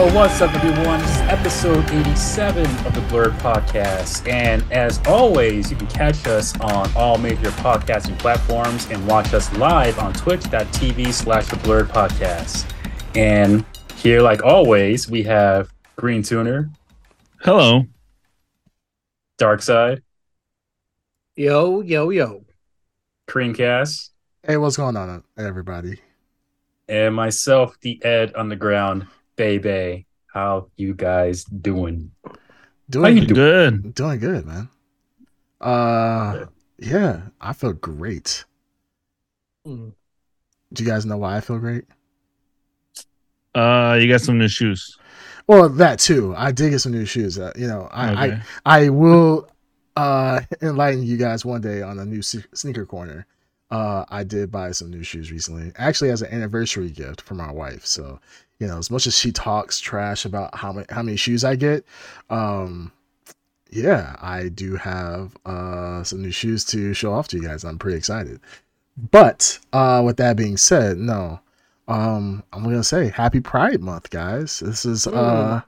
Yo, what's up, everyone? This is episode 87 of the Blurred Podcast. And as always, you can catch us on all major podcasting platforms and watch us live on twitch.tv slash the Blurred Podcast. And here, like always, we have Green Tuner, Hello. Dark Side, Yo, yo, yo. Creamcast, Hey, what's going on, everybody? and myself, the Ed Underground Baby. How you guys doing? Doing you doing? Good. doing good, man. Uh, yeah, I feel great. Mm. Do you guys know why I feel great? Uh, you got some new shoes. Well, that too. I did get some new shoes. Uh, you know, I, Okay. I I will uh enlighten you guys one day on a new sneaker corner. Uh, I did buy some new shoes recently, actually as an anniversary gift for my wife. So, you know, as much as she talks trash about how many how many shoes I get, um, yeah, I do have uh some new shoes to show off to you guys. I'm pretty excited. But uh, with that being said, no, um, I'm gonna say Happy Pride Month, guys. This is uh,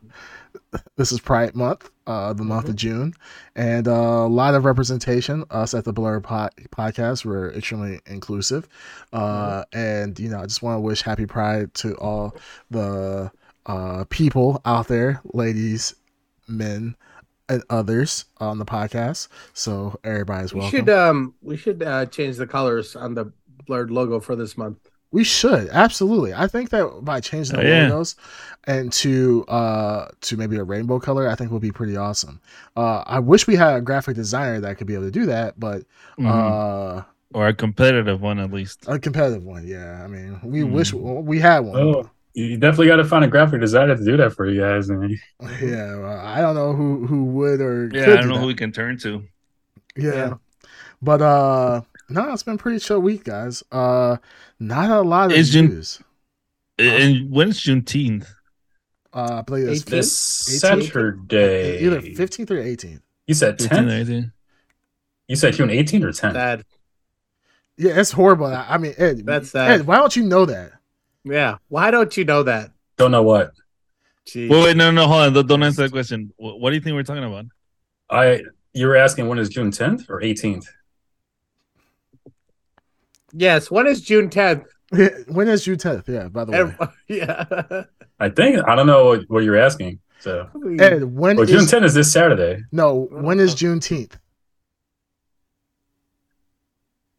this is Pride Month, uh, the month of June, and uh, a lot of representation. Us at the Blur Pod- Podcast, we're extremely inclusive, uh, and you know, I just want to wish Happy Pride to all the uh, people out there, ladies, men, and others on the podcast. So everybody's We welcome. should um we should uh change the colors on the blurred logo for this month. We should absolutely. I think that by changing the Oh, yeah. logos and to uh to maybe a rainbow color, I think would be pretty awesome. Uh, I wish we had a graphic designer that could be able to do that, but Mhm. uh, or a competitive one at least. a competitive one, yeah. I mean, we Mm. wish we had one. Oh, you definitely got to find a graphic designer to do that for you guys. man. Yeah, well, I don't know who who would or Yeah, could I don't do know that. who we can turn to. yeah. Yeah. But uh, no, it's been a pretty chill week, guys. Uh, not a lot of It's June- news. And when's Juneteenth? Uh, I believe it's 18th? This 18th? Saturday. either fifteenth or eighteenth. You said 15, 10th? 18? You said June 18th or 10th? That Yeah, it's horrible. I I mean, Ed, That's Ed. Why don't you know that? yeah. Why don't you know that? Don't know what. Jeez. Wait, wait, no, no, hold on. Don't- Don't answer that question. What, what do you think we're talking about? I you were asking when is June 10th or 18th? Yes, when is June 10th? when is June tenth? Yeah. By the way, And- yeah. I think I don't know what, what you're asking. So Ed, when well, June is 10th is this Saturday. no? When is Juneteenth?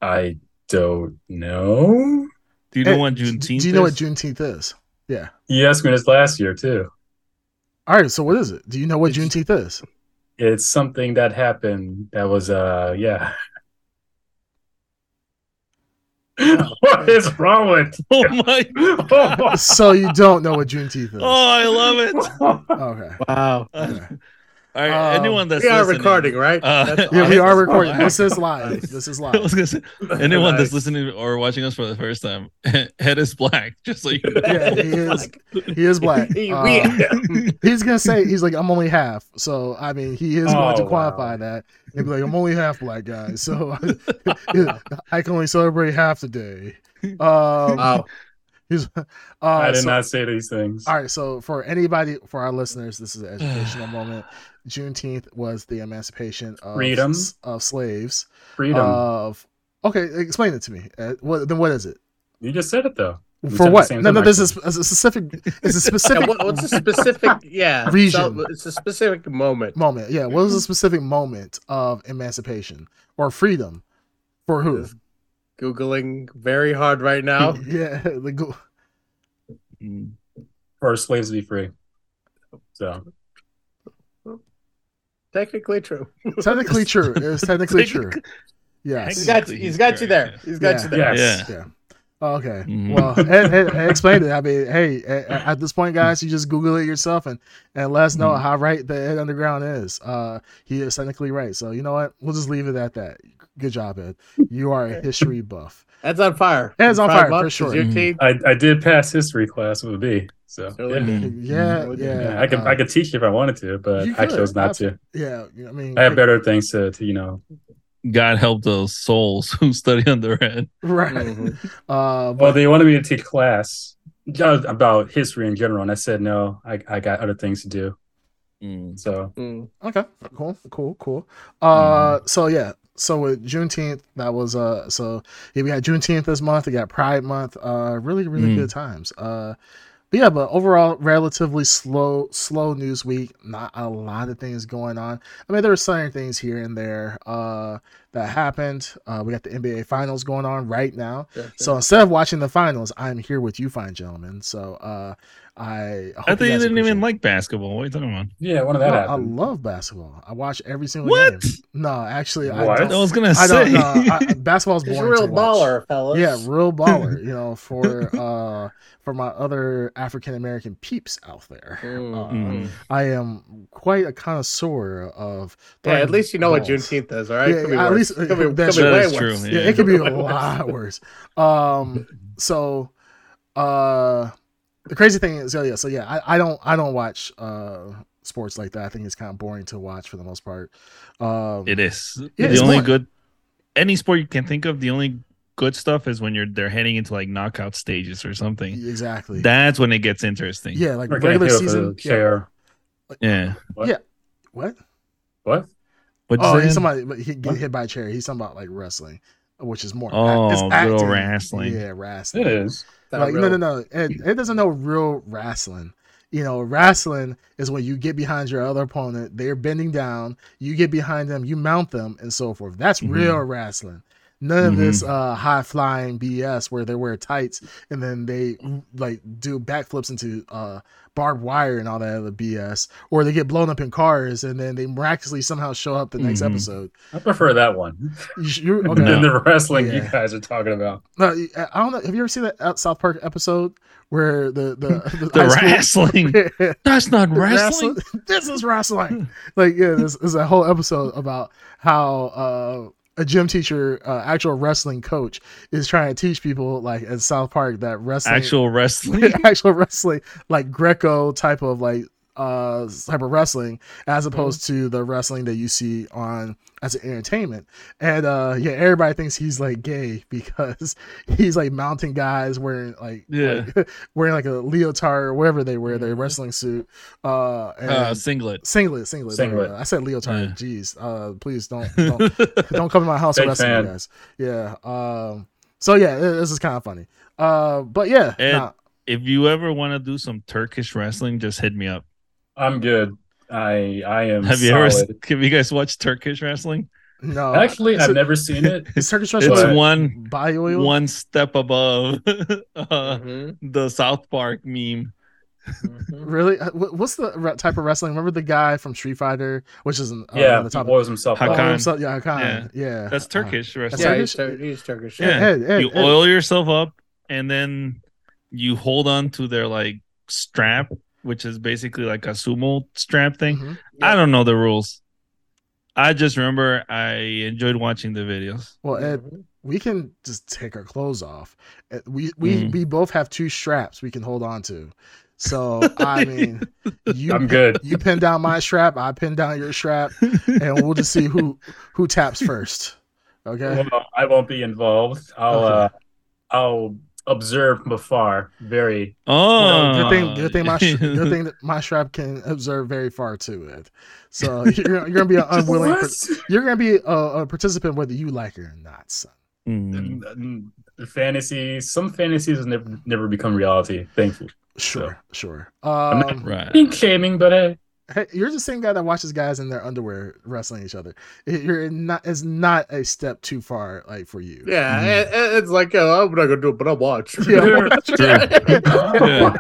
I don't know. Do you know Ed, what d- Juneteenth Do you know what is? Juneteenth is? Yeah. You asked me this last year too. All right. So what is it? Do you know what Juneteenth is? It's something that happened that was uh yeah. what is wrong with Oh my! you? so you don't know what Juneteenth is? Oh, I love it. Okay. Wow. okay. All right, Um, anyone that's We are listening- recording, right? Uh, That's Yeah, we are recording. This is live. This is I live. was gonna say, anyone that's listening or watching us for the first time, head is black. Just so you know. Yeah, he is. He is black. We- Uh, he's gonna say he's like I'm only half. So I mean, he is going to qualify wow. that and be like I'm only half black, guys. So I can only celebrate half the day. Um, Wow. he's. Uh, I did so- not say these things. All right, so for anybody, for our listeners, this is an educational moment. Juneteenth was the emancipation of Freedom. of slaves. Freedom. Of okay, explain it to me. Uh, what then? What is it you just said it though. We for? What? No, no. thing, This is a specific. It's a Yeah, specific what, what's a specific yeah Region. so- it's a specific moment. moment. Yeah, what was a specific moment of emancipation or freedom for who? Is- Googling very hard right now. Yeah, the go- for slaves to be free. So Technically true. technically true. It was technically true. Technically- Yes. He's got you, he's got you there. He's got Yeah. you there. yes. Yeah. Yeah. Oh, okay. Mhm. Well, Ed, Ed, Ed explained it. I mean, hey, at, at this point, guys, you just Google it yourself and and let us know Mhm. how right the Ed Underground is. Uh, he is technically right. So you know what? We'll just leave it at that. Good job, Ed. You are a history buff. Ed's on fire. That's on fire, for sure. Your Mhm. team. I, I did pass history class with a B. So yeah. Yeah, Mhm. yeah. Yeah, I could uh, I could teach you if I wanted to, but I could, chose not abso- to. Yeah, I mean, I have better things to, to you know. God help those souls who study under it. right. Mhm. Uh, Well, but they wanted me to teach class, uh, about history in general, and I said no. I, I got other things to do. Mm. So Mm. Okay, cool, cool, cool. Uh, so yeah, so with Juneteenth, that was uh, so yeah, we had Juneteenth this month. We got Pride Month. Uh, really, really Mm. good times. Uh, but yeah, but overall, relatively slow, slow news week. Not a lot of things going on. I mean, there were some things here and there uh that happened. Uh, we got the NBA Finals going on right now. Yeah, So instead of watching the finals, I'm here with you, fine gentlemen. So uh, I hope I thought you guys didn't even appreciate- like basketball. What are you talking about? yeah, one of that no, I love basketball. I watch every single What? game. No, actually, I What? I don't. was gonna I say. don't know. I, basketball's a boring real to watch. baller, fellas. Yeah, real baller. You know, for uh for my other African American peeps out there, Mm. uh, Mm. I am quite a connoisseur of. Yeah, at least you know what balls. Juneteenth is, all right? Yeah, Could be at worse. least- could be, could that's be true. way That is worse. true, Yeah, Yeah. it could be a lot worse. Um, so, uh, the crazy thing is, oh yeah, so yeah, I, I don't, I don't watch uh sports like that. I think it's kind of boring to watch for the most part. Um, It is Yeah, the only boring. good any sport you can think of. The only good stuff is when you're they're heading into like knockout stages or something. exactly. That's when it gets interesting. yeah, like We're regular season. a Yeah. chair. yeah. What? What? What Oh, you he's saying? talking he get hit by a chair. He's talking about like wrestling, which is more. Oh, it's good old acting. wrestling. Yeah, wrestling. It is. That like no real- no no it, it doesn't know real wrestling you know wrestling is when you get behind your other opponent they're bending down you get behind them you mount them and so forth that's Mhm. real wrestling none of Mhm. this uh high flying bs where they wear tights and then they like do backflips into uh barbed wire and all that other bs or they get blown up in cars and then they miraculously somehow show up the next Mhm. episode I prefer that one you, you're okay than the wrestling you guys are talking about. no, I don't know. Have you ever seen that uh, South Park episode where the the, The high school- wrestling. That's not wrestling. this is wrestling. like yeah, there's, there's a whole episode about how uh, a gym teacher, uh, actual wrestling coach, is trying to teach people like at South Park that wrestling, Actual wrestling. actual wrestling, like Greco type of like uh type of wrestling as opposed to the wrestling that you see on as an entertainment and uh yeah everybody thinks he's like gay because he's like mountain guys wearing like Yeah. like, wearing like a leotard or whatever they wear their wrestling suit uh and Uh, singlet. singlet singlet, Singlet. i said leotard Yeah. jeez uh please don't don't don't come to my house Big wrestling fan. guys yeah um so yeah it- this is kind of funny uh but yeah Ed, nah, if you ever want to do some Turkish wrestling, just hit me up. I'm good. I I am Have you solid. ever? Have you guys watched Turkish wrestling? no Actually, Is I've it- never seen it. Is Turkish wrestling? It's wrestling one body oil? one step above uh, Mhm, the South Park meme. mhm. Really? Uh, What's the re- type of wrestling? Remember the guy from Street Fighter, which is uh, yeah, on the he top. boils himself Hakan. up. Oh, so- yeah, Hakan. Yeah, That's Uh, Turkish wrestling. Yeah, he's, Tur- he's Turkish. Yeah. Ed, Ed, you Ed. oil yourself up and then you hold on to their like strap, which is basically like a sumo strap thing. Mhm. I don't know the rules. I just remember I enjoyed watching the videos. Well, Ed, we can just take our clothes off. We we Mm. we both have two straps we can hold on to. So I mean, you I'm good. you pin down my strap, I pin down your strap, and we'll just see who who taps first. Okay. Well, I won't be involved. I'll Okay. uh, I'll observe from afar. Very. Oh, Well, good thing, good thing my sh- good thing that my strap can observe very far too, It. So you're, you're gonna be an unwilling. What? you're gonna be a, a participant whether you like it or not, son. Mm. Fantasies. Some fantasies never never become reality. Thank you. Sure, sure. I'm not- Um, Right. Pink shaming, but hey, hey, you're the same guy that watches guys in their underwear wrestling each other. You're not. It's not a step too far, like for you. Yeah, Mhm. it- it- it's like, uh, I'm not going to do it, but I'll watch. Yeah.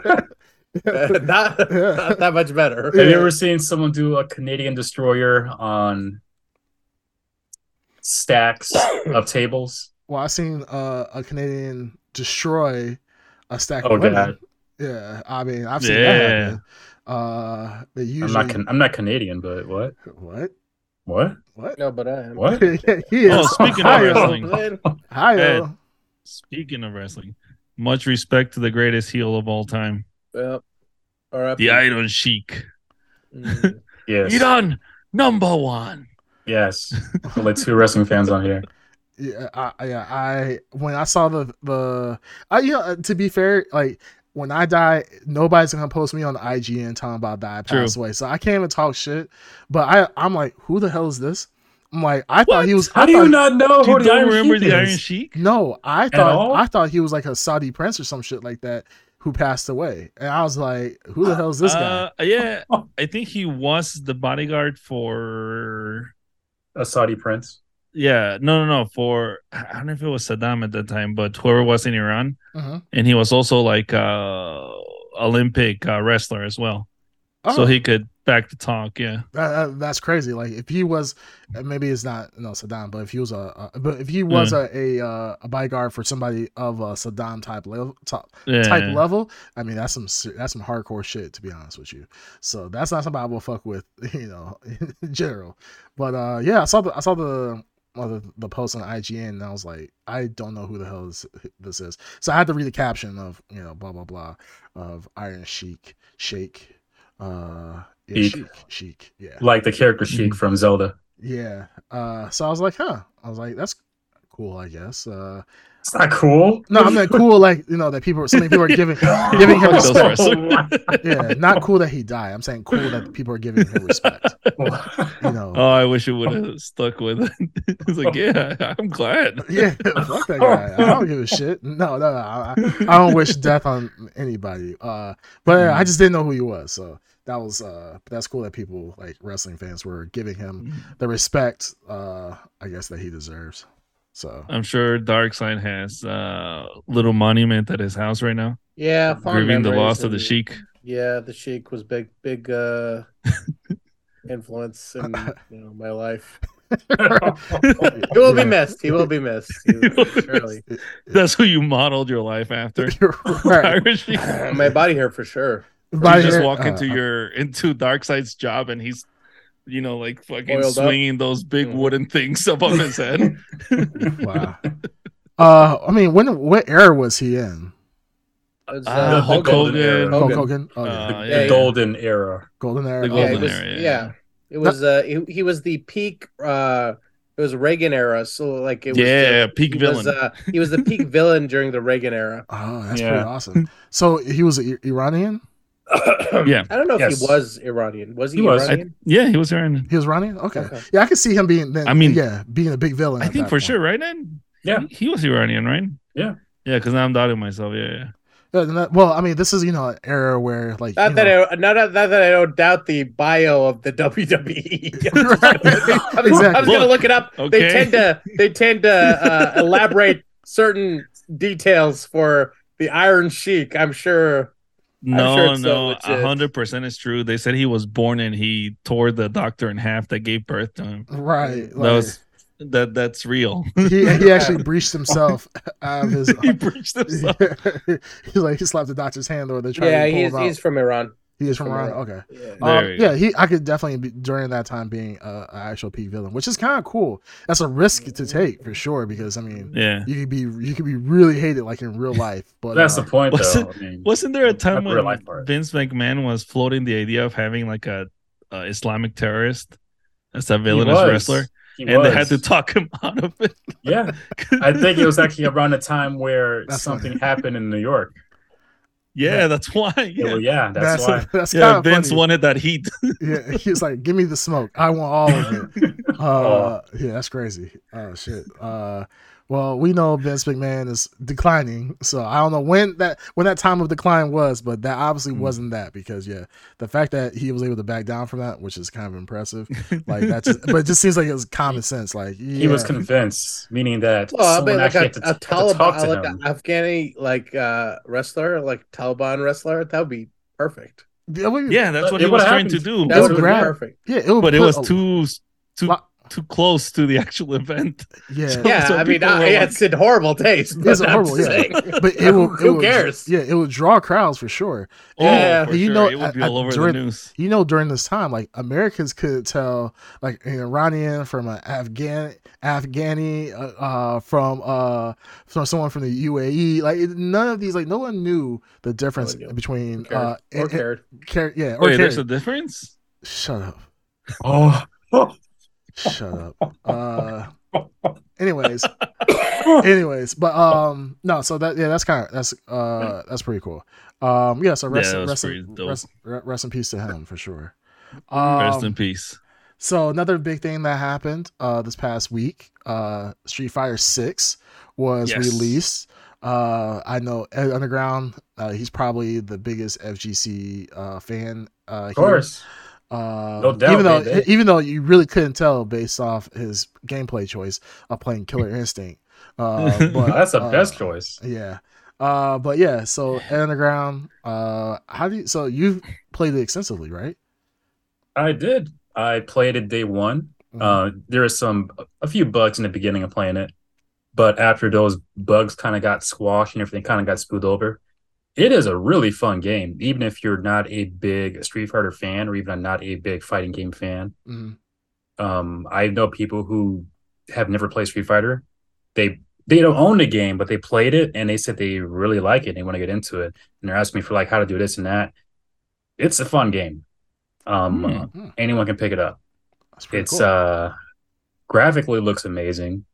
Yeah. not, not that much better. have you ever seen someone do a Canadian destroyer on stacks of tables? Well, I've seen uh, a Canadian destroy a stack Oh, of women. God. Yeah, I mean, I've seen Yeah. that happen. Uh, they I'm not. Can- I'm not Canadian, but what? what? What? What? No, but I am. What? yeah, he is. Oh, speaking of Hi-yo. wrestling. Hi-yo. Ed. Speaking of wrestling, much respect to the greatest heel of all time, Yep. All right. the Iron Sheik. Mm. Yes. Iran number one. Yes. Only two wrestling fans on here. Yeah, I, yeah. I when I saw the the, I you know to be fair, like when I die, nobody's gonna post me on the IGN talking about that I True. passed away. So I can't even talk shit. But I, I'm like, who the hell is this? I'm like, I thought he was. How I do you not know You who the don't Iron remember the Iron? Sheik? No, I thought I thought he was like a Saudi prince or some shit like that who passed away, and I was like, who the hell is this guy? Uh, yeah, I think he was the bodyguard for. A Saudi prince. Yeah, no, no, no. For I don't know if it was Saddam at that time, but whoever was in Iran, Uh-huh. and he was also like uh Olympic uh, wrestler as well, so Oh, he could back the talk. Yeah, that- that- that's crazy. Like if he was, maybe it's not no Saddam, but if he was a, a but if he was Mm. a a, uh, a bodyguard for somebody of a Saddam type level, top, yeah. type level, I mean that's some that's some hardcore shit to be honest with you. So that's not something I will fuck with, you know, in general. But uh, yeah, I saw the I saw the. Uh, the, the post on IGN and I was like, I don't know who the hell this, this is. So I had to read the caption of you know blah blah blah of Iron Sheik Shake, uh, yeah, Sheik. Sheik Sheik, yeah, Like the character Sheik from Zelda. yeah. Uh, so I was like, huh. I was like, that's cool, I guess. Uh, It's not cool. no, I mean cool, like you know that people, so many people are giving, giving him respect. Yeah, not cool that he died. I'm saying cool that people are giving him respect. You know. Oh, I wish it would have stuck with it. it's like, yeah, I'm glad. Yeah, fuck that guy. I don't give a shit. No, no, no. I, I don't wish death on anybody. Uh, but yeah, I just didn't know who he was. So that was uh, that's cool that people like wrestling fans were giving him the respect. Uh, I guess that he deserves. So I'm sure Darkseid has a little monument at his house right now, Yeah, fond grieving the loss of the Sheik. Yeah, the Sheik was big, big uh, influence in you know my life. He will be missed. He will be missed. He will- surely. That's who you modeled your life after. Right. My body hair for sure. By you just the- walk uh, into your into Darkseid's job and he's you know like fucking Oiled up. swinging those big wooden things up on his head. Wow. Uh, I mean, when what era was he in? It's, Uh, The Hulk golden Hogan. era. Hulk Hogan. Hogan. Oh, yeah. Uh, the yeah, yeah. golden era. golden era. the yeah, golden it was, era, yeah. yeah. It was uh he, he was the peak uh it was Reagan era, so like it was Yeah, the- peak he villain. Was, uh, he was the peak villain during the Reagan era. Oh, that's Yeah. pretty awesome. So he was I- Iranian. Yeah. I don't know if Yes. he was Iranian. Was he, He was. Iranian? yeah, he was Iranian. He was Iranian. Okay. Okay. Yeah, I could see him being. Then, I mean- yeah, being a big villain. I think for point. sure, right? Then Yeah. he, he was Iranian, right? Yeah. Yeah, because now I'm doubting myself. Yeah, yeah. Yeah, and that- well, I mean, this is you know an era where like Not that know, I not, not that I don't doubt the bio of the WWE. I'm, Right. I was, I was gonna look it up. Okay. They tend to they tend to uh, elaborate certain details for the Iron Sheik. I'm sure. No, sure no, a hundred percent is true. They said he was born and he tore the doctor in half that gave birth to him. right. That was that. That's real. he he actually breached himself out of his. he preached himself. he's like he slapped the doctor's hand or they tried Yeah, to pull he's him out. he's from Iran. He is from from Iran. Iran. Okay. Yeah. Um, yeah, he. I could definitely be during that time being a, a actual peak villain, which is kind of cool. That's a risk to take for sure because I mean, Yeah. you could be you could be really hated like in real life, but That's uh, the point, was though. I mean, Wasn't there a time Not when real life part. Vince McMahon was floating the idea of having like a, a Islamic terrorist as a villainous wrestler, He and they had to talk him out of it? Yeah, I think it was actually around the time where That's something funny. happened in New York. Yeah, that's why. Yeah, Yeah, well, yeah that's, that's why. that's yeah kind of Vince funny. wanted that heat. Yeah, he was like, "Give me the smoke. I want all of it." Uh, Oh. yeah, that's crazy. Oh shit. Uh, well, we know Vince McMahon is declining, so I don't know when that when that time of decline was, but that obviously Hmm. wasn't that because yeah, the fact that he was able to back down from that, which is kind of impressive. Like that, just, but it just seems like it was common sense. Like He was convinced, meaning that Well, I someone mean, like actually a, had to, a had to talk Taliban, to like him. an Afghani like uh, wrestler, like Taliban wrestler, that would be perfect. Yeah, yeah, that's what It he was would've trying to do. That would was be perfect. yeah, it would but it was too too lot- too close to the actual event. yeah. Yeah, So I mean, people I, were like- it's in horrible taste. But It's I'm horrible, just yeah. But it will. Who it will- cares? Yeah, it would draw crowds for sure. Oh, Yeah, for you sure. know, it would be all I- over during- the news. you know during this time like americans could tell like an iranian from an afghan afghani uh, uh from uh from someone from the uae like none of these like no one knew the difference No knew. between Cared. uh or and- cared. and- care- yeah or Wait, there's a difference. shut up Oh, shut up uh anyways Anyways, but um, no, so that yeah, that's kind of that's uh that's pretty cool. Um, yeah, so rest Yeah, rest, in, rest, rest in peace to him for sure. Rest in Um, peace. so another big thing that happened uh this past week, uh Street Fighter 6 was Yes. released. Uh I know Ed Underground, uh he's probably the biggest FGC uh fan uh Of course. Uh, No doubt, even though baby. even though you really couldn't tell based off his gameplay choice of playing Killer Instinct. Uh, but, That's the uh, best choice. Yeah. Uh, but yeah, so Underground, uh, how do you, so you've played it extensively, right? I did. I played it day one. Mhm. Uh, there are some a few bugs in the beginning of playing it, but after those bugs kind of got squashed and everything kind of got smoothed over, it is a really fun game. Even if you're not a big Street Fighter fan or even not a big fighting game fan, Mhm. um, I know people who have never played Street Fighter. They they don't own the game, but they played it and they said they really like it. and They want to get into it, and they're asking me for like how to do this and that. It's a fun game. Um, Hmm. uh, anyone can pick it up. It's cool. uh graphically looks amazing.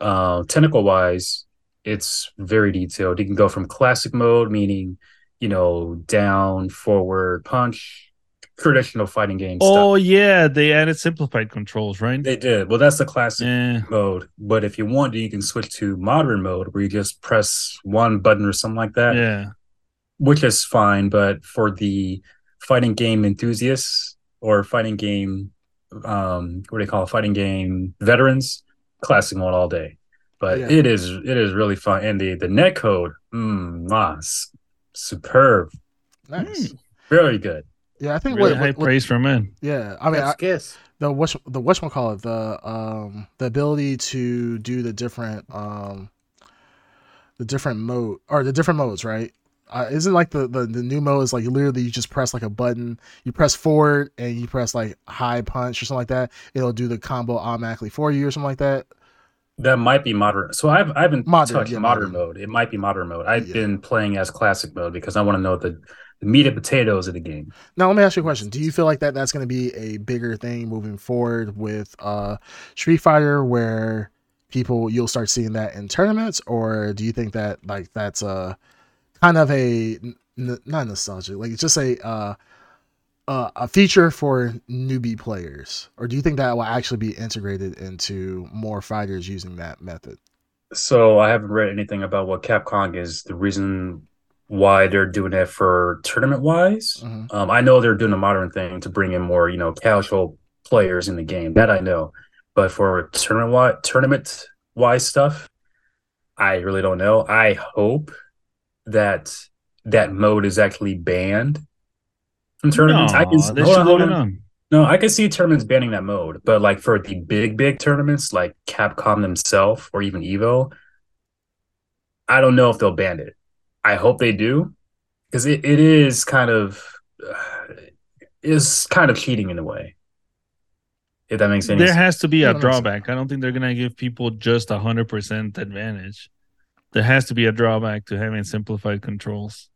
Uh technical wise, it's very detailed. You can go from classic mode, meaning, you know, down, forward, punch, traditional fighting game Oh stuff. yeah, they added simplified controls, right? They did. Well, that's the classic Yeah. mode. But if you want, you can switch to modern mode where you just press one button or something like that, Yeah. which is fine. But for the fighting game enthusiasts or fighting game, um, what do they call it? Fighting game veterans, classic mode all day. But Yeah. it is it is really fun, and the the net code, mm, ah, s- superb, nice. very good. Yeah, I think Really what, high what, what- praise from men. yeah, I mean, I, Let's kiss. the what the what call it the um the ability to do the different um the different mode or the different modes right uh, isn't like the, the the new mode is like literally you just press like a button you press forward and you press like high punch or something like that it'll do the combo automatically for you or something like that That might be modern. So I've I haven't Modern, touched yeah, modern, modern. mode. It might be modern mode. I've Yeah. been playing as classic mode because I want to know the, the meat and potatoes of the game. now let me ask you a question do you feel like that that's going to be a bigger thing moving forward with uh street fighter where people you'll start seeing that in tournaments or do you think that like that's a kind of a n- not nostalgic like just a uh uh, a feature for newbie players or do you think that will actually be integrated into more fighters using that method So I haven't read anything about what Capcom is the reason why they're doing that for tournament wise. Mhm. Um, I know they're doing a modern thing to bring in more, you know, casual players in the game. That I know. But for tournament wise, tournament wise stuff, I really don't know. I hope that that mode is actually banned from tournaments. I can hold on, hold on. on. No, I can see tournaments banning that mode, but like for the big, big tournaments like Capcom themselves or even Evo, I don't know if they'll ban it. I hope they do because it, it is kind of uh, is kind of cheating in a way. If that makes any There sense. has to be Yeah, a that makes sense. drawback. I don't think they're gonna give people just a hundred percent advantage. There has to be a drawback to having simplified controls.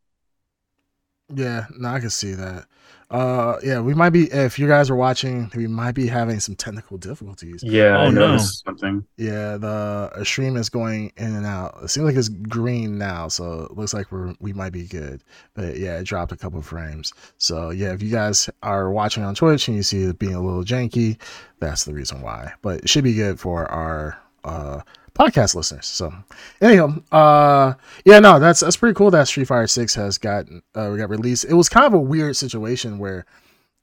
yeah no i can see that uh yeah we might be if you guys are watching we might be having some technical difficulties Yeah, Oh, I no. something. Yeah, the stream is going in and out. It seems like it's green now, so it looks like we're we might be good. But yeah, it dropped a couple frames. So yeah, if you guys are watching on Twitch and you see it being a little janky, that's the reason why. But it should be good for our uh podcast listeners. So anyhow, uh yeah, no, that's that's pretty cool that Street Fighter 6 has gotten uh got released. It was kind of a weird situation where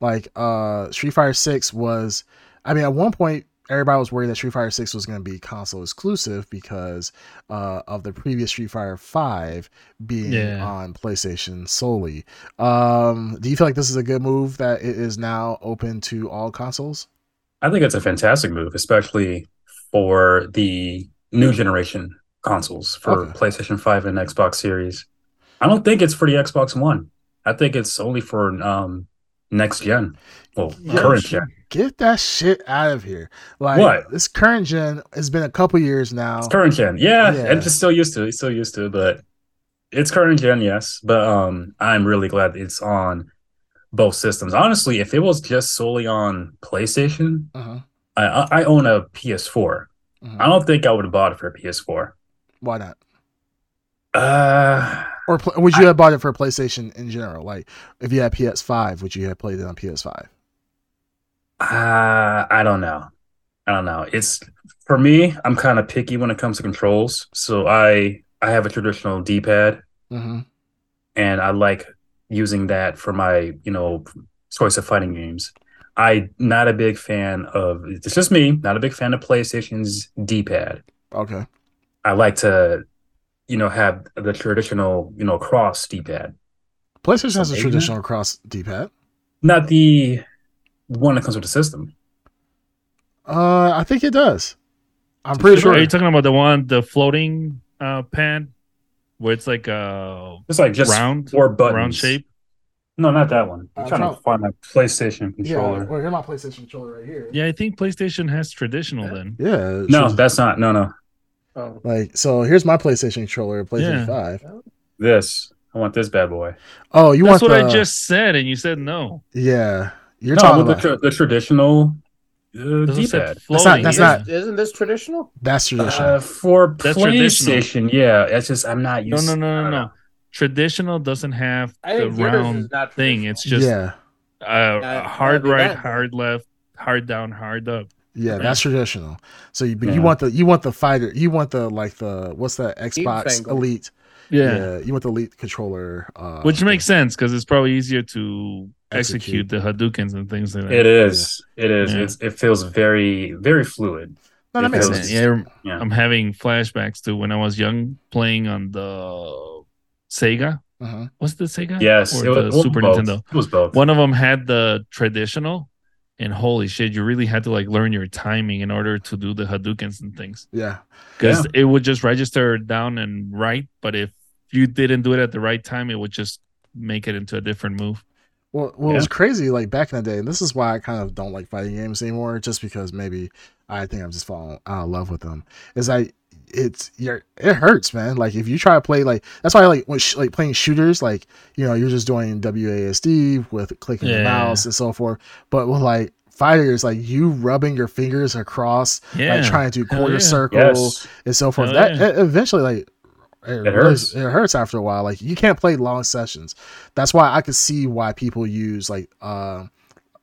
like uh Street Fighter 6 was I mean at one point everybody was worried that Street Fighter 6 was going to be console exclusive because uh of the previous Street Fighter 5 being Yeah. on PlayStation solely. Um do you feel like this is a good move that it is now open to all consoles? I think it's a fantastic move, especially for the new generation consoles for Okay. PlayStation 5 and Xbox Series. I don't think it's for the Xbox One. I think it's only for um next gen. Well, Yeah, current gen. Get that shit out of here. Like What? this current gen has been a couple years now. It's current gen. Yeah, Yeah. I'm just still used to it. Still used to it, but it's current gen, yes. But um I'm really glad it's on both systems. Honestly, if it was just solely on PlayStation, Uh-huh. I I I own a PS4 Mhm. I don't think I would have bought it for a PS4. Why not? Uh, Or pl- would you have bought it for PlayStation in general? Like, if you had PS5, would you have played it on PS5? uh, I don't know. I don't know. It's for me. I'm kind of picky when it comes to controls. So I I have a traditional D-pad, Mm-hmm. and I like using that for my you know choice of fighting games. I'm not a big fan of. It's just me. Not a big fan of PlayStation's D-pad. Okay. I like to, you know, have the traditional, you know, cross D-pad. PlayStation has a maybe- traditional cross D-pad. Not the one that comes with the system. Uh, I think it does. I'm pretty sure. Are you talking about the one, the floating uh, pad, where it's like a It's like just round, four buttons. round shape? No, not that one. I'm Uh, trying no. to find my PlayStation controller. Yeah. controller. Well, here's my PlayStation controller right here. Yeah, I think PlayStation has traditional then. Yeah. No, just- that's not. No, no. Oh, like so. Here's my PlayStation controller, PlayStation Yeah. Five. This. I want this bad boy. Oh, you That's want That's what the? I just said, and you said no. Yeah, you're no, talking with the, about tra- the traditional uh, Those D-pad. said not- that's yeah. not- isn't this traditional? that's traditional. Uh, for That's traditional. PlayStation, yeah. It's just I'm not No, used. no, no, I no, no. Know. Traditional doesn't have I the think yours round not thing. It's just yeah, uh, Uh, hard that'd right, bad. hard left, hard down, hard up. yeah, that's traditional. So you, but Yeah. you want the you want the fighter. You want the like the what's that Xbox Fangle. Elite? Yeah, you want the Elite controller. Uh, which makes sense because it's probably easier to Execute. execute, the Hadoukens and things like that. It is. It is. Yeah. It's, it feels very, very fluid. no, that it makes feels- sense. Yeah, Yeah. I'm having flashbacks to when I was young playing on the Sega. Uh-huh. Was it the Sega? Yes, or it was the well, Super both. Nintendo. It was both. One of them had the traditional, and holy shit, you really had to like learn your timing in order to do the Hadoukens and things Yeah, because it would just register down and right. But if you didn't do it at the right time, it would just make it into a different move. Well, well, Yeah. it's crazy. Like back in the day, and this is why I kind of don't like fighting games anymore. Just because maybe I think I'm just falling out of love with them. Is I, it's you're, it hurts, man. Like if you try to play, like that's why I like when sh- like playing shooters. Like you know, you're just doing WASD with clicking the mouse and so forth. But with like fighters, like you rubbing your fingers across, Yeah, like trying to do quarter yeah. circle Yes. and so forth. Hell that yeah. it eventually like it, It really- hurts. it hurts after a while. Like you can't play long sessions. That's why I could see why people use like uh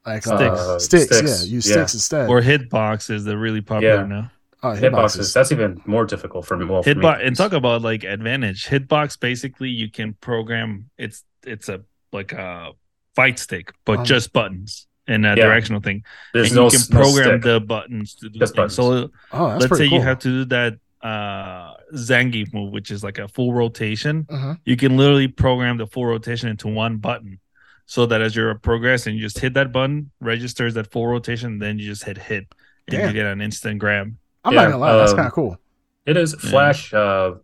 like uh, Sticks. sticks. Sticks. Yeah, use Yeah. sticks instead. Or hitbox is the really popular Yeah. now. Uh, Hitboxes. That's even more difficult for me. Well. Hitbox and talk about like advantage. Hitbox basically you can program. It's it's a like a fight stick, but Um, just buttons and a Yeah. directional thing. There's and no you can s- no program the buttons to do Just things. So Oh, that's let's say cool. you have to do that uh Zangief move, which is like a full rotation. Mhm. You can literally program the full rotation into one button. So that as you're progressing, you just hit that button, registers that full rotation, then you just hit hit and Damn. you get an instant grab. I'm Yeah, not gonna lie, that's um, kind of cool. It is Yeah. Flash, uh,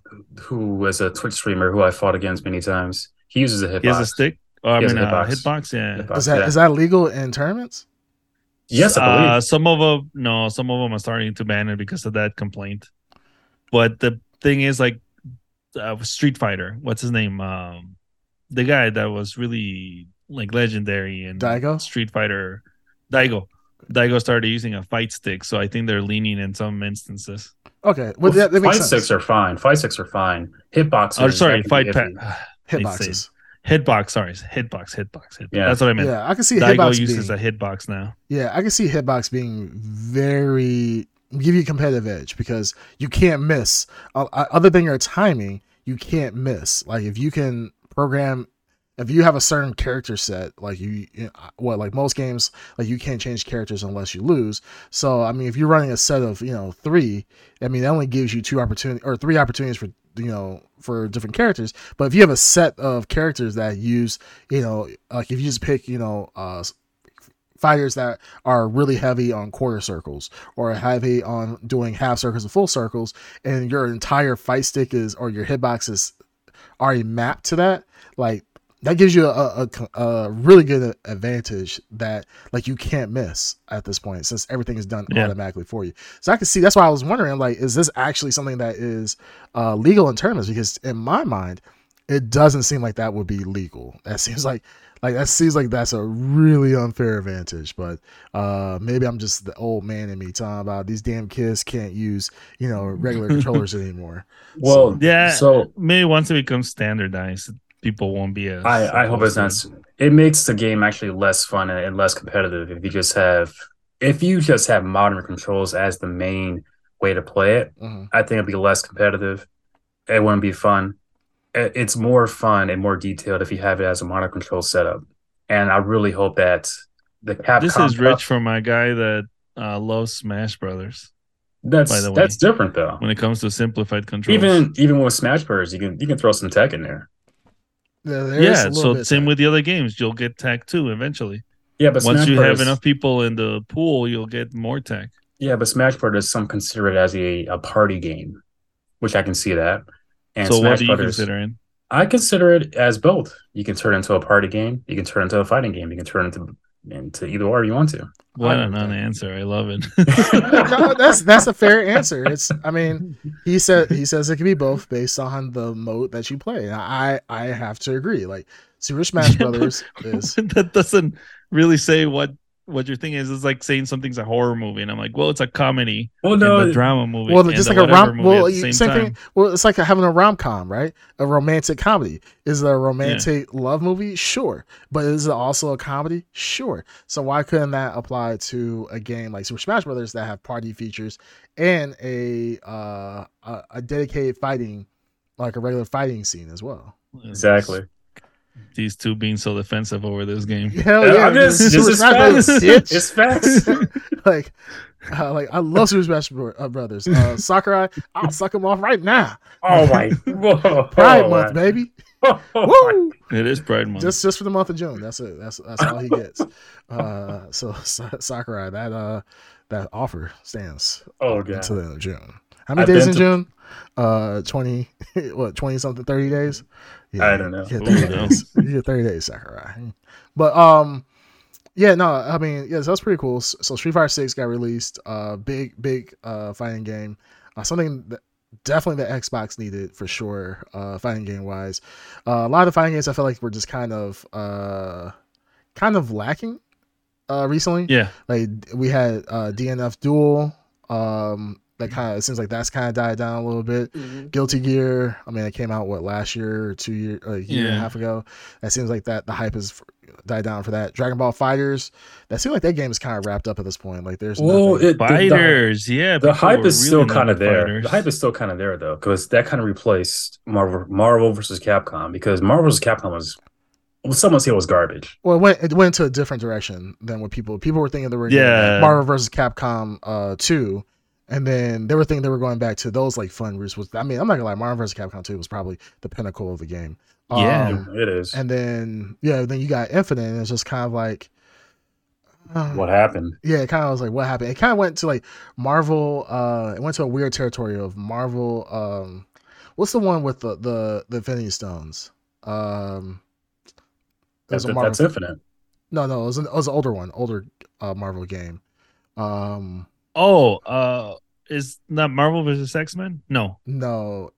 who is a Twitch streamer who I fought against many times. He uses a hitbox. He has a stick. Oh, I He has mean, a uh, hitbox. hitbox. Yeah. Hitbox, Is that yeah. is that legal in tournaments? Yes, I believe. Uh, some of them, no, some of them are starting to ban it because of that complaint. But the thing is, like, uh, Street Fighter, what's his name? Um, the guy that was really like legendary in Daigo? Street Fighter, Daigo. Daigo started using a fight stick, so I think they're leaning in some instances. Okay, well, Well, that, that fight sense. sticks are fine. Fight sticks are fine. Hitboxes. Oh, sorry, that can fight be pad. iffy. Hitboxes. Hitbox, sorry, hitbox, hitbox, hitbox. Yeah. That's what I meant. Yeah, I can see Daigo hitbox uses being, a hitbox now. Yeah, I can see hitbox being very give you a competitive edge because you can't miss. Uh, uh, other than your timing, you can't miss. Like if you can program, if you have a certain character set, like you, know, what like most games, like you can't change characters unless you lose. So I mean, if you're running a set of you know three, I mean that only gives you two opportunities or three opportunities for you know for different characters. But if you have a set of characters that use you know like if you just pick you know uh fighters that are really heavy on quarter circles or heavy on doing half circles and full circles and your entire fight stick is or your hitbox is already mapped to that like that gives you a, a, a really good advantage that like you can't miss at this point since everything is done Yeah. automatically for you so i can see that's why i was wondering like is this actually something that is uh, legal in terms because in my mind it doesn't seem like that would be legal that seems like Like that seems like that's a really unfair advantage, but uh maybe I'm just the old man in me talking about these damn kids can't use, you know, regular controllers anymore. Well, Yeah. So Maybe once it becomes standardized, people won't be as. I, I hope it's not. It makes the game actually less fun and less competitive if you just have if you just have modern controls as the main way to play it. Mhm. I think it'd be less competitive. It wouldn't be fun. It's more fun and more detailed if you have it as a modern control setup. And I really hope that the Capcom This is rich for my guy that uh, loves Smash Brothers. That's by the way. that's different though. When it comes to simplified controls, Even even with Smash Bros, you can you can throw some tech in there. Yeah, there is a yeah. little So bit same there. with the other games, you'll get tech too eventually. Yeah, but Once Smash you Bros, have enough people in the pool, you'll get more tech. Yeah, but Smash Brothers some consider it as a, a party game, which I can see that. And so Smash what do you Brothers, consider it? I consider it as both. You can turn it into a party game, you can turn it into a fighting game, you can turn it into into either or you want to. What I an know that. answer! I love it. no, that's that's a fair answer. It's I mean, he said he says it can be both based on the mode that you play. I I have to agree. Like Super Smash Brothers is that doesn't really say what what your thing is. It's like saying something's a horror movie, and I'm like, well, it's a comedy Well, and no, the drama movie. well, and just like a rom. movie Well, at the same, same, time. thing. Well, it's like having a rom com, right? A romantic comedy. Is it a romantic love movie? Sure, but is it also a comedy? Sure. So why couldn't that apply to a game like Super Smash Brothers that have party features and a uh, a, a dedicated fighting, like a regular fighting scene as well? exactly. These two being so defensive over this game. Hell Yeah, yeah! I'm just- Super this is Smash Brothers, facts. It's facts. like, uh, like I love Super Smash uh, Brothers. Uh, Sakurai, I'll suck him off right now. Oh my whoa, Pride oh, month, my- baby. Woo! It is Pride Month. Just just for the month of June. That's it. That's that's all he gets. Uh, so Sa- Sakurai, that uh, that offer stands Oh god. until the end of June. How many I've days in to- June? Uh, twenty. What twenty something? Thirty days. I don't know. Ooh, thirty days. You get thirty days, Sakurai. But um, yeah, no, I mean, yeah, so that's pretty cool. So Street Fighter Six got released. Uh, big, big uh fighting game. Uh, something that definitely the Xbox needed for sure. Uh, fighting game wise, uh, a lot of the fighting games I felt like were just kind of uh, kind of lacking. Uh, recently, yeah, like we had uh DNF Duel. Um, that kind of it seems like that's kind of died down a little bit. Mhm. Guilty Gear. I mean, it came out what last year or two year, a year and a half ago. That seems like that the hype has died down for that. Dragon Ball Fighters. That seems like that game is kind of wrapped up at this point. Like there's Well, nothing. it, the- the, fighters. yeah, the hype is still really not kind of big there. fighters. The hype is still kind of there though, because that kind of replaced Marvel Marvel versus Capcom. Because Marvel versus Capcom was, well, someone say it was garbage. well, it went it went into a different direction than what people people were thinking they were. Yeah. Marvel versus Capcom uh two. And then they were thinking they were going back to those like fun roots. Was I mean I'm not gonna lie, Marvel vs. Capcom 2 was probably the pinnacle of the game. Yeah. Um, it is. and then yeah, then you got Infinite, and it's just kind of like uh, what happened? Yeah, it kind of was like what happened. It kind of went to like Marvel. Uh, it went to a weird territory of Marvel. Um, what's the one with the the the Infinity Stones? Um, it That's, a Marvel. that's infinite. No, no, it was an, it was an older one, older uh, Marvel game. Um, Oh, uh, is not Marvel versus X Men? No, no,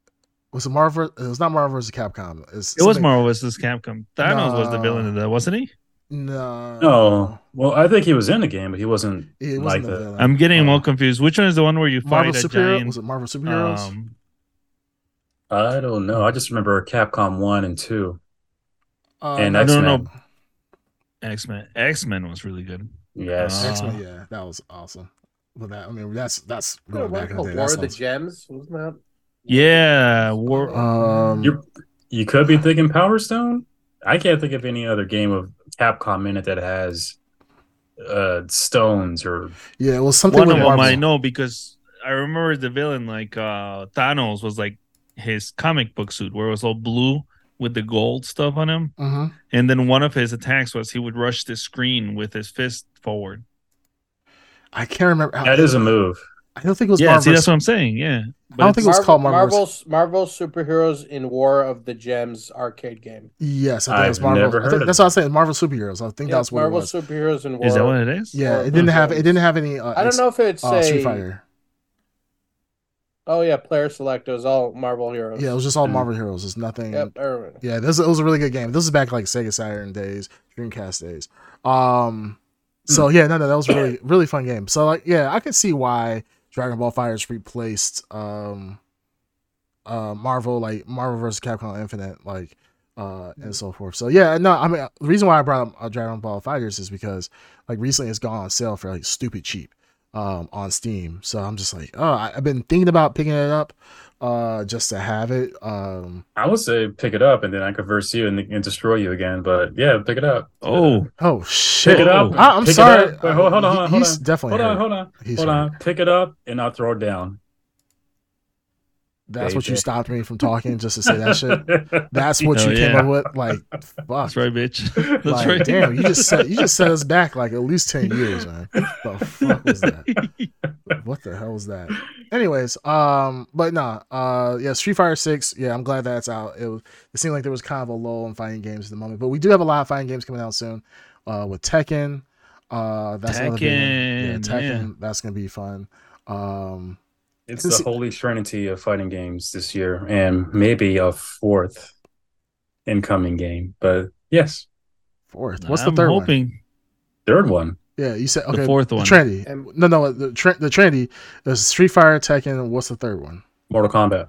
was it Marvel? It was not Marvel vs. Capcom. It's it was Marvel versus Capcom. Thanos was the villain of that, wasn't he? No, No, well, I think he was in the game, but he wasn't it like wasn't a the. villain. I'm getting Uh, more confused. Which one is the one where you Marvel fight a giant? Was it Marvel superheroes? Um, I don't know. I just remember Capcom one and two. Uh, and no, I don't X-Men. know. X Men. X Men was really good. Yes. Uh, X-Men, yeah, that was awesome. But that, I mean, that's that's What going was back it in the day. War That of the Gems, wasn't that? Yeah, War. Um, You're, you could be thinking Power Stone. I can't think of any other game of Capcom in it that has uh stones or yeah, well was something one of them I know because I remember the villain like uh Thanos was like his comic book suit where it was all blue with the gold stuff on him, hmm and then one of his attacks was he would rush the screen with his fist forward. I can't remember. that is a move. I don't think it was yeah, Marvel. see, that's what I'm saying. Yeah, I don't think it was Marvel, called Marvel. Marvel's Marvel superheroes in War of the Gems arcade game. yes, I think it was I've Marvel. never I think- heard of that's what I was saying. Marvel superheroes. I think Yeah, that's what Marvel it was. superheroes in War. is that what it is? Yeah, War it didn't have. It didn't have any. Uh, I don't know if it's Uh, a. Street Fighter. Oh yeah, player select. It was all Marvel heroes. Yeah, it was just all Mm. Marvel Heroes. It's nothing. Yep. Yeah, this it was a really good game. This is back like Sega Saturn days, Dreamcast days. Um, so yeah, no, no, that was a really really fun game. So like, yeah, I can see why Dragon Ball Fighters replaced um, uh, Marvel like Marvel vs. Capcom Infinite, like uh, and so forth. So yeah, no, I mean the reason why I brought up uh, Dragon Ball Fighters is because like recently it's gone on sale for like stupid cheap um on Steam. So I'm just like, oh, I've been thinking about picking it up uh just to have it. Um I would say pick it up and then I could verse you and, and destroy you again. But yeah, pick it up. Oh, oh shit. Pick it up. I, am Pick it sorry. up. Wait, hold, hold on, He- hold on. he's definitely Hold on, hurt. hold on, He's hold hurt. on. Pick it up and I'll throw it down. That's what you stopped me from talking just to say that shit. That's what Hell you came yeah. up with. Like, fuck. that's right, bitch. That's like, right. damn, you just set you just set us back like at least ten years, man. What The fuck was that? What the hell was that? Anyways, um, but nah, uh, yeah, Street Fighter Six. Yeah, I'm glad that's out. It was. It seemed like there was kind of a lull in fighting games at the moment, but we do have a lot of fighting games coming out soon. Uh, with Tekken. Uh, that's another big one. Yeah, Tekken, Tekken. yeah. That's gonna be fun. Um, It's the holy trinity of fighting games this year, and maybe a fourth incoming game. But yes, fourth. What's the I'm third one? hoping third one. Yeah, you said okay. the fourth one. Trinity. And- No, no, the tr- the Trinity. There's Street Fighter, Tekken. and What's the third one? Mortal Kombat.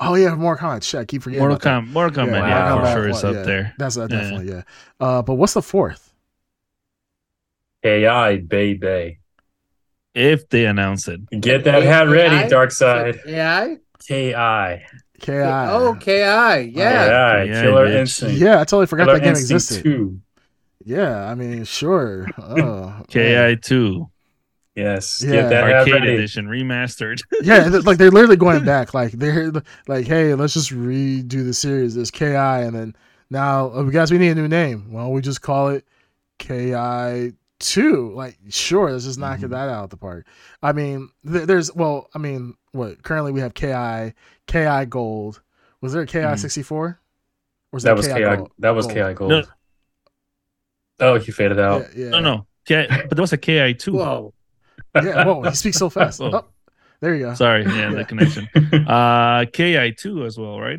Oh yeah, Mortal Kombat. Shit, I keep forgetting. Mortal about that. Kombat. Mortal Kombat. Yeah, Yeah, Mortal for sure is up yeah. there. That's uh, Yeah. definitely yeah. Uh, but what's the fourth? AI baby. If they announce it. Get that hat ready, AI? Dark Side. AI. KI. Ki. Oh, Ki. Yeah. Yeah, Yeah, Killer bitch. Instinct. yeah, I totally forgot Killer that game Instinct existed. 2. Yeah, I mean, sure. Oh, KI two Yes. Yeah. Get that arcade ready. edition remastered. yeah, th- like they're literally going back. Like they're like, hey, let's just redo the series. There's Ki, and then now, oh, guys, we need a new name. Well, we just call it Ki two. Like, sure, let's just knock Mhm. that out of the park. I mean, th- there's well, I mean, what currently we have Ki, Ki Gold. Was there a Ki sixty four? Or was That was KI KI. Gold? That was Gold? KI Gold. No. Oh, he faded out. Yeah, yeah. No, no. Ki, but there was a Ki two. Whoa. yeah. Whoa, he speaks so fast. Whoa. Oh, there you go. Sorry, yeah, Yeah. the connection. Uh, Ki two as well, right?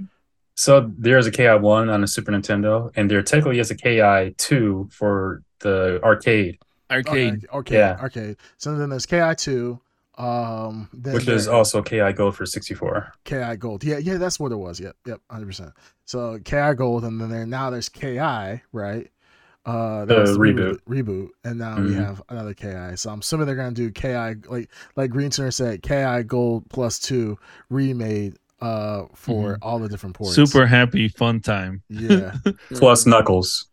So there's a KI one on the Super Nintendo, and there technically is a KI two for the arcade, Arcade. Oh, arcade, Yeah. arcade. So then there's Ki two. Um, then which is also KI Gold for 64. Ki Gold. Yeah, yeah, that's what it was. Yep, yep, hundred percent. So Ki Gold, and then there now there's Ki, right? Uh, The was reboot. reboot, and now we Mhm. have another Ki. So I'm assuming they're gonna do Ki like like Green Tuner said, Ki Gold plus two remade uh for all the different ports. Super happy, fun time. Yeah. Plus Knuckles.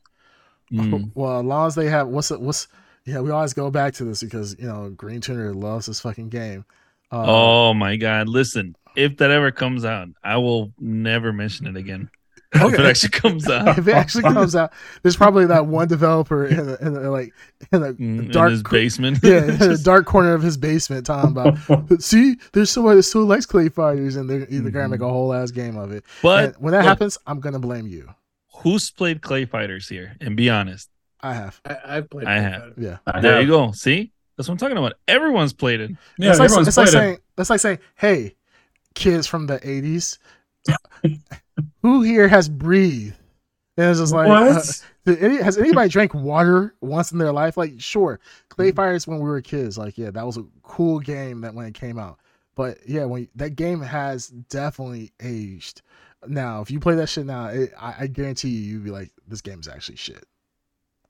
Mm. well, as long as they have what's what's yeah, we always go back to this because you know Green Tuner loves this fucking game. Uh, oh my god! Listen, if that ever comes out, I will never mention it again. If it actually comes out if it actually comes out, there's probably that one developer in the, in the like in the dark in his basement. yeah, in the dark corner of his basement talking about see, there's somebody that still likes clay fighters and they're either mm-hmm. gonna make a whole ass game of it. but and when that look, happens, I'm gonna blame you. who's played Clay Fighters here? And be honest. I have. I, I've played. I Ki. have. Yeah. I There have- you go. See, that's what I'm talking about. Everyone's played it. Yeah, it's like, everyone's it's like played it. saying that's like saying, hey, kids from the '80s, who here has breathed? And it's just like, what? uh, any, has anybody drank water once in their life? Like, sure, Clay Fighters when we were kids, like, yeah, that was a cool game that when it came out. But yeah, when that game has definitely aged. Now, if you play that shit now, it, I, I guarantee you, you'd be like, this game's actually shit.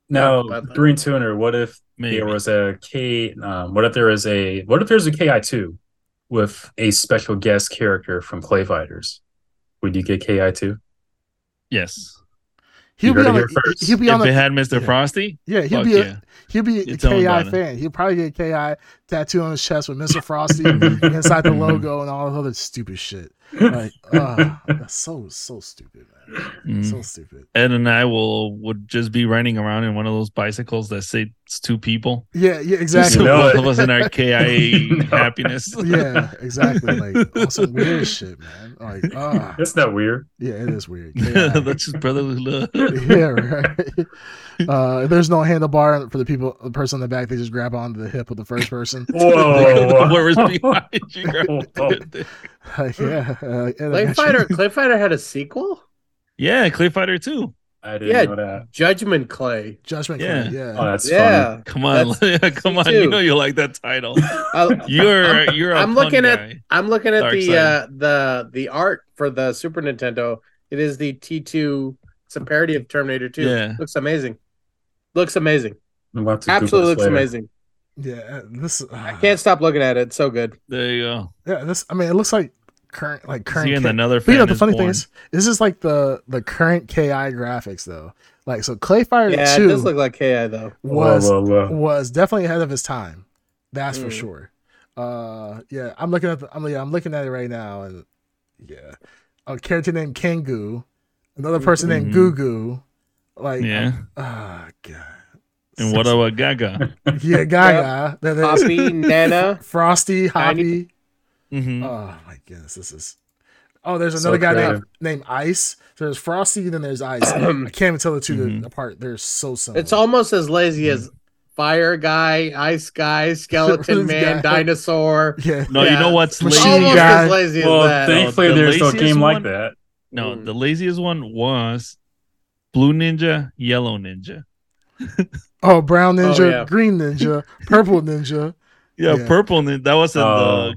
now, Yeah, but- Green Tuner, what if Maybe. there was a K um, what if there is a what if there's a KI2 with a special guest character from Clay Fighters? Would you get KI too? yes. He'll You be on it the, first. he'll be on If the, it had Mr. yeah. Frosty, yeah, he'll fuck be a, yeah. He'll be a You tell him KI about fan. He'll probably get a KI tattoo on his chest with Mr. Frosty inside the logo and all this other stupid shit. Like, uh, that's so so stupid, man. Mm. So stupid. Ed and I will would just be riding around in one of those bicycles that say it's two people. Yeah, yeah, exactly. know both it. of us in our KIA No. happiness. yeah, exactly. Like all some weird shit, man. Like, ah, That's not weird. yeah, it is weird. KI. That's just brotherly love. yeah, right. Uh, there's no handlebar for the people, the person in the back. They just grab onto the hip of the first person. Jackson. Whoa. Whoever's behind you. Whoa. yeah, uh, Clay Fighter. Clay Fighter had a sequel. yeah, Clay Fighter too. I didn't Yeah. know that. Judgment Clay. Judgment Yeah. Clay. Yeah. Oh, that's yeah. Come on, come on. me You know you like that title. I- You're you're. i I'm looking at- guy. I'm looking at Dark the uh, the the art for the Super Nintendo. It is the T2. It's a parody of Terminator 2. Yeah. Looks amazing. Looks amazing. I'm about to Google Absolutely looks later. amazing. Yeah. This. I can't stop looking at it. It's so good. There you go. Yeah. This. I mean, it looks like current, like current. See, K- another But you know the is funny thing is, this is like the the current Ki graphics though. Like so, Clay Fighter Yeah, Two it does look like KI though. was Whoa, whoa, whoa. was definitely ahead of his time. That's for Mm. sure. Uh, yeah, I'm looking at the, I'm yeah, I'm looking at it right now, and yeah, a character named Kangoo, another person named Mhm. Gugu, like Yeah. ah god, And what about Gaga? yeah, Gaga, that is Poppy, Nana. Frosty, Hoppy. hmm Oh my goodness, this is. Oh, there's So another guy named, named Ice. So there's Frosty, then there's Ice. I can't even tell the 2 Mhm. apart. They're so similar. It's almost as lazy as Fire Guy, Ice Guy, Skeleton Man, Guy. dinosaur. yeah. No, you know what's Machine lazy? Almost Guy. as lazy as Well, that. thankfully, the there's no laziest game like that. No, Mm. the laziest one was Blue Ninja, Yellow Ninja. Oh, brown ninja, Oh, yeah. green ninja, purple ninja. Yeah, Yeah. Purple Ninja. That was in Oh.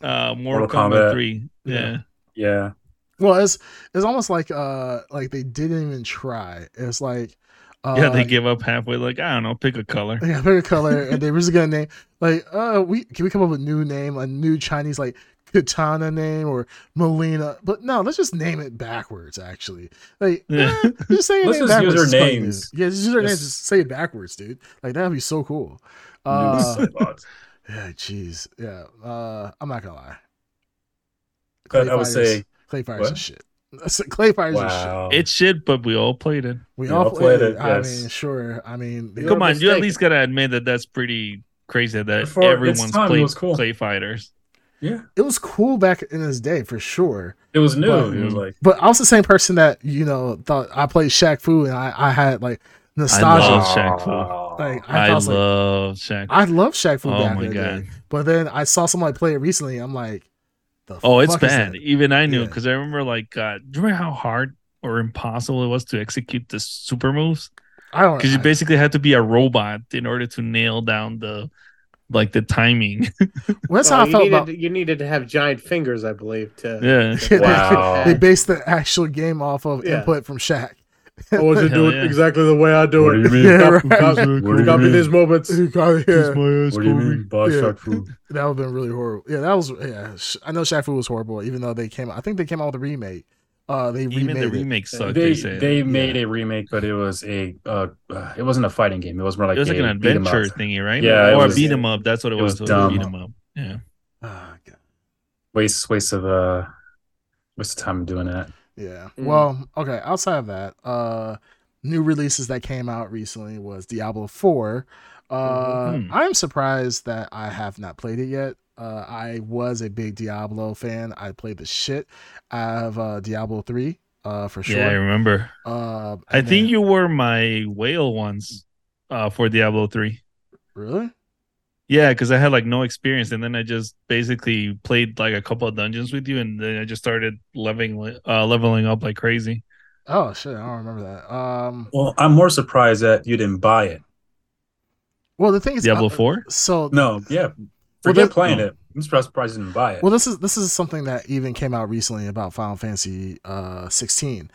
the uh, Mortal, Mortal Kombat, Kombat. 3. Yeah. Yeah. Yeah. Well, it's it's almost like uh like they didn't even try. It's like uh, Yeah, they give up halfway. Like, I don't know, pick a color. yeah, pick a color, and they were just gonna name like uh we can we come up with a new name, a new Chinese like Katana name or Mileena, but no, let's just name it backwards. Actually, like Yeah. eh, just say your Let's name just use backwards. our names. Yeah, just use our names. Just- Just say it backwards, dude. Like that'd be so cool. Uh, yeah, jeez, yeah. Uh, I'm not gonna lie. But I would Clay Fighter's- say- Clay Fighter's What? a shit. Clay Fighter's a shit. wow. It's shit, but we all played it. We We all all played, played it. it, I yes. mean, sure. I mean, Come on, you at least gotta admit that that's pretty crazy that For its everyone's time, played cool. Clay Fighters. Yeah. it was cool back in his day for sure. It was new. But- it was like But I was the same person that you know thought I played Shaq Fu and I, I had like nostalgia. I nostalgia. love Shaq Fu. Like I, I, thought, like, love Shaq. I love Shaq Fu Oh back my in God. day. But then I saw somebody play it recently. I'm like, the Oh, it's is bad. that? Even I knew Yeah. because I remember like, uh, do you remember how hard or impossible it was to execute the super moves? I don't. Because you basically had to be a robot in order to nail down the like the timing. well, that's Oh, how I you felt needed, about. you needed to have giant fingers, I believe. To yeah. they- Wow. They based the actual game off of Yeah. input from Shaq. I want to do it exactly the way I do What do you mean? Yeah, right. copy- What do you copy mean? these moments. yeah. What do you mean? Boss Yeah. Shaq Fu? That would have been really horrible. Yeah, that was. Yeah, I know Shaq Fu was horrible, even though they came. I think they came out with a remake. Uh, they Even remade the it. remake sucked. They They, they made a remake, but it was a uh, uh, it wasn't a fighting game. It was more like it was like an beat 'em up. adventure thingy, right? Yeah, or was- a beat 'em up. That's what it, it was. was It dumb. beat 'em up. Yeah. Ah, God. Waste waste of uh waste of time doing that. Yeah. Mm. Well, okay. Outside of that, uh, new releases that came out recently was Diablo Four. Uh, Mhm. I'm surprised that I have not played it yet. Uh, I was a big Diablo fan. I played the shit out of uh, Diablo Three, uh, for sure. Yeah, I remember. Uh, I think then- you were my whale once uh, for Diablo 3. really. Yeah, because I had like no experience, and then I just basically played like a couple of dungeons with you, and then I just started leveling, uh, leveling up like crazy. Oh shit, I don't remember that. Um, Well, I'm more surprised that you didn't buy it. well, the thing is, Diablo uh, 4? So No, yeah. Well, Forget that- playing no. it. I'm surprised surprised you didn't buy it. Well, this is this is something that even came out recently about Final Fantasy uh 16.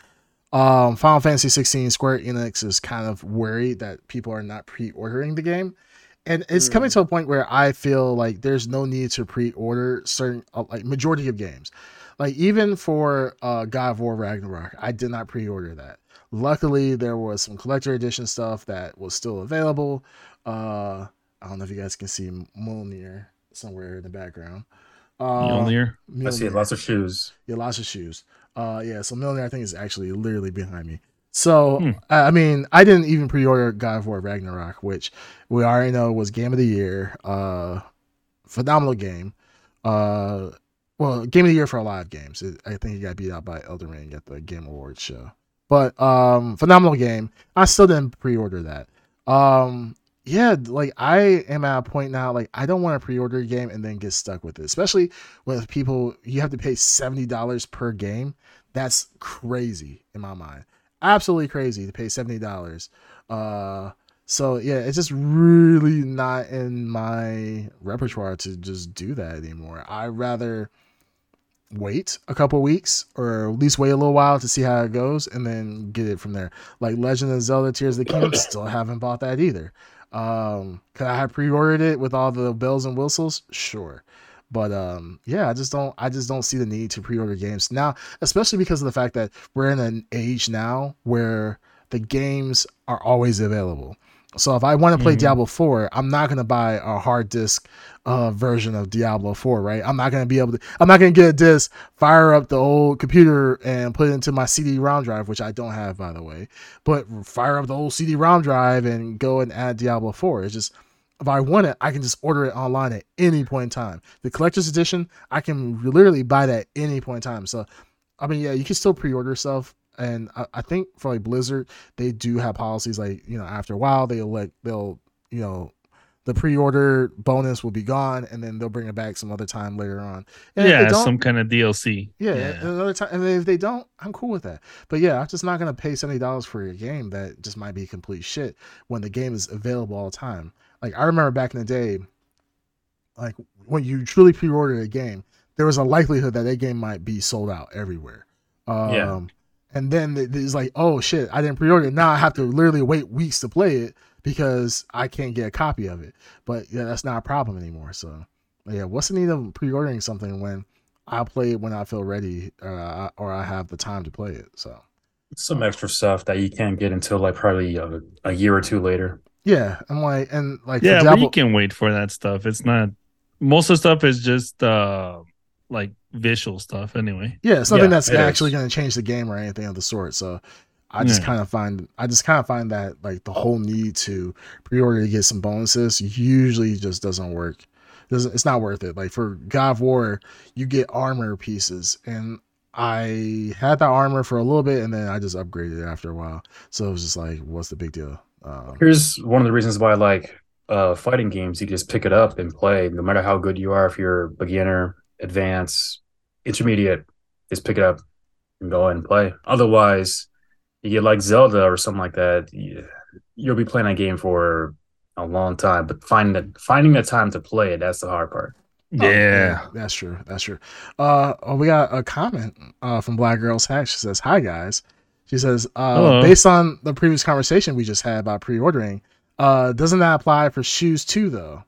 Um, Final Fantasy 16, Square Enix is kind of worried that people are not pre-ordering the game, and it's coming Hmm. to a point where I feel like there's no need to pre-order certain uh, like majority of games. Like even for uh, God of War Ragnarok, I did not pre-order that. Luckily, there was some collector edition stuff that was still available. Uh, I don't know if you guys can see Mjolnir somewhere in the background. Uh, Mjolnir? I see lots of shoes. Yeah, lots of shoes. Uh, yeah, so Mjolnir, I think, is actually literally behind me. So, Hmm. I I mean, I didn't even pre-order God of War Ragnarok, which we already know was Game of the Year. Uh, phenomenal game. Uh, well, Game of the Year for a lot of games. It, I think it got beat out by Elden Ring at the Game Awards show. But um, phenomenal game. I still didn't pre-order that. Um, yeah, like I am at a point now, like I don't want to pre-order a game and then get stuck with it, especially with people. You have to pay seventy dollars per game. That's crazy in my mind. Absolutely crazy to pay seventy dollars. Uh, so yeah, it's just really not in my repertoire to just do that anymore. I rather wait a couple weeks or at least wait a little while to see how it goes and then get it from there. Like Legend of Zelda Tears of the Kingdom, still haven't bought that either. Um, could I have pre-ordered it with all the bells and whistles? Sure. But um, yeah, I just don't I just don't see the need to pre-order games now, especially because of the fact that we're in an age now where the games are always available. So if I want to play mm-hmm. Diablo 4, I'm not going to buy a hard disk uh, version of Diablo 4, right? I'm not going to be able to, I'm not going to get a disc, fire up the old computer and put it into my CD-ROM drive, which I don't have, by the way, but fire up the old CD-ROM drive and go and add Diablo 4. It's just, if I want it, I can just order it online at any point in time. The collector's edition, I can literally buy that at any point in time. So, I mean, yeah, you can still pre-order stuff and I, I, think for like Blizzard, they do have policies like you know after a while they'll like they'll you know the pre-order bonus will be gone and then they'll bring it back some other time later on. And yeah, some kind of DLC. Yeah, yeah. another time. And if they don't, I'm cool with that. But yeah, I'm just not gonna pay seventy dollars for a game that just might be complete shit when the game is available all the time. Like I remember back in the day, like when you truly pre-ordered a game, there was a likelihood that that game might be sold out everywhere. Um, yeah and then it's like, oh shit, I didn't pre-order it. Now I have to literally wait weeks to play it because I can't get a copy of it. But yeah, that's not a problem anymore. So yeah, what's the need of pre-ordering something when I play it when I feel ready uh, or I have the time to play it? So some extra stuff that you can't get until like probably a, a year or two later. Yeah, I'm like, and like, yeah, Diablo- but you can wait for that stuff. It's not most of the stuff is just uh like visual stuff anyway. Yeah, something yeah, that's actually going to change the game or anything of the sort. So I just yeah. kind of find I just kind of find that like the whole need to pre-order to get some bonuses usually just doesn't work. Doesn't it's not worth it. Like for God of War, you get armor pieces, and I had that armor for a little bit, and then I just upgraded it after a while. So it was just like, what's the big deal? Um, Here's one of the reasons why I like uh, fighting games. You just pick it up and play, no matter how good you are. If you're a beginner, advance, intermediate, just pick it up and go ahead and play. Otherwise, you get like Zelda or something like that, you'll be playing that game for a long time. But finding the finding the time to play it, that's the hard part. Yeah. Oh, yeah, that's true. That's true. Uh, oh, we got a comment uh, from Black Girls Hack. She says, "Hi guys." She says, uh, based on the previous conversation we just had about pre-ordering, uh, doesn't that apply for shoes too, though?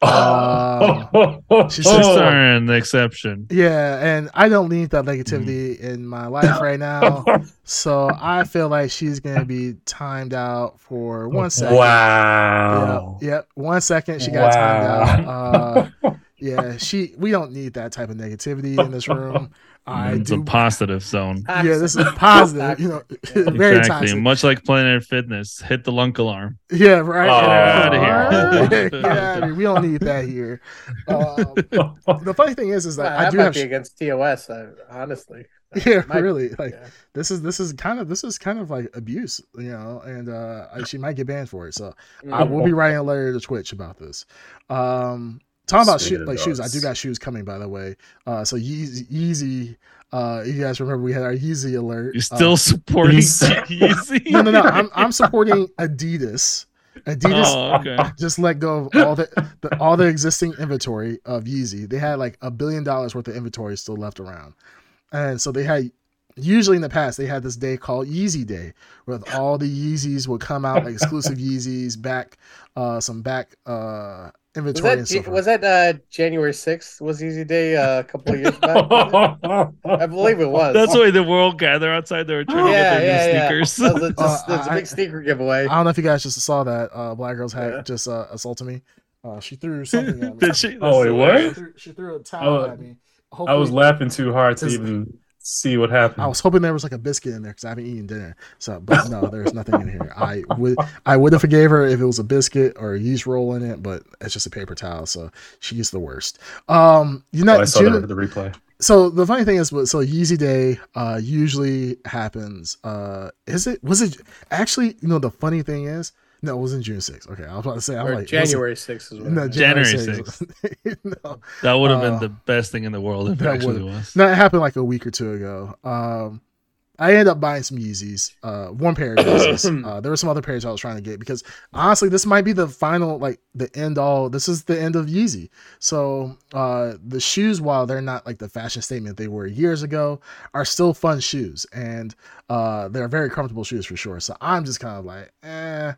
Uh, she's just the exception. Yeah, and I don't need that negativity mm. in my life right now. so I feel like she's gonna be timed out for one second. Wow. Yep, yep. One second she got wow. timed out. Uh, yeah, she. We don't need that type of negativity in this room. I it's do. a positive zone. Yeah, this is positive. you know, very exactly. Toxic. Much like Planet Fitness, hit the lunk alarm. Yeah, right. Oh. Get out of here. yeah, we don't need that here. Um, the funny thing is, is that I do have be against TOS. Uh, honestly. Yeah, might, really. Like yeah. this is this is kind of this is kind of like abuse, you know, and uh she might get banned for it. So mm-hmm. I will be writing a letter to Twitch about this. Um Talking about shoes, like shoes, I do got shoes coming by the way. Uh, so Yeezy, Yeezy uh, you guys remember we had our Yeezy alert. You're still uh, supporting Yeezy? No, no, no. I'm I'm supporting Adidas. Adidas oh, okay. just let go of all the, the, all the existing inventory of Yeezy. They had like a billion dollars worth of inventory still left around, and so they had. Usually in the past, they had this day called Yeezy Day, where all the Yeezys would come out, like exclusive Yeezys, back, uh, some back uh, inventory. Was that, was that uh, January sixth? Was Yeezy Day uh, a couple of years back? I believe it was. That's why the world gather outside there trying to get their yeah, new yeah. sneakers. That's a, just, that's a big sneaker giveaway. I don't know if you guys just saw that. Uh, Black Girls Hack yeah. just uh, assaulted me. Uh, she threw something at me. Did she? Oh, it was. She threw, she threw a towel oh, at me. Hopefully, I was laughing too hard to even see what happened. I was hoping there was like a biscuit in there because I haven't eaten dinner. So, but no, there's nothing in here. I would I would have forgave her if it was a biscuit or a yeast roll in it, but it's just a paper towel. So she's the worst. Um, you know, oh, I saw June, that the replay. So the funny thing is, so Yeezy Day uh, usually happens. Uh, is it? Was it actually? You know, the funny thing is, No, it wasn't June 6th. Okay, I was about to say, I'm Or like, January 6th is what No, January January 6th. no, That would have Uh, been the best thing in the world if it that actually would've- was. no, it happened like a week or two ago. Um, I ended up buying some Yeezys, uh, one pair of Yeezys. uh, there were some other pairs I was trying to get because honestly, this might be the final, like the end all. This is the end of Yeezy. So uh, the shoes, while they're not like the fashion statement they were years ago, are still fun shoes and uh, they're very comfortable shoes for sure. So I'm just kind of like, eh.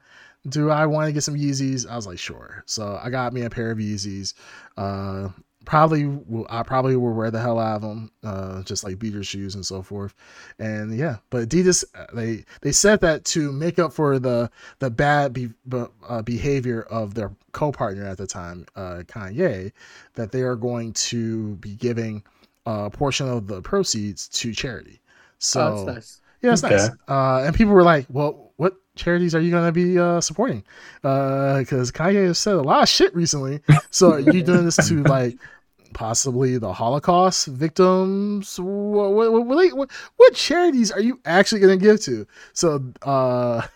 Do I want to get some Yeezys? I was like, sure. So I got me a pair of Yeezys. Uh, probably will I probably will wear the hell out of them, uh, just like beater shoes and so forth. And yeah, but Adidas uh, they they said that to make up for the the bad be, be- uh, behavior of their co-partner at the time, uh, Kanye, that they are going to be giving a portion of the proceeds to charity. So oh, that's nice. yeah, it's Okay. nice. Uh, and people were like, "Well, what charities are you going to be uh, supporting?" Because Kanye has said a lot of shit recently. So are you doing this to like possibly the Holocaust victims? What, what, what, what charities are you actually going to give to? So uh,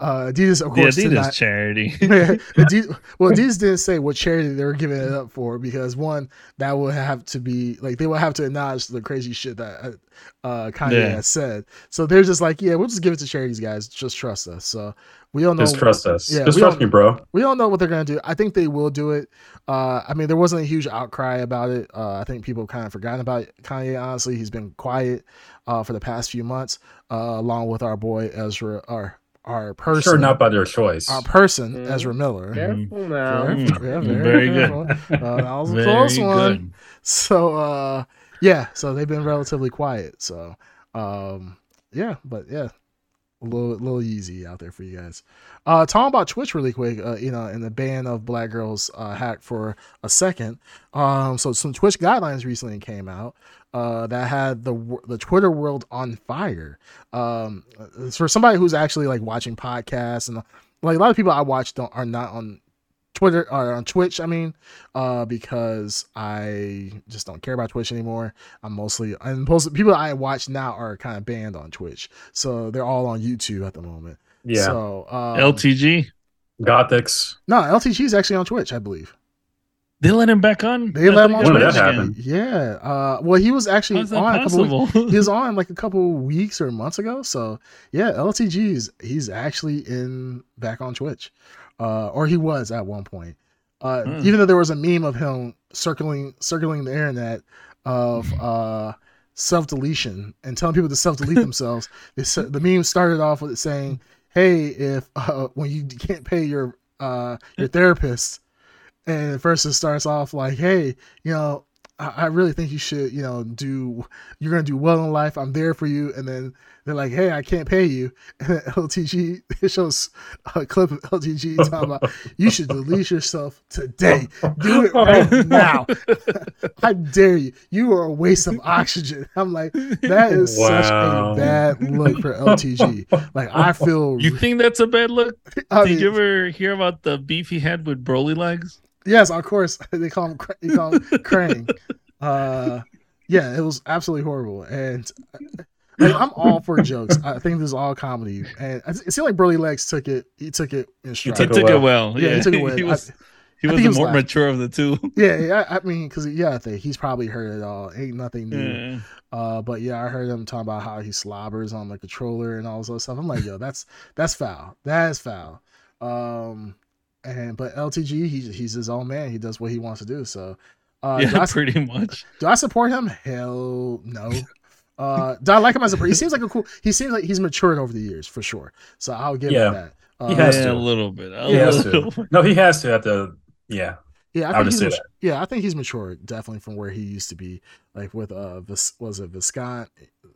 uh, Adidas, of course, did Adidas not- charity. Adidas, well, Adidas didn't say what charity they were giving it up for because one, that would have to be like they would have to acknowledge the crazy shit that uh, Kanye Yeah. has said. So they're just like, yeah, we'll just give it to charities, guys. Just trust us. So we don't know. Just trust us. Yeah, Just trust me, bro. We don't know what they're gonna do. I think they will do it. Uh, I mean, there wasn't a huge outcry about it. Uh, I think people kind of forgotten about Kanye. Honestly, he's been quiet uh, for the past few months, uh, along with our boy Ezra, our our person, Sure, not by their choice. our person Mhm. Ezra Miller. Careful now. Very, Mm, yeah, very very, good. Uh, that was a Very close one. So uh yeah, so they've been relatively quiet. So um yeah, but yeah. A little little easy out there for you guys. Uh talking about Twitch really quick, uh, you know, and the ban of black girls uh hacked for a second. Um so some Twitch guidelines recently came out uh that had the the Twitter world on fire. Um for somebody who's actually like watching podcasts and like a lot of people I watch don't are not on Twitter or on Twitch, I mean, uh, because I just don't care about Twitch anymore. I'm mostly and most people I watch now are kind of banned on Twitch, so they're all on YouTube at the moment. yeah. So um, LTG. Gothics. no, LTG is actually on Twitch, I believe. They let him back on. They I let him on he When got did that happen? again. Yeah. Uh, well, he was actually How's that on a couple. Weeks, possible? he was on like a couple weeks or months ago. So yeah, LTG is he's actually in back on Twitch, uh, or he was at one point. Uh, Hmm. Even though there was a meme of him circling circling the internet of uh, self deletion and telling people to self delete themselves. They the meme started off with it saying, "Hey, if uh, when you can't pay your uh, your therapist." And first it starts off like, hey, you know, I, really think you should, you know, do, you're going to do well in life. I'm there for you. And then they're like, hey, I can't pay you. And then LTG, it shows a clip of LTG talking about, you should delete yourself today. Do it right now. I dare you. You are a waste of oxygen. I'm like, that is such a bad look for LTG. Like, I feel, You think that's a bad look? I Did mean, you ever hear about the beef he had with Brolylegs? Yes, of course. They call him they call him Krang. Uh, yeah, it was absolutely horrible, and like, I'm all for jokes. I think this is all comedy, and it seemed like Brolylegs took it. He took it in He stride. took took it well. Yeah, he took it well. He was, he was he the more mature of the two. yeah, yeah. I mean, because yeah, I think he's probably heard it all. Ain't nothing new. Yeah. Uh, but yeah, I heard him talking about how he slobbers on the controller and all this other stuff. I'm like, yo, that's that's foul. That is foul. Um, and but LTG, he, he's his own man. He does what he wants to do. So, uh, do, yeah, I, pretty much. do I support him? Hell no. Uh, do I like him as a? He seems like a cool. He seems like he's matured over the years for sure. So I'll give Yeah. him that. Uh, He has yeah, to. a little bit. A He has little to. No, he has to have to. Yeah. Yeah, I I think would he's say mat- that. yeah, I think he's matured definitely from where he used to be. Like with uh, Vis- was it Viscant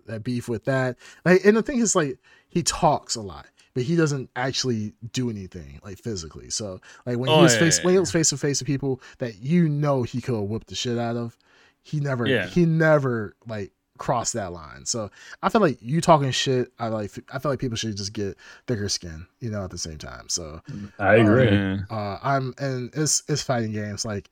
that beef with that? Like, and the thing is, like he talks a lot, but he doesn't actually do anything like physically. So like when he Oh, was yeah, face yeah, when he was face to face with people that you know he could whip the shit out of, he never Yeah. he never like crossed that line. So I feel like you talking shit. I like I feel like people should just get thicker skin, you know, at the same time. So I agree. Yeah. uh, I'm and it's it's fighting games. Like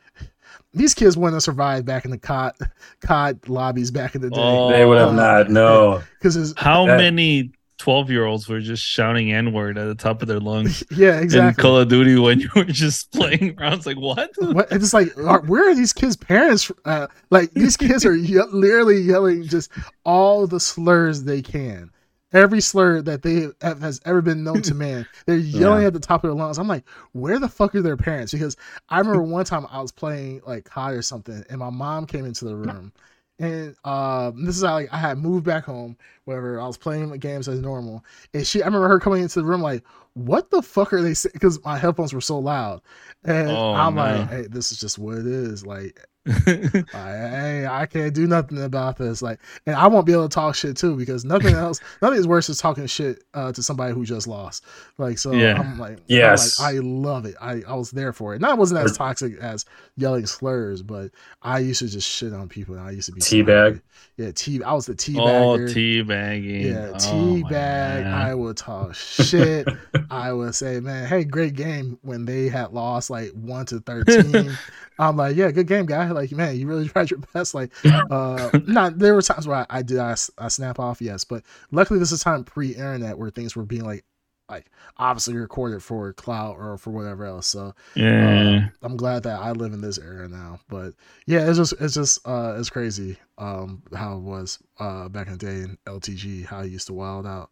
these kids wouldn't have survived back in the COD COD lobbies back in the day Oh, They would have not. No. because it's How That- many 12 year olds were just shouting N word at the top of their lungs yeah, exactly. in. Call of Duty when you were just playing around. It's like, what? What, it's like, are- where are these kids' parents? Uh, like these kids are ye- literally yelling just all the slurs they can. Every slur that they have, has ever been known to man, they're yelling at the top of their lungs. I'm like, where the fuck are their parents? Because I remember one time I was playing like high or something, and my mom came into the room, and um, this is how like I had moved back home. Whatever, I was playing games as normal, and she, I remember her coming into the room like, what the fuck are they saying? Because my headphones were so loud, and Oh, I'm no. like, hey, this is just what it is. Like, Hey, I can't do nothing about this. Like, and I won't be able to talk shit too because nothing else, nothing is worse than talking shit uh, to somebody who just lost. Like, so Yeah. I'm like, I'm Yes. like, I love it. I, I was there for it. Now it wasn't as toxic as yelling slurs, but I used to just shit on people. And I used to be Teabag? Yeah, tea. I was the tea oh, bagger. tea bagging. Yeah, Oh, tea my bag. man. I would talk shit. I would say, man, hey, great game when they had lost like one to thirteen. I'm like, yeah, good game, guy. Like, man, you really tried your best. Like, uh, not there were times where I, I did I snap off, yes, but luckily this is a time pre-internet where things were being like, like obviously recorded for cloud or for whatever else. So Yeah. uh, I'm glad that I live in this era now. But yeah, it's just it's just uh it's crazy um how it was uh back in the day in LTG how I used to wild out.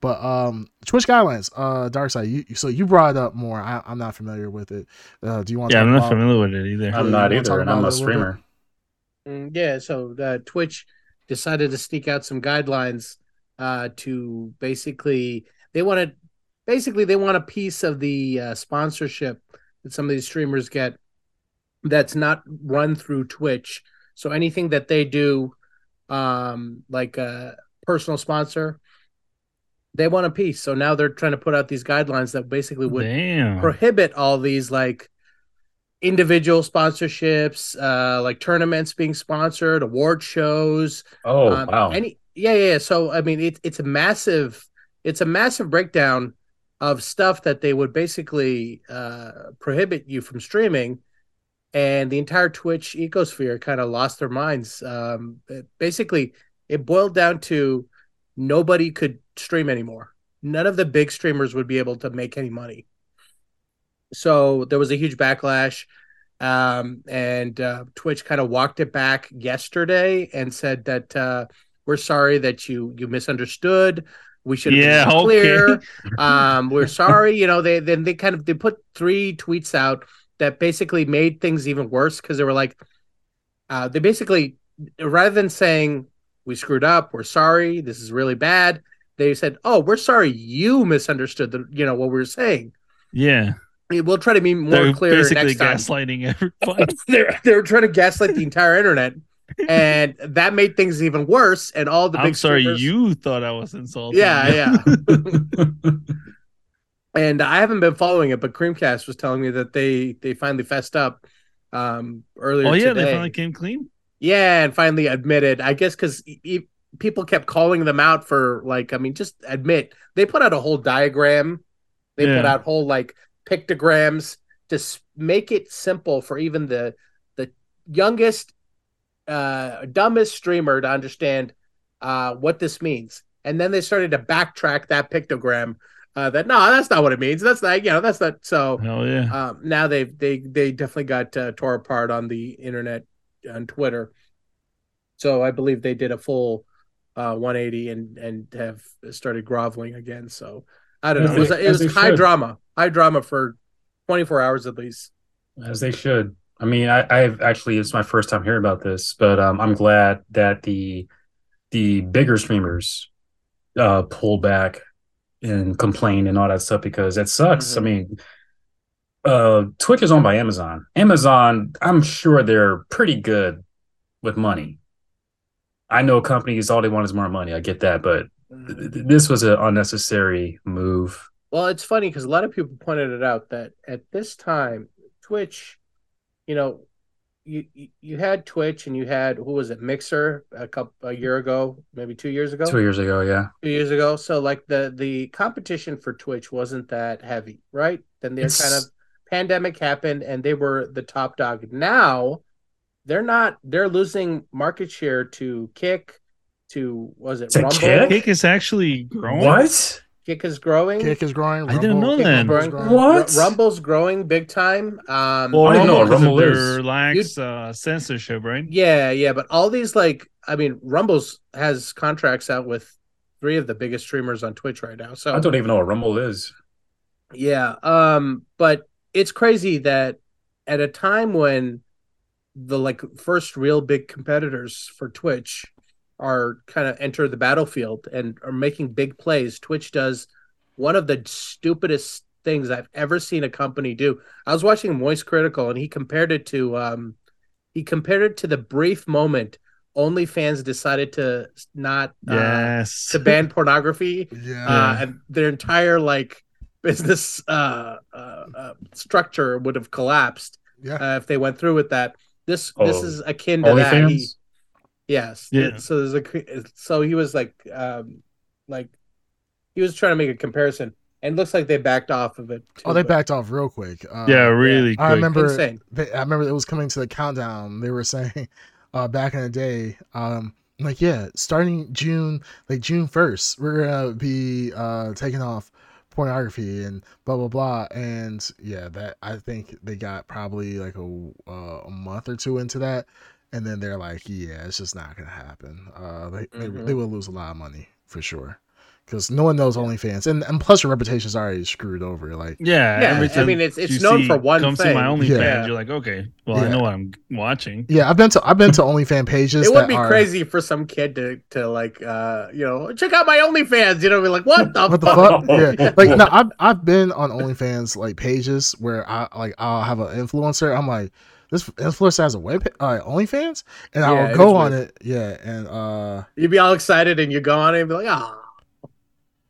But um Twitch guidelines, uh Darkside, you you- so you brought it up more. I, I'm not familiar with it. Uh do you want to yeah, talk I'm not about familiar with it either. I'm not wanna either, and I'm a a little bit? streamer. Mm, Yeah, so uh, Twitch decided to sneak out some guidelines uh, to basically they want to basically they want a piece of the uh, sponsorship that some of these streamers get that's not run through Twitch. So anything that they do, um, like a personal sponsor, they want a piece. So now they're trying to put out these guidelines that basically would Damn. prohibit all these like individual sponsorships, uh, like tournaments being sponsored, award shows. Oh um, wow! Any yeah, yeah. yeah. So I mean, it's it's a massive, it's a massive breakdown of stuff that they would basically uh, prohibit you from streaming, and the entire Twitch ecosphere kind of lost their minds. Um, it- basically, it boiled down to nobody could stream anymore. None of the big streamers would be able to make any money. So there was a huge backlash, um, and uh, Twitch kind of walked it back yesterday and said that uh, we're sorry that you you misunderstood. We should have Yeah, been more okay. clear. Um, we're sorry. You know, they then they kind of they put three tweets out that basically made things even worse because they were like, uh, they basically rather than saying we screwed up, we're sorry, this is really bad. They said, "Oh, we're sorry, you misunderstood the you know what we were saying. Yeah. We'll try to be more They're clear basically next time." gaslighting everybody. they're they're trying to gaslight the entire internet, and that made things even worse. And all the I'm big sorry, streamers- you thought I was insulting. yeah, yeah. and I haven't been following it, but Creamcast was telling me that they they finally fessed up um earlier Oh yeah, today. they finally came clean. Yeah, and finally admitted. I guess because people kept calling them out for like, I mean, just admit they put out a whole diagram. They put out whole like pictograms to make it simple for even the the youngest, uh, dumbest streamer to understand uh, what this means. And then they started to backtrack that pictogram. Uh, that no, that's not what it means. That's not you know that's not so Hell yeah. um, now they've they they definitely got uh, tore apart on the internet on Twitter. So I believe they did a full uh, 180 and and have started groveling again. So I don't As know. It was, they- it was high should. drama, high drama for 24 hours at least. As they should. I mean, I, I've actually it's my first time hearing about this, but um, I'm glad that the the bigger streamers uh pull back and complain and all that stuff because it sucks. Mhm. I mean, uh, Twitch is owned by Amazon. Amazon, I'm sure they're pretty good with money. I know companies all they want is more money. I get that, but th- th- this was an unnecessary move. Well, it's funny because a lot of people pointed it out that at this time, Twitch, you know, you you- you had Twitch and you had who was it, Mixer, a couple a year ago, maybe two years ago. Two years ago, yeah. two years ago. So like the the competition for Twitch wasn't that heavy, right? Then their It's- kind of pandemic happened and they were the top dog. Now they're not they're losing market share to Kick, to was it To Rumble? Kick? Kick is actually growing. What? Kick is growing. Kick is growing. I didn't know that. Rumble's Growing. growing. What? R- Rumble's growing big time. Um, Well, I didn't know Rumble, what Rumble because is. of their uh, censorship, right? yeah, yeah, but all these like, I mean, Rumble's has contracts out with three of the biggest streamers on Twitch right now. So I don't even know what Rumble is. Yeah. Um, but it's crazy that at a time when the like first real big competitors for Twitch are kind of enter the battlefield and are making big plays, Twitch does one of the stupidest things I've ever seen a company do. I was watching Moist Critical and he compared it to um he compared it to the brief moment OnlyFans decided to not uh, to ban pornography Yeah. uh, and their entire like business uh, uh, uh, structure would have collapsed yeah. uh, if they went through with that. This this Oh, is akin to that. He, OnlyFans? Yes. Yeah. So there's a so he was like um like he was trying to make a comparison and it looks like they backed off of it. Too, oh, they but backed off real quick. Uh, yeah, really I quick. remember. Insane. They, I remember it was coming to the countdown. They were saying uh, back in the day, um, like yeah, starting June, like June first, we're gonna be uh, taking off pornography and blah blah blah. And yeah, that I think they got probably like a uh, a month or two into that, and then they're like, yeah, it's just not gonna happen. Uh, they they, Mhm. they will lose a lot of money for sure. Because no one knows OnlyFans, and and plus your reputation is already screwed over. Like, yeah, Yeah, every I mean, it's- it's known see for one Comes thing. to my OnlyFans, Yeah. you're like, okay, well, I know what I'm watching. yeah, I've been to I've been to OnlyFans pages. It would be are- crazy for some kid to to like uh you know check out my OnlyFans. You know, be like, what the what the fuck? fuck? Yeah, like no, I've I've been on OnlyFans like pages where I like I'll have an influencer. I'm like, this influencer has a web uh, OnlyFans, and I'll go on weird. it. Yeah, and uh, You'd be all excited and you go on it and be like, ah.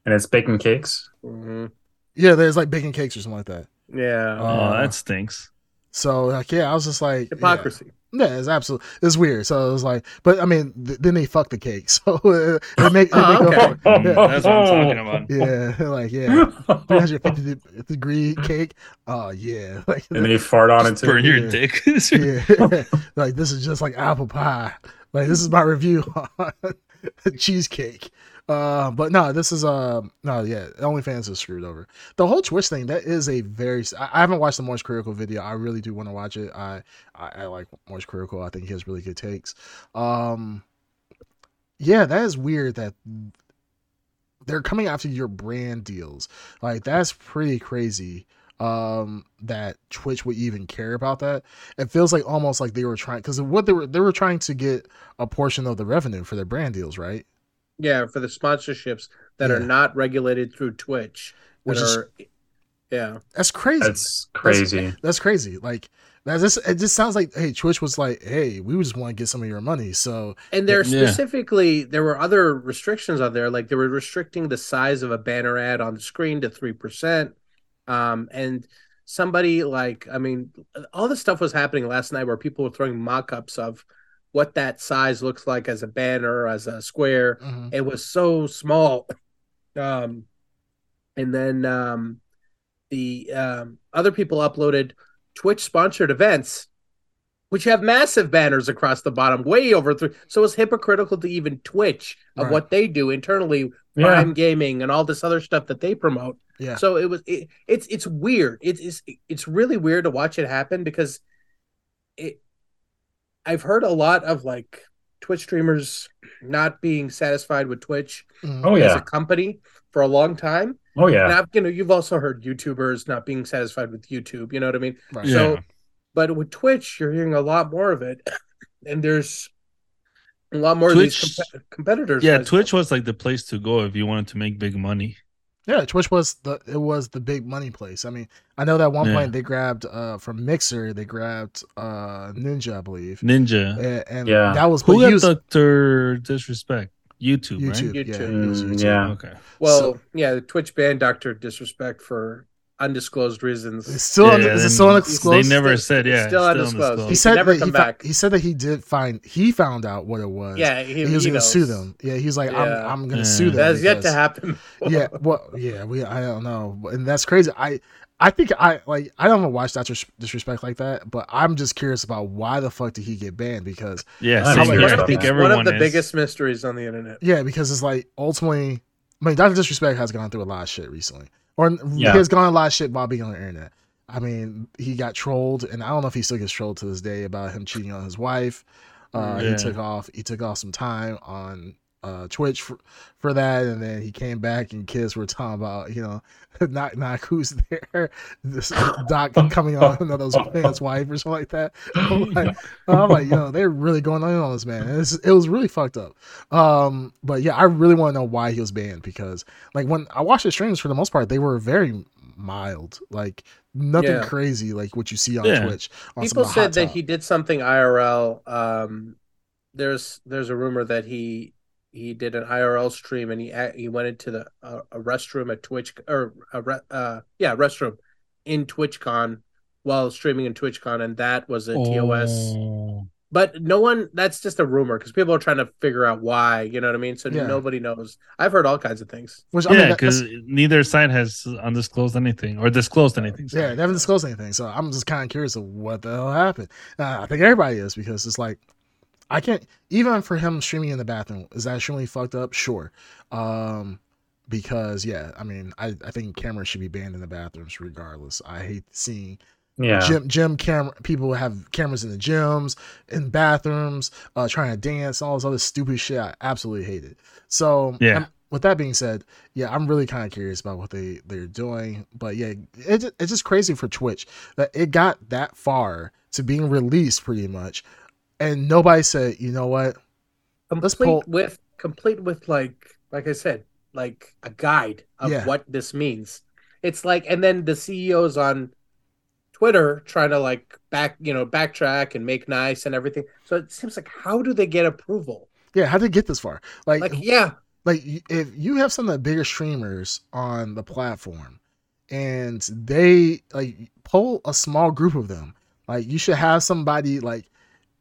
And it's baking cakes. Mhm. yeah, there's like baking cakes or something like that. Yeah. Oh, Uh, that stinks. So like, yeah, I was just like. Hypocrisy. Yeah, it's absolutely it's weird. So it was like, but I mean, th- then they fuck the cake, so it, it make, it Oh, make okay. Mm, That's what I'm talking about. yeah, like yeah, 350 degree cake. Oh yeah, like and they fart on it too. Burn your Yeah. dick. yeah, like this is just like apple pie. Like this is my review on cheesecake. Uh, but no, this is uh no, yeah, OnlyFans is screwed over. The whole Twitch thing that is a very. I, haven't watched the Moist Critical video. I really do want to watch it. I, I I like Moist Critical. I think he has really good takes. Um, yeah, that is weird that they're coming after your brand deals. Like that's pretty crazy um that twitch would even care about that it feels like almost like they were trying because what they were they were trying to get a portion of the revenue for their brand deals right Yeah, for the sponsorships that are not regulated through Twitch. That Which is- are, yeah. that's crazy That's crazy. that's crazy like that just it just sounds like hey twitch was like hey we just want to get some of your money so And there Yeah. specifically, there were other restrictions on there. Like they were restricting the size of a banner ad on the screen to three percent. Um, and somebody like, I mean, all this stuff was happening last night where people were throwing mock-ups of what that size looks like as a banner, as a square. mhm. It was so small. Um, and then um, the um, other people uploaded Twitch sponsored events, which have massive banners across the bottom, way over three. So it's hypocritical to even Twitch of Right. what they do internally, Yeah. Prime Gaming and all this other stuff that they promote. yeah So it was it, it's it's weird. It's it's really weird to watch it happen because it. I've heard a lot of like Twitch streamers not being satisfied with Twitch Mhm. Oh as yeah. a company for a long time. Oh yeah. Now, you know, you've also heard YouTubers not being satisfied with YouTube. You know what I mean? Right. Yeah. So, but with Twitch, you're hearing a lot more of it, and there's a lot more Twitch- of these compe- competitors. Yeah, as- Twitch was like the place to go if you wanted to make big money. Yeah, Twitch was the it was the big money place. I mean, I know that one Yeah. point they grabbed uh from Mixer, they grabbed uh Ninja, I believe. Ninja. And, and Yeah. that was Who got he was- Dr. Disrespect? YouTube, YouTube. right? Yeah, YouTube. he Mm, YouTube. yeah. Okay. Well, So- yeah, Twitch banned Doctor Disrespect for undisclosed reasons. It's still Yeah, un- yeah, is it still undisclosed? They never Still- said, yeah. still it's undisclosed. He He said can never that he, come fou- back. he said that he did find he found out what it was. yeah, he, he was gonna sue them. Yeah, he's like, Yeah. I'm I'm gonna Yeah. sue them. That has yet to happen. yeah, well, yeah, we I don't know, and that's crazy. I I think I like I don't watch that dis- disrespect like that, but I'm just curious about why the fuck did he get banned? Because Yeah, I'm same. I think that. everyone one of the is. biggest mysteries on the internet. yeah, because it's like ultimately, I mean, Doctor Disrespect has gone through a lot of shit recently, or Yeah. he has gone a lot of shit while being on the internet. I mean, he got trolled, and I don't know if he still gets trolled to this day about him cheating on his wife. Uh, Yeah. He took off. He took off some time on uh, Twitch for, for that, and then he came back, and kids were talking about, you know, knock knock who's there, this Doc coming on another man's wife or something like that. I'm like, I'm like, yo, they're really going on on this man. It's, it was really fucked up. Um, but yeah, I really want to know why he was banned because, like, when I watched the streams, for the most part, they were very mild, like nothing Yeah. crazy like what you see on Yeah. Twitch. On People said that top. he did something IRL. Um, there's there's a rumor that he he did an IRL stream and he he went into the uh, a restroom at Twitch or a re, uh yeah restroom in TwitchCon while streaming in TwitchCon and that was a TOS. Oh. But no one that's just a rumor because people are trying to figure out why. You know what I mean? So Yeah. nobody knows. I've heard all kinds of things. Which I mean, Yeah, that- that's- because neither side has undisclosed anything or disclosed anything. Yeah, sorry. they haven't disclosed anything, so I'm just kind of curious of what the hell happened. Uh, I think everybody is because it's like I can't even for him streaming in the bathroom. Is that extremely fucked up? Sure, um, because yeah, I mean, I, I think cameras should be banned in the bathrooms regardless. I hate seeing Yeah. gym gym camera people have cameras in the gyms in bathrooms uh trying to dance all this other stupid shit i absolutely hate it so Yeah. um, with that being said yeah i'm really kind of curious about what they they're doing but yeah it, it's just crazy for twitch that it got that far to being released pretty much and nobody said you know what Let's Complete pull- with complete with like like I said, like a guide of Yeah. what this means. It's like and then the CEOs on Twitter trying to like back you know backtrack and make nice and everything. So it seems like how do they get approval? yeah how did it get this far like Like yeah, like if you have some of the bigger streamers on the platform and they like pull a small group of them like you should have somebody like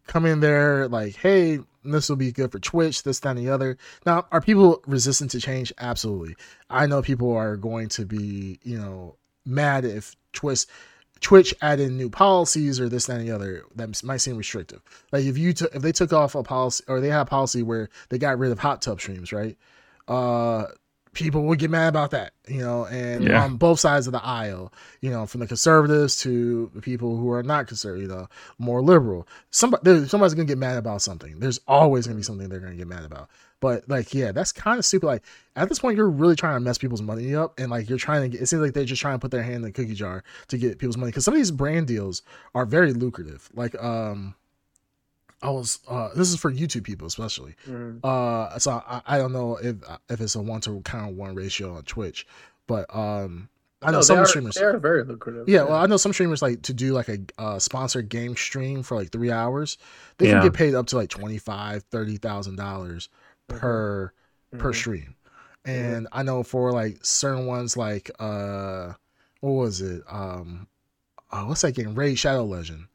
come in there like hey this will be good for twitch this that and the other. Now are people resistant to change? Absolutely. I know people are going to be you know mad if twitch twitch add in new policies or this that and the other that might seem restrictive. Like if you took if they took off a policy or they had a policy where they got rid of hot tub streams right? Uh people would get mad about that you know and Yeah. on both sides of the aisle you know from the conservatives to the people who are not conservative you know more liberal. Somebody somebody's gonna get mad about something. There's always gonna be something they're gonna get mad about. But like yeah that's kind of stupid. Like at this point you're really trying to mess people's money up and like you're trying to get it seems like they're just trying to put their hand in the cookie jar to get people's money because some of these brand deals are very lucrative. Like um I was uh this is for YouTube people especially. Mm. Uh so I, I don't know if if it's a one to kind of one ratio on Twitch, but um I know No, some are, streamers they are very lucrative. yeah, well, I know some streamers like to do like a uh, sponsored game stream for like three hours. They Yeah. can get paid up to like twenty five, thirty thousand dollars per per Mhm. stream. And I know for like certain ones, like uh, what was it? Um, uh, what's that game? Raid Shadow Legend.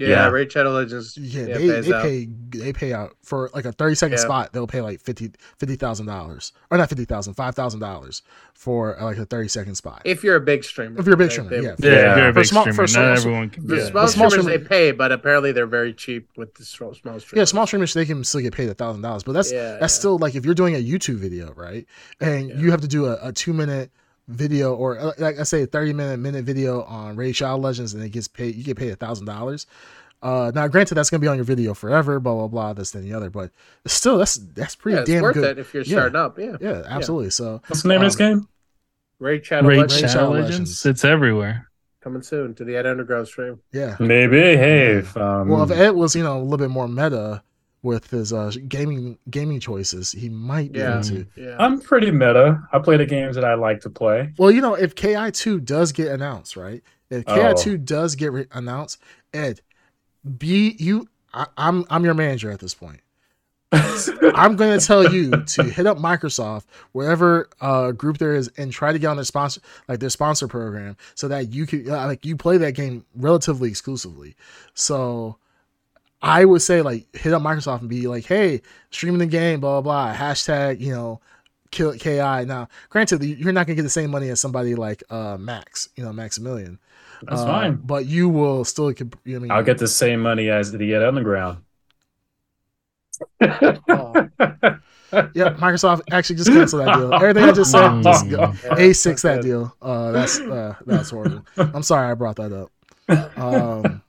Yeah, Yeah. Raid Shadow Legends. Yeah, Yeah, they pays they out. pay they pay out for like a thirty second Yeah. spot. They'll pay like fifty fifty thousand dollars, or not fifty thousand, five thousand dollars for uh, like a thirty second spot. If you're a big streamer, If you're a big streamer, they- yeah. Yeah, Yeah. if you're a For small- streamer. for Not small- everyone can. For Yeah. small, small streamers, streamer- they pay, but apparently they're very cheap with the small, small streamers. Yeah, small streamers they can still get paid a thousand dollars, but that's Yeah, that's yeah. still like if you're doing a YouTube video, right? And Yeah. you have to do a, a two minute video or uh, like I say, a thirty minute minute video on Raid Shadow Legends, and it gets paid. You get paid a thousand dollars. Uh, now, granted, that's gonna be on your video forever, blah blah blah, this and the other, but still, that's that's pretty Yeah, it's damn worth good. it if you're Yeah. starting up. Yeah, Yeah, absolutely. So What's the name of this Um, game? Raid Shadow Raid Legends Shadow Shadow Legends. Legends. It's everywhere. coming soon to the Ed Underground stream. yeah. Maybe. Hey, if, um, Well, if Ed was you know a little bit more meta with his uh gaming gaming choices, he might be Yeah. able to. Yeah, I'm pretty meta. I play the games that I like to play. Well, you know, if KI two does get announced, right? If KI two does get re- announced, Ed, be you. I, I'm I'm your manager at this point. I'm going to tell you to hit up Microsoft, wherever uh, group there is, and try to get on their sponsor, like their sponsor program, so that you can uh, like you play that game relatively exclusively. So, I would say like hit up Microsoft and be like, hey, streaming the game, blah blah blah, hashtag you know, kill Ki. Now, granted, you're not gonna get the same money as somebody like uh Max, you know, Maximilian. That's Uh, fine. but you will still. comp- I mean, I'll get the same money as the Get Underground. Oh. Yeah, Microsoft actually just canceled that deal. Everything I just said, just go, a six that deal. Uh, that's uh, that's horrible. I'm sorry I brought that up. Um,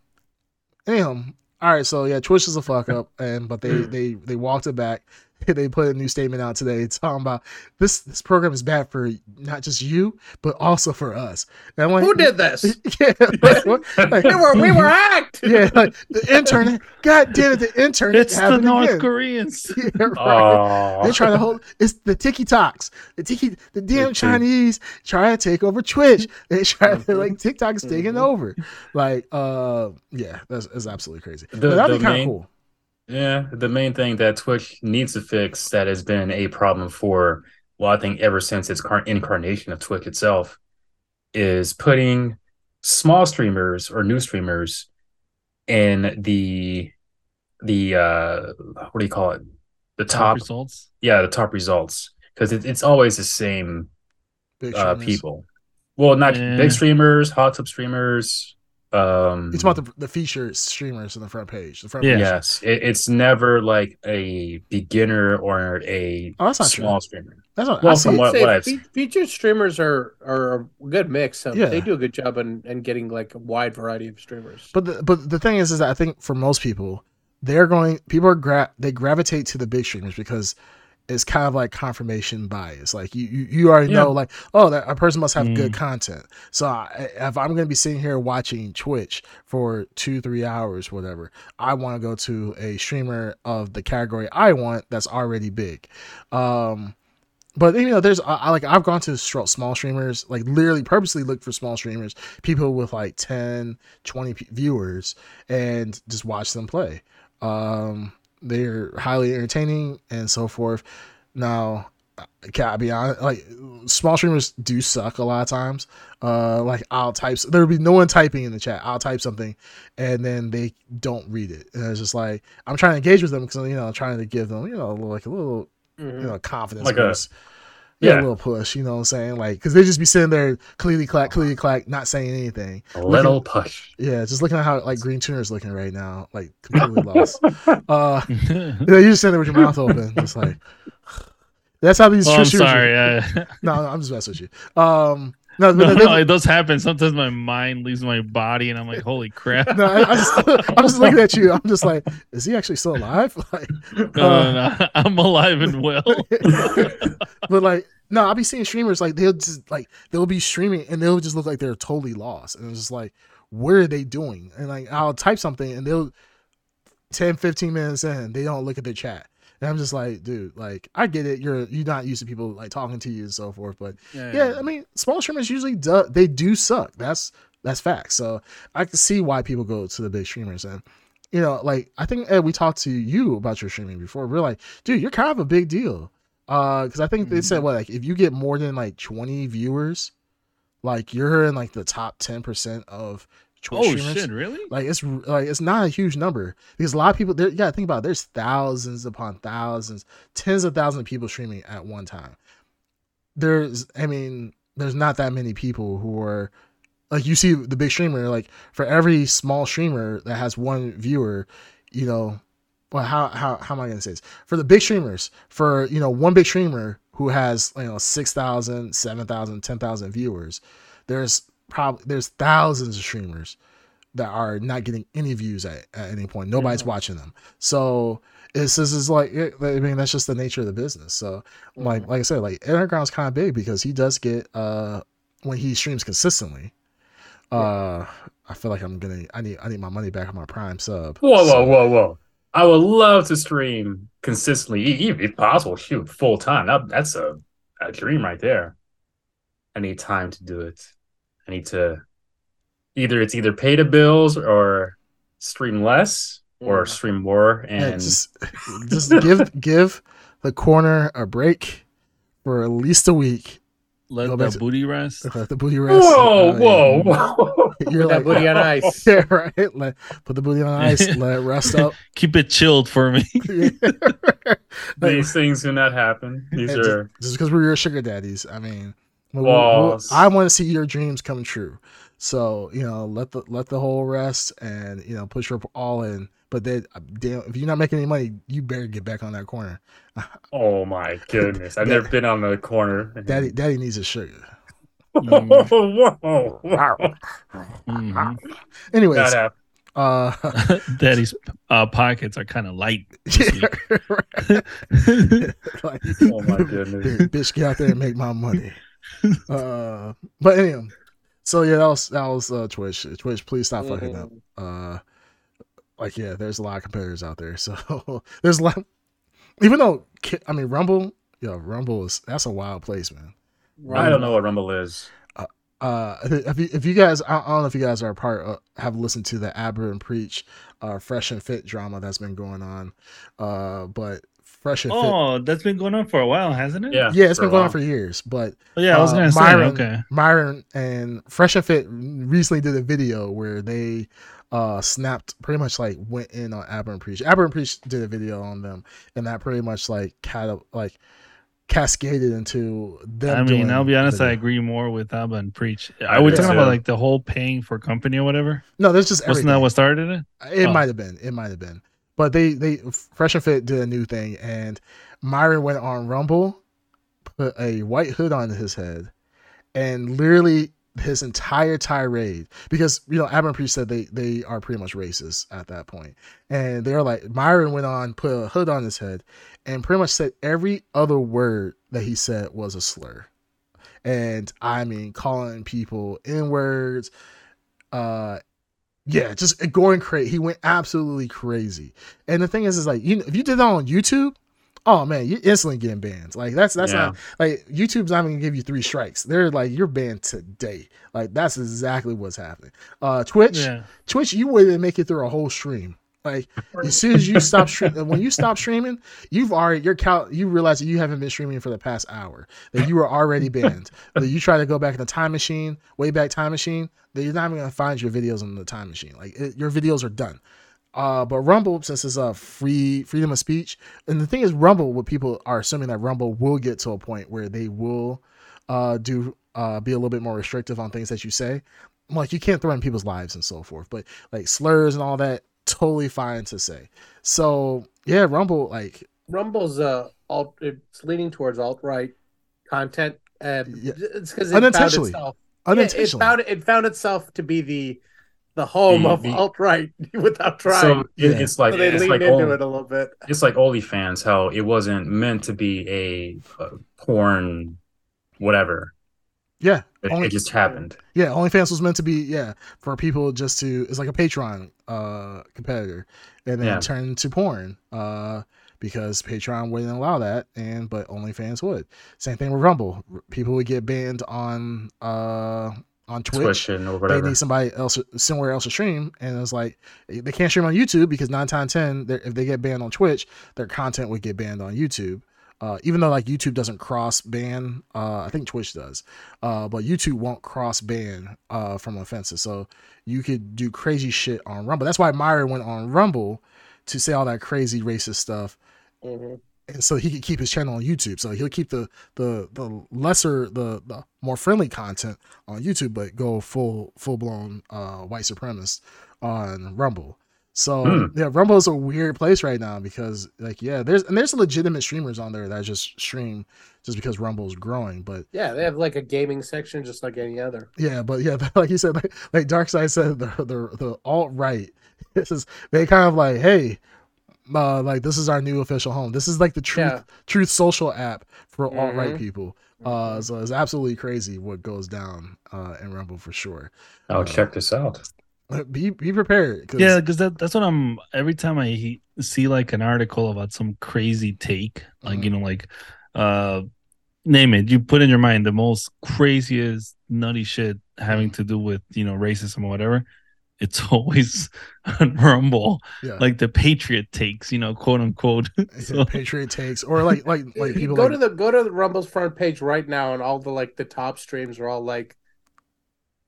anyhow, all right. So yeah, Twitch is a fuck up, and but they mm. they they walked it back. They put a new statement out today talking about this. This program is bad for not just you, but also for us. And like, Who did this? Yeah, like. Like, We were we were hacked. yeah, like the internet. God damn it, the internet. It's the North again. Koreans. Yeah, right. They try to hold it's the Tiki Talks. The Tiki the damn Tiki. Chinese try to take over Twitch. They try to like TikTok is taking over. Like uh yeah, that's, that's absolutely crazy. The- but that'd be kind of main- cool. Yeah, the main thing that Twitch needs to fix that has been a problem for, well, I think ever since its car- incarnation of Twitch itself, is putting small streamers or new streamers in the the uh what do you call it? The Top top, results. yeah, the top results because it, it's always the same uh, people. Well, not Eh. big streamers, hot tub streamers. Um, It's about the the feature streamers in the front page. The front Yeah. page. Yes, it, it's never like a beginner or a Oh, that's not small true. streamer. That's not Well, I from see. what- I'd say I've- fe- featured streamers are are a good mix. Of, Yeah. They do a good job in, in getting like a wide variety of streamers. But the, but the thing is, is that I think for most people, they're going. People are gra- they gravitate to the big streamers because it's kind of like confirmation bias. Like you you, you already Yeah. know, like oh, that a person must have good Mm. content. So I, if I'm going to be sitting here watching Twitch for two three hours, whatever, I want to go to a streamer of the category I want that's already big. Um, but you know, there's I, I like I've gone to small streamers, like literally purposely look for small streamers, people with like 10, 20 p- viewers, and just watch them play. Um, they're highly entertaining and so forth. Now, can I be honest? Like small streamers do suck a lot of times. Uh, like I'll type, there will be no one typing in the chat. I'll type something, and then they don't read it, and it's just like I'm trying to engage with them because you know I'm trying to give them you know like a little Mhm. you know, confidence Like a-. yeah, a little push, you know what I'm saying? Like, because they just be sitting there, clearly clack, clearly clack, not saying anything. A little push. Yeah, just looking at how like Green Tuner's looking right now, like completely lost. Uh, you you're just sitting there with your mouth open, just like. That's how these well, I'm sorry. Uh, No, no, I'm just messing with you. Um, no, no, no, it does happen. Sometimes my mind leaves my body, and I'm like, "Holy crap!" no, I, I just, I'm just looking at you. I'm just like, is he actually still alive? Like, No, no, uh, no, I'm alive and well. but like no i'll be seeing streamers like they'll just like they'll be streaming and they'll just look like they're totally lost and it's just like what are they doing and like i'll type something and they'll 10 15 minutes in they don't look at their chat and i'm just like dude like i get it. You're you're not used to people like talking to you and so forth but yeah i mean small streamers usually do they do suck. That's that's fact. so i can see why people go to the big streamers and you know like i think Ed, we talked to you about your streaming before. We're like dude you're kind of a big deal. Uh because i think they said what like if you get more than like 20 viewers like you're in like the top 10% of Twitch Oh streamers. shit! Really? Like it's like it's not a huge number because a lot of people there. You gotta think about it, there's thousands upon thousands, tens of thousands of people streaming at one time. There's, I mean, there's not that many people who are like you see the big streamer. Like for every small streamer that has one viewer, you know, well, how how how am I gonna say this? For the big streamers, for you know, one big streamer who has you know 6,000, 7,000, 10,000 viewers, there's probably there's thousands of streamers that are not getting any views at, at any point. Nobody's watching them. So it's this is like it- I mean that's just the nature of the business. So like like I said, like Underground's kind of big because he does get uh when he streams consistently. Uh, I feel like I'm gonna I need I need my money back on my Prime sub. Whoa, So- whoa, whoa, whoa! I would love to stream consistently, even if possible. Shoot, full time. That, that's a, a dream right there. I need time to do it. I need to either it's either pay the bills or stream less or Mhm. stream more. Yeah, And just just give give the corner a break for at least a week let Go the to- booty rest. Let the booty rest. Whoa, Uh, whoa, whoa! You're Put that booty on ice. Yeah, right. Let put the booty on ice. let it rest up. Keep it chilled for me. Like, These things do not happen. These and are just because we're your sugar daddies. I mean, we- we- Walls. I want to see your dreams come true. So you know, let the let the whole rest and you know push your all in. But then, uh, damn, if you're not making any money, you better get back on that corner. oh my goodness! I've never been on the corner. Daddy, daddy needs a sugar. whoa, whoa, wow! Mhm. Anyways, That uh, Daddy's uh, pockets are kind of light. yeah, right. Like, Oh my goodness. Bitch, get out there and make my money. Uh, but anyway, so yeah, that was that was uh, Twitch. Twitch, please stop fucking up. Uh like yeah there's a lot of competitors out there so there's a lot even though i mean rumble yo rumble is that's a wild place man I don't know what Rumble is. uh if you, if you guys I, I don't know if you guys are a part of, have listened to the Aba and preach uh fresh and fit drama that's been going on uh but fresh and fit Oh, that's been going on for a while, hasn't it? Yeah, yeah it's for been a going on for years but Oh, yeah, I was uh, gonna say. Myron, Okay. Myron and Fresh and Fit recently did a video where they uh snapped pretty much like went in on Aba and Preach. Aba and Preach did a video on them and that pretty much like kind of like cascaded into them. I mean, I'll be a honest. I agree more with Aba and Preach. Are we do talking too. about like the whole paying for company or whatever? No, that's just Wasn't everything. that what started it? It Oh. might have been. It might have been. But they they Fresh and Fit did a new thing, and Myron went on Rumble, put a white hood on his head, and literally his entire tirade because you know Aba and Preach said they they are pretty much racist at that point, and they're like Myron went on put a hood on his head, and pretty much said every other word that he said was a slur, and I mean calling people n words, uh yeah, just going crazy. He went absolutely crazy. And the thing is, is like you if you did that on YouTube, oh man, you're instantly getting banned. Like that's that's Yeah. not like YouTube's not even gonna give you three strikes. They're like you're banned today. Like that's exactly what's happening. Uh, Twitch, Yeah. Twitch, you wouldn't make it through a whole stream. Like as soon as you stop streaming, when you stop streaming, you've already your count. You realize that you haven't been streaming for the past hour. That you were already banned. that you try to go back in the time machine, way back time machine. That you're not even gonna find your videos in the time machine. Like it, your videos are done. Uh, but Rumble, since it's a free freedom of speech, and the thing is, Rumble, what people are assuming that Rumble will get to a point where they will uh, do uh, be a little bit more restrictive on things that you say. Like you can't threaten people's lives and so forth, but like slurs and all that, totally fine to say. So yeah, Rumble, like Rumble's uh alt it's leaning towards alt right content and Yeah. it's because it found Unintentionally. itself yeah, it unintentionally. found it found itself to be the the home The- of the- alt right without trying. So it, Yeah. it's like So they it's leaned like into Only, it a little bit. it's like OnlyFans. How it wasn't meant to be a, uh porn, whatever. yeah, It, Only- it just happened. yeah. OnlyFans was meant to be yeah for people just to it's like a Patreon uh competitor, and then Yeah. turn into porn uh because Patreon wouldn't allow that, and but OnlyFans would. Same thing with Rumble. People would get banned on uh on Twitch. Twitch or they need somebody else somewhere else to stream and it's like they can't stream on youtube because 9 times 10 if they get banned on twitch their content would get banned on youtube uh, even though like youtube doesn't cross ban uh, i think twitch does uh, but youtube won't cross ban uh, from offenses so you could do crazy shit on rumble that's why Myron went on rumble to say all that crazy racist stuff Mhm. and so he could keep his channel on YouTube. So he'll keep the the the lesser the, the more friendly content on YouTube, but go full full blown uh, white supremacist on Rumble. So Hmm. yeah, Rumble is a weird place right now because like yeah, there's and there's legitimate streamers on there that just stream just because Rumble's growing, but Yeah, they have like a gaming section just like any other. yeah, but yeah, like you said, like, like Darkseid said, the the the alt right, this is they kind of like, hey, uh, like this is our new official home. This is like the truth Yeah. truth social app for alt right people. Uh, so it's absolutely crazy what goes down uh in Rumble for sure. Oh, uh, check this out. Be be prepared. 'cause- Yeah, because that, that's what I'm. Every time I see like an article about some crazy take, like you know, like uh, name it. You put in your mind the most craziest nutty shit having to do with you know racism or whatever. it's always on Rumble, Yeah. like the Patriot takes, you know, quote unquote. So, Patriot takes or like like like people go like, to the go to the Rumble's front page right now, and all the like the top streams are all like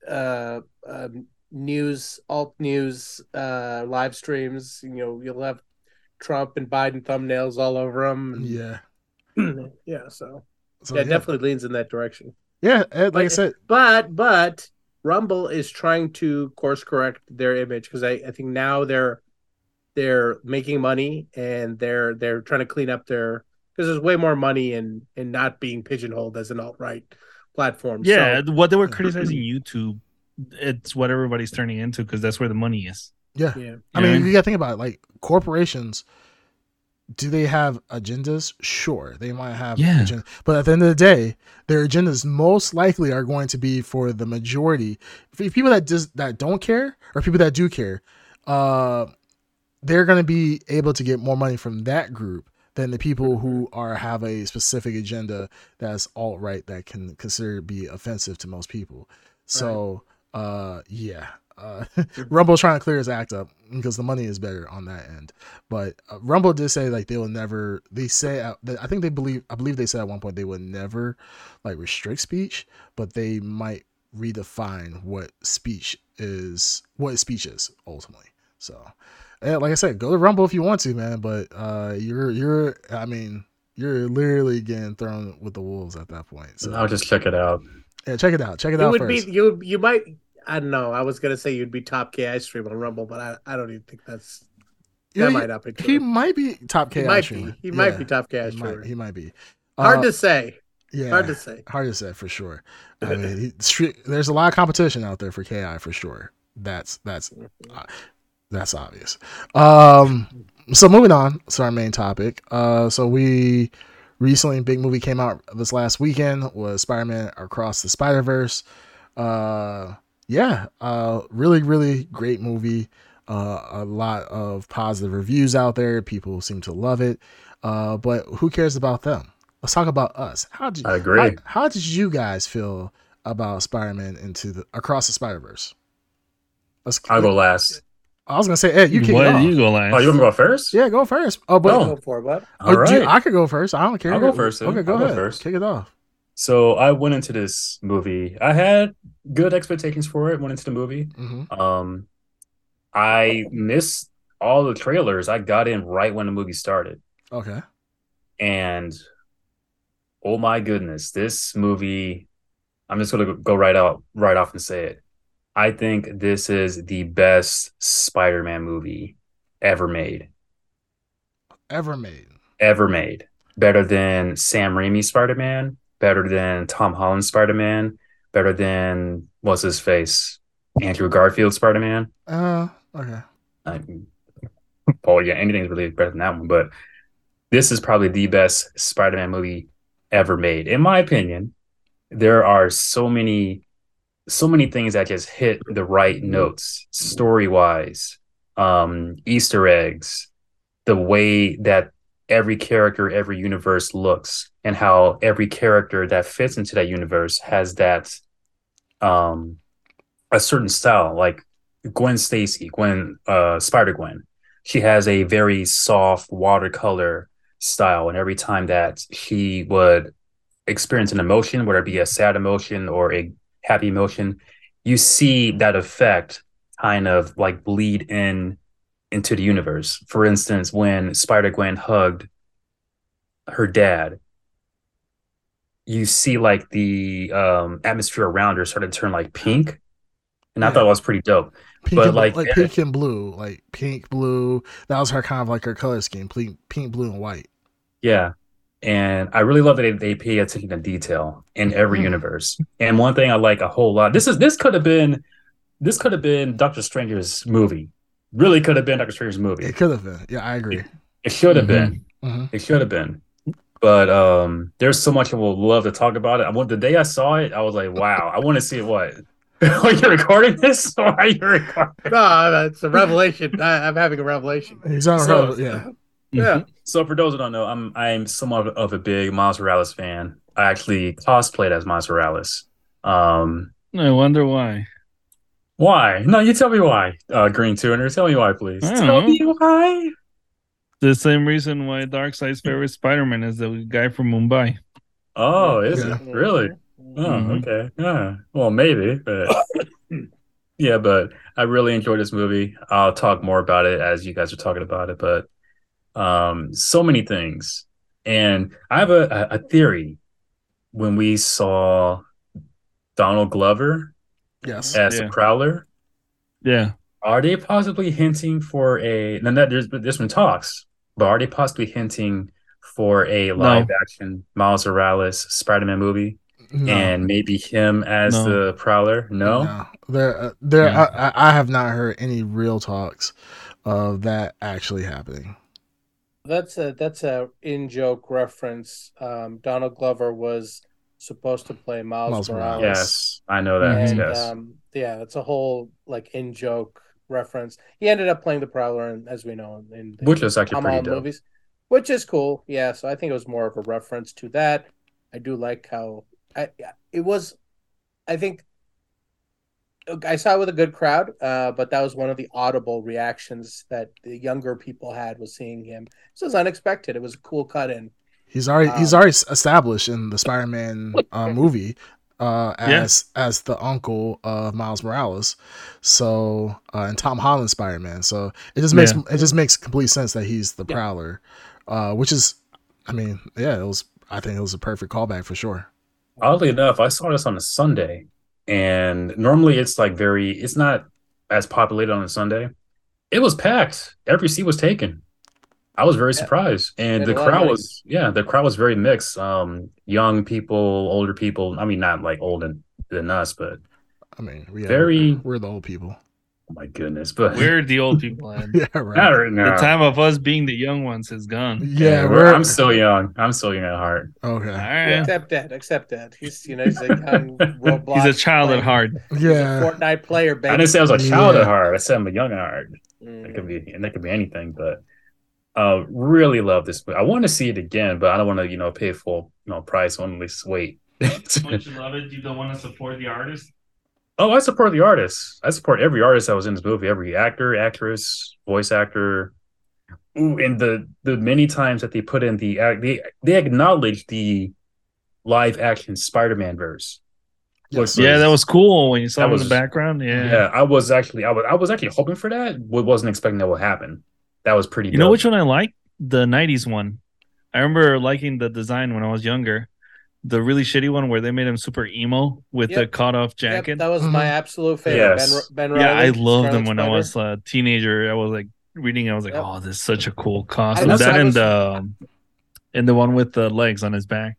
uh, um news, alt news, uh, live streams. You know, you'll have Trump and Biden thumbnails all over them. yeah. yeah. So, So, yeah, it definitely leans in that direction. Yeah, and like I said, But but Rumble is trying to course correct their image because I, I think now they're they're making money and they're they're trying to clean up their because there's way more money in in not being pigeonholed as an alt right platform. yeah, So, what they were criticizing YouTube, it's what everybody's turning into because that's where the money is. yeah. yeah. I mean, you gotta think about it. Like corporations, do they have agendas? Sure, they might have. Yeah. agenda- but at the end of the day, their agendas most likely are going to be for the majority. For people that just that don't care, or people that do care, uh, they're going to be able to get more money from that group than the people who are have a specific agenda that's alt right that can consider be offensive to most people. So, uh, yeah. Uh, Rumble's trying to clear his act up because the money is better on that end. But uh, Rumble did say like they will never. They say uh, I think they believe. I believe they said at one point they would never like restrict speech, but they might redefine what speech is. What speech is ultimately. So, yeah, like I said, go to Rumble if you want to, man. But uh, you're you're. I mean, you're literally getting thrown with the wolves at that point. So I'll just check it out. Yeah, check it out. Check it You out would first. be you you might I don't know. I was gonna say you'd be top KI stream on Rumble, but I, I don't even think that's Yeah, that he- might not be True. He might be top He KI might streamer. be. He might be top KI He streamer. might, he might be. Hard Uh, to say. yeah, Hard to say. hard to say for sure. I mean, he, street, there's a lot of competition out there for Ki for sure. That's that's uh, that's obvious. Um, so moving on to our main topic. Uh, so we recently big movie came out this last weekend was Spider-Man Across the Spider-Verse. Uh, yeah, uh, really really great movie. Uh, a lot of positive reviews out there. People seem to love it. Uh, but who cares about them? Let's talk about us. How did I agree. How, how did you guys feel about Spider-Man into the across the Spider-Verse? Let's. I'll go last. I was gonna say, Ed, you kick it Why off. do you go last? Oh, you want to go first? Yeah, go first. Oh, but Oh. Go for it, bud. oh, All do you- right. I could go first. I don't care. I'll go first, then. Okay, go I'll go ahead. first. Kick it off. So I went into this movie. I had good expectations for it. Went into the movie. hmm Um, I missed all the trailers. I got in right when the movie started, Okay. and oh my goodness, this movie! I'm just gonna go right out, right off and say it. I think this is the best Spider-Man movie ever made. Ever made. Ever made. Better than Sam Raimi Spider-Man. Better than Tom Holland Spider-Man. Better than what's his face, Andrew Garfield Spider-Man. Uh. Okay. I, well, yeah, anything's really better than that one, but this is probably the best Spider-Man movie ever made, in my opinion. There are so many, so many things that just hit the right notes, story-wise, um, Easter eggs, the way that every character, every universe looks, and how every character that fits into that universe has that, um, a certain style, like Gwen Stacy, Gwen uh Spider Gwen. She has a very soft watercolor style, and every time that she would experience an emotion, whether it be a sad emotion or a happy emotion, you see that effect kind of like bleed in into the universe. For instance, when Spider Gwen hugged her dad, you see like the um atmosphere around her started to turn like pink. And I thought it was pretty dope. Pink But, and, like, like pink and blue, like pink, blue. That was her kind of like her color scheme: pink, pink, blue, and white. Yeah. And I really love that they, they pay attention to detail in every Mhm. universe. And one thing I like a whole lot. This is this could have been this could have been Doctor Strange's movie. Really could have been Doctor Strange's movie. It could have been. Yeah, I agree. It should have Mhm. been. hmm It should have been. But um there's so much I would love to talk about it. I want the day I saw it, I was like, wow, I want to see it what. Are you recording this? Or are you recording? No, it's a revelation. I, I'm having a revelation. He's on So- yeah. Yeah. So for those who don't know, I'm I'm somewhat of a big Miles Morales fan. I actually cosplayed as Miles Morales. Um I wonder why. Why? No, you tell me why. Uh, Green Tuner, tell me why, please. Tell know. me why. The same reason why Darkseid's favorite Spider-Man is the guy from Mumbai. Oh, is Yeah. it really? Oh, Mhm. okay. Yeah. Well, maybe, but yeah, but I really enjoyed this movie. I'll talk more about it as you guys are talking about it, but um, so many things. And I have a, a a theory. When we saw Donald Glover Yes. as Yeah. the Prowler, Yeah. are they possibly hinting for a? Now that there's there's been talks, but are they possibly hinting for a live action Miles Morales Spider-Man movie? No. and maybe him as No. the prowler. No, No, there, uh, there. Yeah. I, I- I have not heard any real talks of that actually happening. That's a that's a in joke reference. Um, Donald Glover was supposed to play Miles, Miles Morales. Morales. yes, I know that. and yes, um, yeah, it's a whole like in joke reference. He ended up playing the Prowler, and as we know, in the which is actually pretty dope. movies, which is cool. Yeah, so I think it was more of a reference to that. I do like how I, it was. I think I saw it with a good crowd, uh, but that was one of the audible reactions that the younger people had was seeing him. This was unexpected. It was a cool cut in. He's already he's Um, already established in the Spider-Man uh, movie uh, Yeah. as as the uncle of Miles Morales. So uh, and Tom Holland Spider-Man. So it just makes Yeah. it just makes complete sense that he's the Yeah. Prowler, uh, which is, I mean, yeah, it was. I think it was a perfect callback for sure. Oddly enough, I saw this on a Sunday, and normally it's like very, it's not as populated on a Sunday. It was packed. Every seat was taken. I was very Yeah. surprised, and the a lot of crowd was, yeah, the crowd was very mixed. Um, young people, older people. I mean, not like older than, than us, but I mean, we Very- we're the old people. Oh my goodness, but We're the old people, and Yeah, not right. right now. the time of us being the young ones is gone. Yeah, we're- we're I'm still young. I'm still young at heart. All okay. right. Except that, Accept that he's you know he's a young Roblox. He's a child at player. heart. He's Yeah, a Fortnite player. Baby. I didn't say I was a child Yeah. at heart. I said I'm a young at heart. Mm. It could be, and that could be anything. But uh, really love this. movie. I want to see it again, but I don't want to, you know, pay full, you know, price. I want to at least wait. Don't you love it? You don't want to support the artist? Oh, I support the artists. I support every artist that was in this movie. Every actor, actress, voice actor. Ooh, and the the many times that they put in the act, they they acknowledge the live action Spider-Man verse. Yes. Yeah, that was cool when you saw That him in was- the background. Yeah. Yeah, I was actually, I was, I was actually hoping for that. but wasn't expecting that would happen. That was pretty. You know which one I like? The '90s one. I remember liking the design when I was younger. The really shitty one where they made him super emo with the Yep. cut off Yep, jacket. that was my Mhm. absolute favorite. Yes. Ben, ben yeah, I loved Scarlet them when I was a teenager. I was like reading. I was like, Yep. oh, this is such a cool costume. was- that I and was- the and the one with the legs on his back.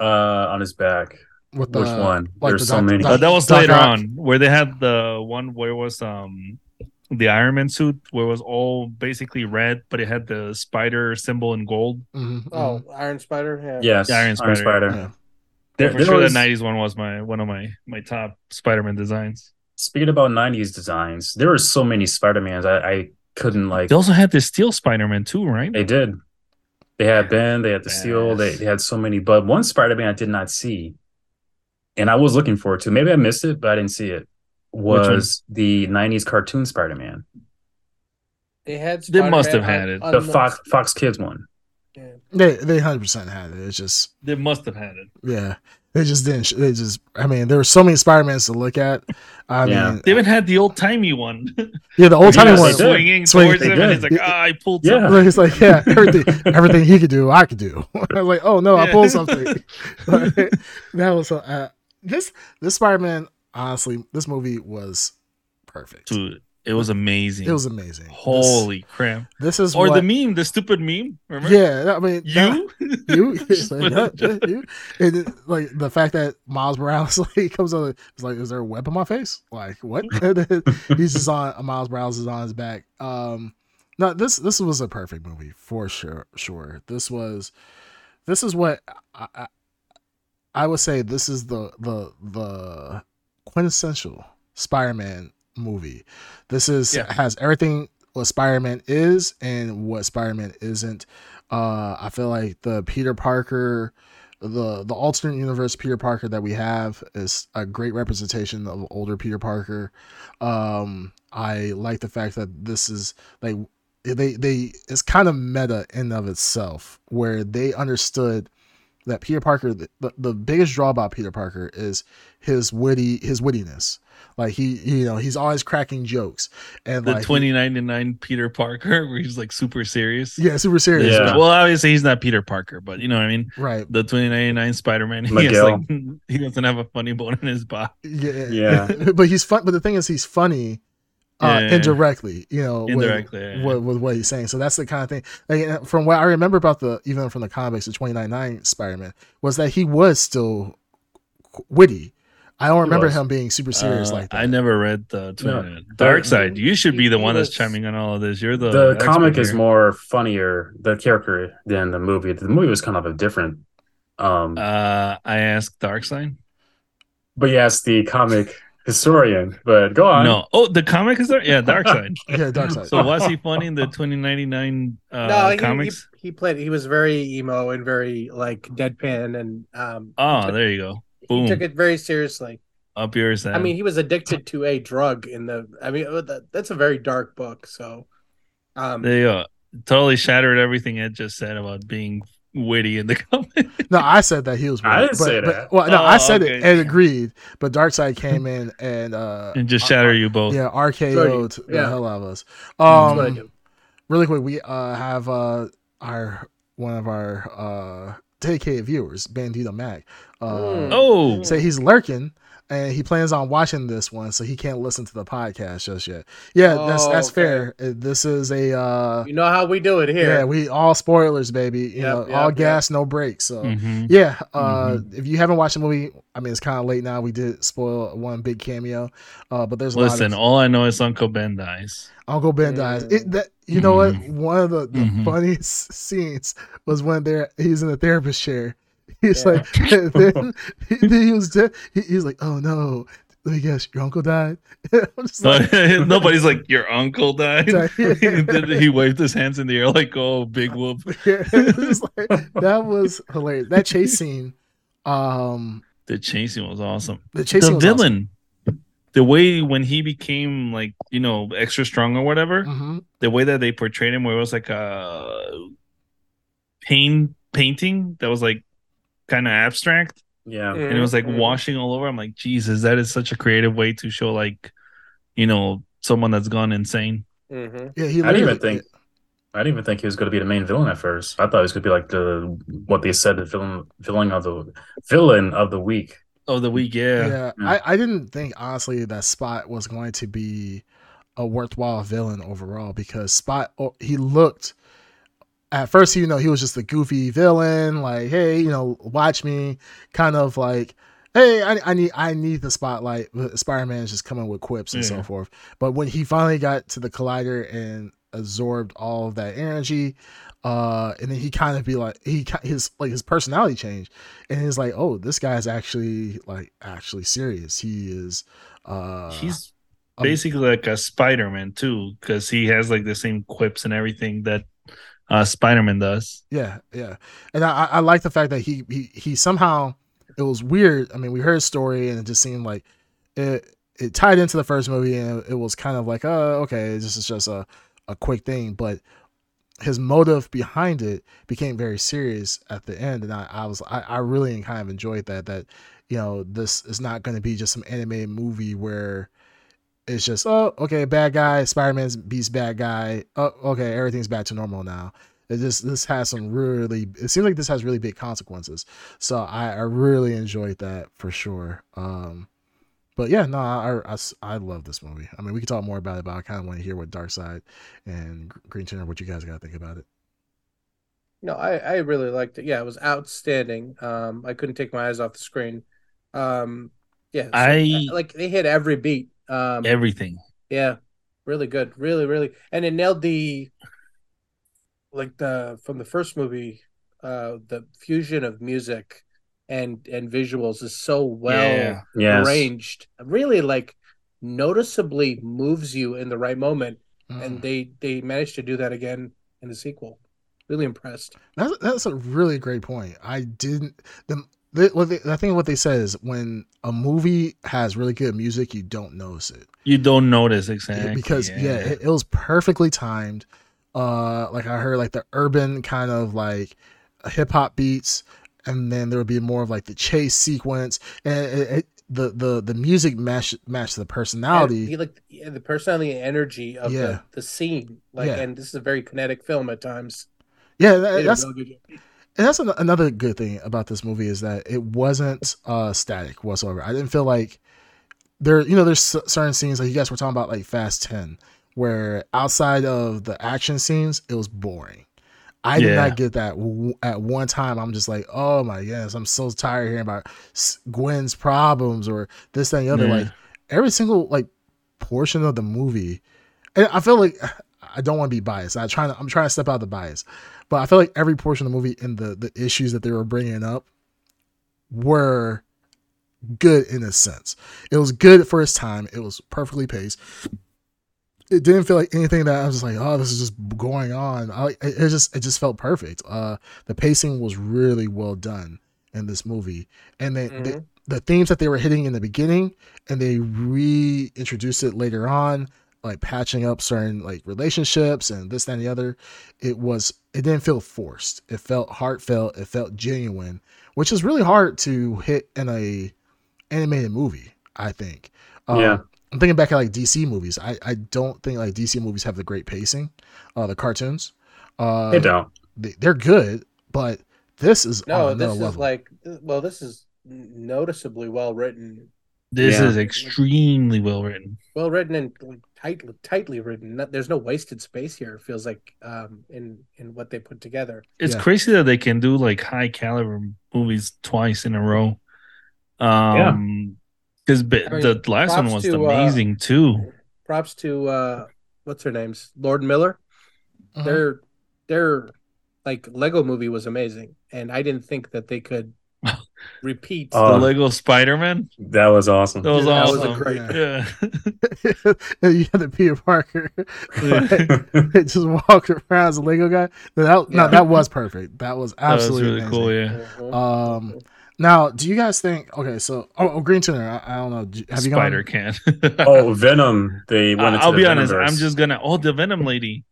uh, on his back. With Which one? like There's the so doc- many. doc- Uh, that was Doc later Ock. on, where they had the one where it was um the Iron Man suit, where it was all basically red, but it had the spider symbol in gold. Mhm, Oh. Iron Spider. Yeah. Yes, Iron Iron Spider. Spider. Yeah. There, for there sure, was- the '90s one was my one of my my top Spider-Man designs. Speaking about '90s designs, there were so many Spider Mans. I, I couldn't like. They also had the Steel Spider-Man too, right? They did. They had Ben. They had the Steel. They, they had so many. But one Spider Man I did not see, and I was looking forward to. Maybe I missed it, but I didn't see it. One? Was the '90s cartoon Spider Man, They had. They must have had it. the Fox Fox Kids one? Yeah. They they hundred percent had it. It's just They must have had it. yeah. They just didn't. sh- They just. I mean, there were so many Spider Mans to look at. I Yeah. mean, They even had the old timey one. yeah, the old timey Yes, one. they swinging Swing- towards they him, and he's like, "Ah, I pulled Yeah. something." It's like yeah, everything everything he could do, I could do. I was like, oh no, I pulled something. Like, that was uh, this this Spider Man. Honestly, this movie was perfect. Dude, it was amazing. It was amazing. holy crap! This, this is Or what, the meme, the stupid meme. Remember? Yeah, I mean, that- you, you, like, you. And like the fact that Miles Morales like comes on, it's like, is there a web on my face? Like what? He's just on Miles Morales is on his back. Um, no, this this was a perfect movie for sure. Sure, this was, this is what I, I, I would say. This is the the the quintessential Spider-Man movie. This is Yeah. has everything what Spider-Man is and what Spider-Man isn't. Uh, I feel like the Peter Parker the the alternate universe Peter Parker that we have is a great representation of older Peter Parker. Um, I like the fact that this is like they they it's kind of meta in of itself where they understood that Peter Parker the, the biggest draw about Peter Parker is his witty his wittiness. Like he you know he's always cracking jokes and the like he- 2099 Peter Parker, where he's like super serious. yeah super serious Yeah. right, Well, obviously he's not Peter Parker, but you know what I mean. right The 2099 Spider Man, he, has, like, he doesn't have a funny bone in his body. yeah Yeah. but he's fun but the thing is he's funny uh, Yeah. indirectly you know with- Indirectly, yeah. with, with what he's saying so that's the kind of thing like, from what I remember about the even from the comics the twenty nine nine Spider-Man was that he was still witty I don't remember him being super serious Uh, like that I never read the No, Darkseid. You should be the one that's chiming on all of this. You're the the expert comic is more funnier, the character, than the movie. The movie was kind of a different. Um, Uh, I asked Darkseid. but yes, the comic historian. But go on. No, oh, the comic is there. Yeah, Darkseid. yeah Darkseid So was he funny in the 2099 uh, no, he, comics? he he played. He was very emo and very like deadpan, and um, oh, there you go. he took it very seriously. Up yours. I mean, he was addicted to a drug in the. I mean, uh, that's a very dark book. So, um, there you go. Totally shattered everything Ed just said about being witty in the comic. No, I said that he was. I didn't but, say but- that. well, no, Oh, I said okay. it and agreed. But Darkseid came in and uh and just shatter you both. yeah RKO'd Sorry, the yeah. hell out of us. that's what I Um, really quick, we uh have uh our one of our uh dedicated viewers, Bandito Mac. Uh, Mm. Oh, say he's lurking. And he plans on watching this one, so he can't listen to the podcast just yet. Yeah, that's Oh, that's okay. fair. Uh, This is a uh, You know how we do it here. yeah, we all spoilers, baby. You Yep, know, yep, all yep. gas, no brakes. So Mhm. yeah, uh, if you haven't watched the movie, I mean, it's kind of late now. We did spoil one big cameo, uh, but there's a listen. lot of All I know is Uncle Ben dies. Uncle Ben dies. It, that you know what? Mhm. One of the, the Mhm. funniest scenes was when they're he's in the therapist chair. He's Yeah. like, then, he, then he was dead. He, he's like, oh no. Let me guess, your uncle died. Like, Nobody's like your uncle died. Died. Then he waved his hands in the air like, "Oh, big whoop." yeah, was like, that was hilarious. That chase scene, um, The chasing was awesome. the chase the scene was awesome. villain, the way when he became like you know extra strong or whatever, Mhm. the way that they portrayed him, where it was like a pain painting that was like kind of abstract, Yeah. and it was like Mhm. washing all over. I'm like, Jesus, that is such a creative way to show like, you know, someone that's gone insane. Mhm. Yeah, he I didn't even think. I didn't even think he was going to be the main villain at first. I thought he was going to be like the what they said the villain villain of the villain of the week. Oh, the week, yeah. Yeah, Yeah. I, I didn't think honestly that Spot was going to be a worthwhile villain overall because Spot oh, he looked at first you know he was just a goofy villain like hey you know watch me kind of like hey I, I need I need the spotlight Spider Man is just coming with quips and Yeah. so forth. But when he finally got to the collider and absorbed all of that energy uh and then he kind of be like he his like his personality changed. And he's like oh this guy's actually like actually serious. He is uh He's um, basically like a Spider-Man too, because he has like the same quips and everything that uh Spider-Man does. Yeah, yeah, and I, I like the fact that he he he somehow it was weird. I mean, we heard his story and it just seemed like it it tied into the first movie and it was kind of like, oh, okay, this is just a a quick thing, but his motive behind it became very serious at the end, and I, I was I, I really kind of enjoyed that that you know this is not going to be just some animated movie where it's just oh okay bad guy Spider-Man's beats bad guy oh okay everything's back to normal now it just this has some really it seems like this has really big consequences so i i really enjoyed that for sure um but yeah no i i, I love this movie i mean we can talk more about it but i kind of want to hear what Darkseid and green Channel, what you guys got to think about it No, I, I really liked it. Yeah, it was outstanding. Um, I couldn't take my eyes off the screen. Um, yeah, so, I- like they hit every beat. Um, Everything. yeah, really good, really, really, and it nailed the like the from the first movie. Uh, the fusion of music and and visuals is so well Yeah. Yes. arranged. Really, like noticeably moves you in the right moment, Mm. and they they managed to do that again in the sequel. really impressed. That's that's a really great point. I didn't the, the what they, I think what they said is when a movie has really good music, you don't notice it You don't notice Yeah, exactly because yeah, it, it was perfectly timed. Uh, like I heard like the urban kind of like hip hop beats, and then there would be more of like the chase sequence, and it, it, the the the music match matched the personality. he, like yeah, the personality and energy of Yeah. the, the scene. Like, Yeah. and this is a very kinetic film at times. yeah, that, that's really good job. And that's an, another good thing about this movie is that it wasn't uh static whatsoever. I didn't feel like there, you know, there's certain scenes like you guys were talking about, like Fast Ten, where outside of the action scenes, it was boring. I did Yeah. not get that at one time. I'm just like, oh my goodness, I'm so tired hearing about Gwen's problems or this, that, and the other. Yeah. Like every single like portion of the movie, and I feel like I don't want to be biased. I trying to, I'm trying to step out the bias, but I feel like every portion of the movie and the the issues that they were bringing up were good in a sense. It was good for its time. It was perfectly paced. It didn't feel like anything that I was just like, oh, this is just going on. I, it it just it just felt perfect. Uh, the pacing was really well done in this movie, and then the, Mhm. the themes that they were hitting in the beginning, and they reintroduced it later on, like patching up certain like relationships and this that, and the other. It was it didn't feel forced. It felt heartfelt. It felt genuine, which is really hard to hit in a animated movie. I think. Um, Yeah. I'm thinking back at like DC movies. I, I don't think like DC movies have the great pacing, uh, the cartoons. Uh, They don't. They, they're good, but this is No, on this is level. like, well, this is noticeably well written, This Yeah. is extremely well written. Well written and like, tightly, tightly written. There's no wasted space here. It feels like um, in in what they put together. It's Yeah. crazy that they can do like high caliber movies twice in a row. Um, because I mean, the last one was to, uh, amazing too. Props to uh, what's her name's Lord Miller. Mhm. Their their like Lego movie was amazing, and I didn't think that they could repeat. Oh, the Lego Spider Man. That was awesome. That was That was awesome. a great- Yeah. you had the Peter Parker Yeah. like, just walk around as a Lego guy. No, that, no, that was perfect. That was that was absolutely really amazing. cool. Yeah. Um, Now, do you guys think? Okay, so oh, oh Green Tuner, I, I don't know. Have you gone? Spider can. oh, Venom. They went into I'll the be honest. I'm just gonna. Oh, the Venom lady.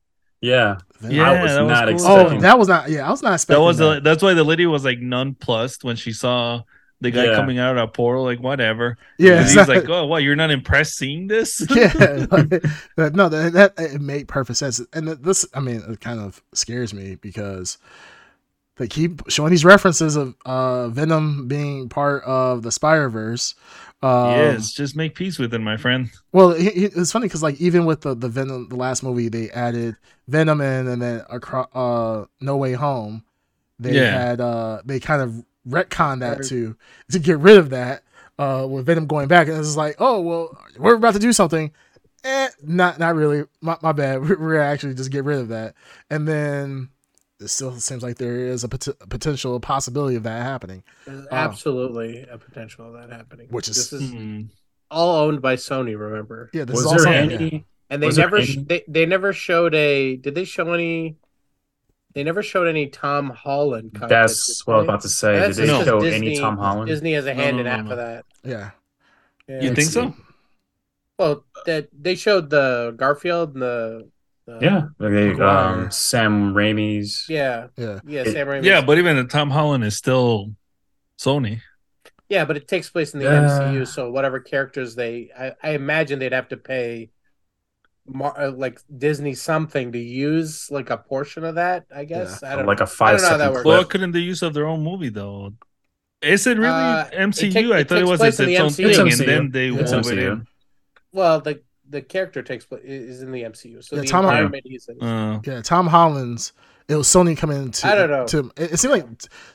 Yeah. Venom? Yeah, I was that was not cool. Oh, expecting. that was not. Yeah, I was not That was that. the, that's why the lady was like nonplussed when she saw the guy Yeah. coming out of that portal. Like whatever. yeah, And he's like, oh, what? You're not impressed seeing this? yeah, like, no, that, that it made perfect sense, and this, I mean, it kind of scares me because they keep showing these references of uh, Venom being part of the Spider Verse. Um, yes, just make peace with it, my friend. Well, he, he- it's funny because like even with the the Venom, the last movie, they added Venom in, and then across uh, No Way Home, they Yeah. had uh they kind of retconned that Right. to to get rid of that uh with Venom going back, and it's like, oh well, we're about to do something. Eh, not not really. My, my bad. We're, we're actually just get rid of that, and then it still seems like there is a pot- potential possibility of that happening. There's Oh. absolutely a potential of that happening. Which is- this is Hmm. all owned by Sony. Remember, Yeah, this Was is there also any? and they Was never sh- any- they they never showed a. Did they show any? They never showed any Tom Holland. content, That's what I was about to say. That's Did they just show Disney, any Tom Holland? Disney has a No, hand no, in no, half of that. yeah. Yeah. You think so? Well, that they showed the Garfield and the, the yeah. They, Maguire. um, Sam Raimi's. yeah, Yeah, yeah. Sam Raimi. Yeah, but even the Tom Holland is still Sony. yeah, but it takes place in the Uh, MCU, so whatever characters they, I, I imagine they'd have to pay, Mar- uh, like Disney something to use like a portion of that. I guess I don't Like know. a five know how that second works. Well, couldn't the use of their own movie though? Is it really Uh, it MCU? take- I thought it takes was place its, own MCU. thing, It's and MCU. then they It's wove it MCU. in. Well, the the character takes place is in the MCU, so Yeah, the Tom environment he's in. Uh, Yeah, Tom Holland's. It was Sony coming into. I don't know. To it, it seemed like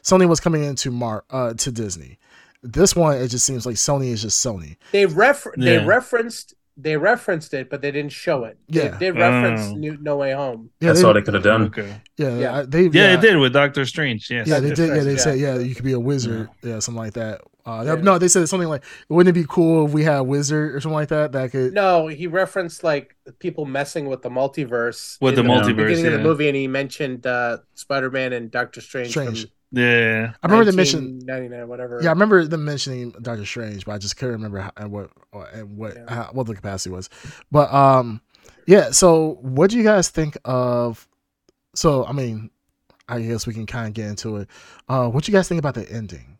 Sony was coming into Mar uh to Disney. This one, it just seems like Sony is just Sony. They refer they referenced they referenced it, but they didn't show it. Yeah. They did reference Oh. New, No Way Home. Yeah, That's they, all they could have done. Okay. Yeah, Yeah. They Yeah, it did with Doctor Strange. Yes. Yeah, they did. Yeah, they yeah. said yeah, you could be a wizard. Yeah, something like that. Uh, Yeah. No, they said something like, "Wouldn't it be cool if we had a wizard or something like that that could?" No, he referenced like people messing with the multiverse With the in multiverse, beginning of the movie, and he mentioned uh, Spider Man and Doctor Strange. Strange. From Yeah. I remember the mission 1999, whatever. Yeah, I remember them mentioning Doctor Strange, but I just couldn't remember how, and what and what Yeah. how, what the capacity was. But um, yeah. So, what do you guys think of? So, I mean, I guess we can kind of get into it. Uh, what do you guys think about the ending?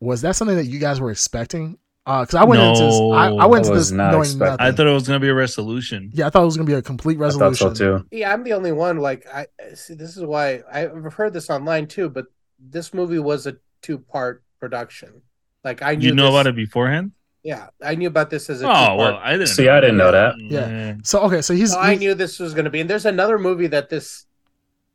Was that something that you guys were expecting? Uh, because I went into this, I, I went I into this not knowing expecting- nothing. I thought it was gonna be a resolution. yeah, I thought it was gonna be a complete I thought resolution. so too. Yeah, I'm the only one. Like, I see. This is why I've heard this online too. But this movie was a two part production. Like, I knew You know this- about it beforehand? Yeah, I knew about this as a Oh two-part. well, I didn't. See, I didn't know that. Yeah. So okay, so he's, So I knew this was going to be, and there's another movie that this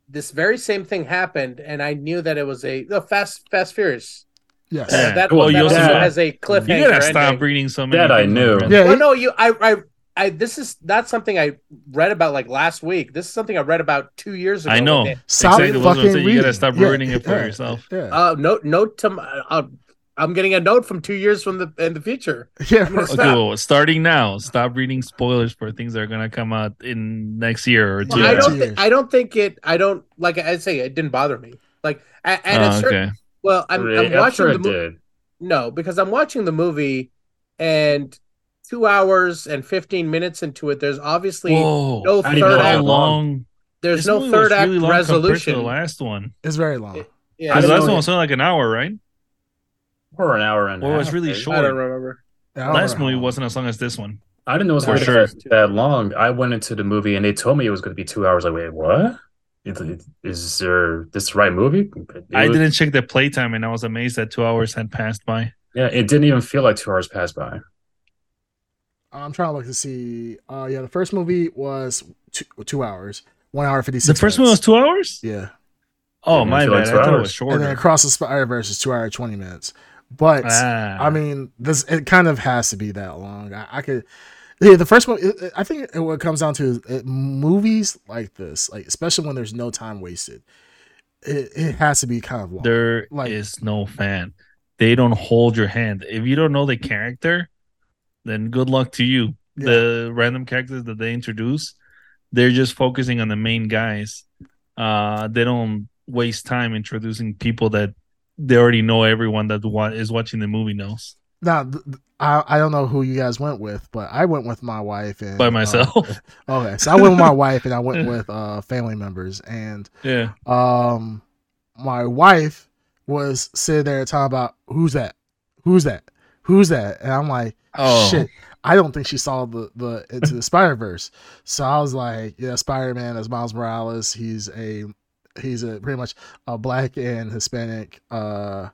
this very same thing happened, and I knew that it was a the Fast Fast Furious. yes. Yeah. that Well, that you also also- has a cliffhanger. You gotta stop ending. reading so many. That I knew. my friend. Yeah, Well, no, you, I, I, I. This is not something I read about like last week. This is something I read about two years ago. I know. when they- Stop Exactly I was fucking say, you gotta stop Yeah, ruining it for yeah, yourself. Yeah, Uh, note, note to. my- Uh, I'm getting a note from two years from the in the future. yeah. I'm Okay, well, starting now, stop reading spoilers for things that are gonna come out in next year or two. Well, I don't. Two Thi- years. I don't think it. I don't like. I say it didn't bother me. Like at, at a Oh, certain. okay. Well, I'm, Really? I'm I'm watching sure the movie. No, because I'm watching the movie, and two hours and fifteen minutes into it, there's obviously Whoa. no third act. long? There's This no third act really long compared to resolution. The last one. It's very long. Yeah, I Because the last one was only like an hour, right? Or an hour and a Or it was really maybe. short. I don't remember. I Last movie wasn't as long as this one. I didn't know it was For going to sure. be that long. I went into the movie and they told me it was going to be two hours. Like, wait, what? Is, is there this the right movie? It I was- didn't check the playtime, and I was amazed that two hours had passed by. Yeah, it didn't even feel like two hours passed by. I'm trying to look to see. Uh, yeah, the first movie was two, two hours, one hour fifty The six. first one was two hours. yeah, Oh Didn't my feel bad! like I two thought it was shorter. and then Across the Spider Verse is two hour twenty minutes. But Ah. I mean, this it kind of has to be that long. I, I could. Yeah, the first one. It, it- I think it, what it comes down to is it, movies like this, like especially when there's no time wasted. It, it has to be kind of long. there is like- no fan. They don't hold your hand. If you don't know the character, then good luck to you. The random characters that they introduce, they're just focusing on the main guys. Uh, they don't waste time introducing people that they already know. Everyone that wa- is watching the movie knows Now, I I don't know who you guys went with, but I went with my wife and by uh, myself. okay, so I went with my wife and I went with uh family members and yeah. um my wife was sitting there talking about who's that who's that who's that and i'm like Oh, shit i don't think she saw the the into the spider verse so i was like yeah spider-man is miles morales he's a he's a pretty much a black and hispanic uh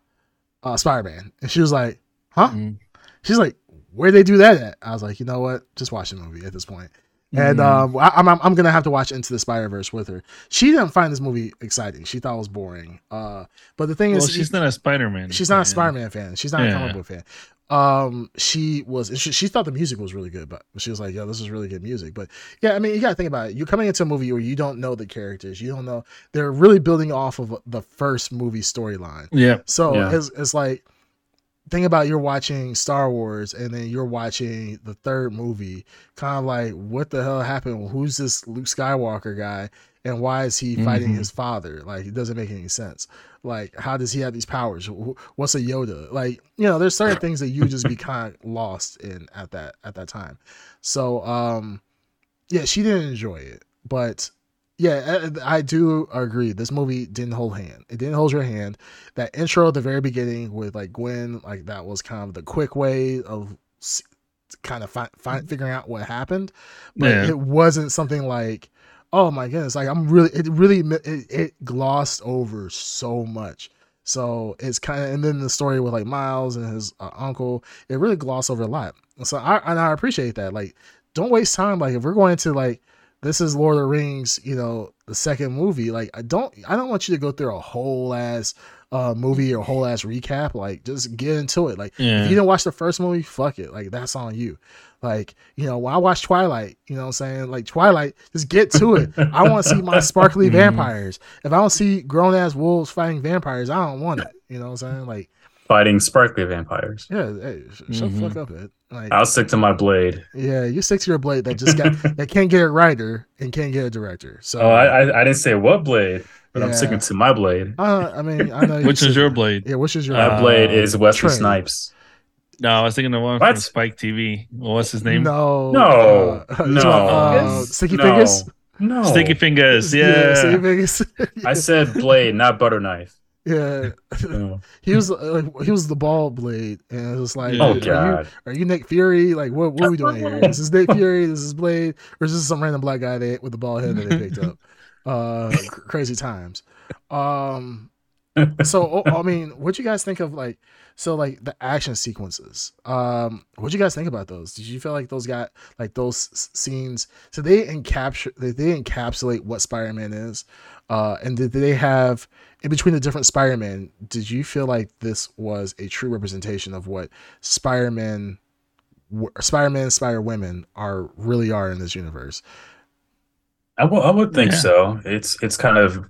uh spider-man and she was like huh Mm. she's like where they do that at i was like you know what just watch the movie at this point. point and um, I, I'm I'm I'm gonna have to watch Into the Spider Verse with her. She didn't find this movie exciting. She thought it was boring. Uh, but the thing well, is, she's not a Spider Man. she's not a Spider Man fan. She's not a comic book fan. Um, she was she, she thought the music was really good, but she was like, "Yeah, this is really good music." But yeah, I mean, you gotta think about it. You're coming into a movie where you don't know the characters. You don't know they're really building off of the first movie storyline. Yeah. So Yeah. it's, it's like think about you're watching Star Wars and then you're watching the third movie, kind of like what the hell happened? Who's this Luke Skywalker guy and why is he fighting Mhm. his father? Like it doesn't make any sense. Like how does he have these powers? What's a Yoda? Like you know, there's certain things that you just be kind of lost in at that at that time. So um, yeah, she didn't enjoy it, but yeah, I, I do agree. This movie didn't hold hand. It didn't hold your hand. That intro at the very beginning with like Gwen, like that was kind of the quick way of kind of fi- fi- figuring out what happened, but Yeah. it wasn't something like, oh my goodness, like I'm really, it really, it, it glossed over so much. So it's kind of, and then the story with like Miles and his uh, uncle, it really glossed over a lot. So I, and I appreciate that. Like, don't waste time. Like, if we're going to like, this is Lord of the Rings, you know, the second movie. Like, I don't, I don't want you to go through a whole ass uh movie or whole ass recap, like just get into it. Like Yeah. if you didn't watch the first movie, fuck it. Like that's on you. Like, you know, when I watch Twilight, you know what I'm saying? Like Twilight, just get to it. I want to see my sparkly Mhm. vampires. If I don't see grown ass wolves fighting vampires, I don't want it. You know what I'm saying? Like, Fighting sparkly vampires. yeah, hey, sh- shut the fuck up, Ed. Like, I'll stick to my blade. yeah, you stick to your blade that just got that can't get a writer and can't get a director. So Oh, I, I I didn't say what blade, but I'm sticking to my blade. uh, I mean, I know. Which is your blade? Yeah, which is your? My Uh, blade is Wesley Trey. Snipes. No, I was thinking the one What? from Spike TV. Well, what's his name? No, No, uh, no. uh, Sticky No. Fingers. No, Sticky Fingers. Yeah. Sticky Fingers. I said blade, not butter knife. yeah, No. he was uh, like he was the ball blade, and it was like, Yeah. Oh are you, god. are you Nick Fury? Like, what, what are we doing here? Is this is Nick Fury? Is This is Blade, or is this some random black guy they, with the ball head that they picked up? Uh, cr- crazy times. Um, so oh, I mean, what you guys think of like so like the action sequences? Um, what you guys think about those? Did you feel like those got like those s- scenes? So they encapture they, they encapsulate what Spider Man is, uh, and did they have in between the different Spider Man? Did you feel like this was a true representation of what Spider Man? Spider Man, Spider Women are really are in this universe. I would I would think Yeah. so. It's it's kind of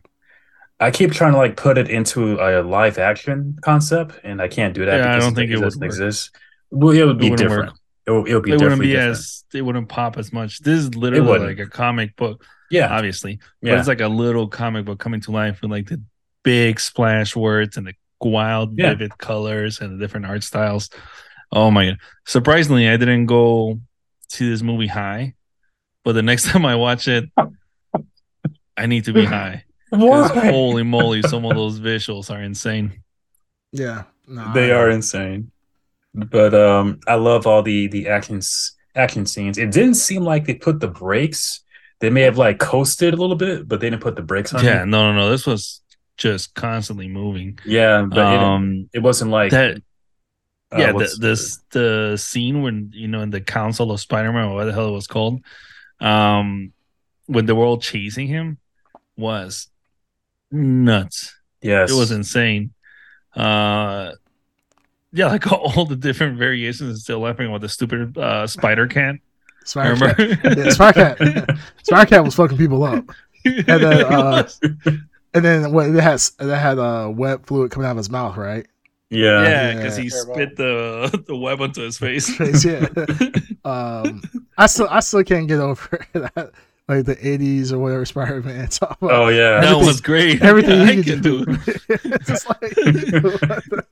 I keep trying to like put it into a live action concept, and I can't do that Yeah, I don't think it would doesn't work. exist. Well, it would be wouldn't different. work. It will, it would be It wouldn't be different. as it wouldn't pop as much. This is literally like a comic book, yeah, obviously. But it's like a little comic book coming to life with like the big splash words and the wild, Yeah. vivid colors and the different art styles. Oh my god. Surprisingly, I didn't go to this movie high, but the next time I watch it, I need to be high. 'Cause holy moly, some of those visuals are insane. Yeah, no, They are insane. But um I love all the the actions action scenes. It didn't seem like they put the brakes. They may have like coasted a little bit, but they didn't put the brakes on. Yeah, it. no, no, no. This was just constantly moving. Yeah, but um, it, it wasn't like that uh, yeah, the, what's- this the scene when you know in the Council of Spider-Man, what the hell it was called, um, when they were all chasing him, was nuts. yes, It was insane. Uh, yeah, like all the different variations. and Still laughing about the stupid uh, spider cat. Spider Remember? Cat. Yeah, Spider Cat. Spider Cat was fucking people up. and then, uh, And then what it has it had uh, web fluid coming out of his mouth, right? yeah. yeah, because he spit the the web onto his face. Face, yeah. Um, I still I still can't get over that, like the '80s or whatever Spider Man about. Oh yeah. that was great. Everything I he can can do. do. it's just like,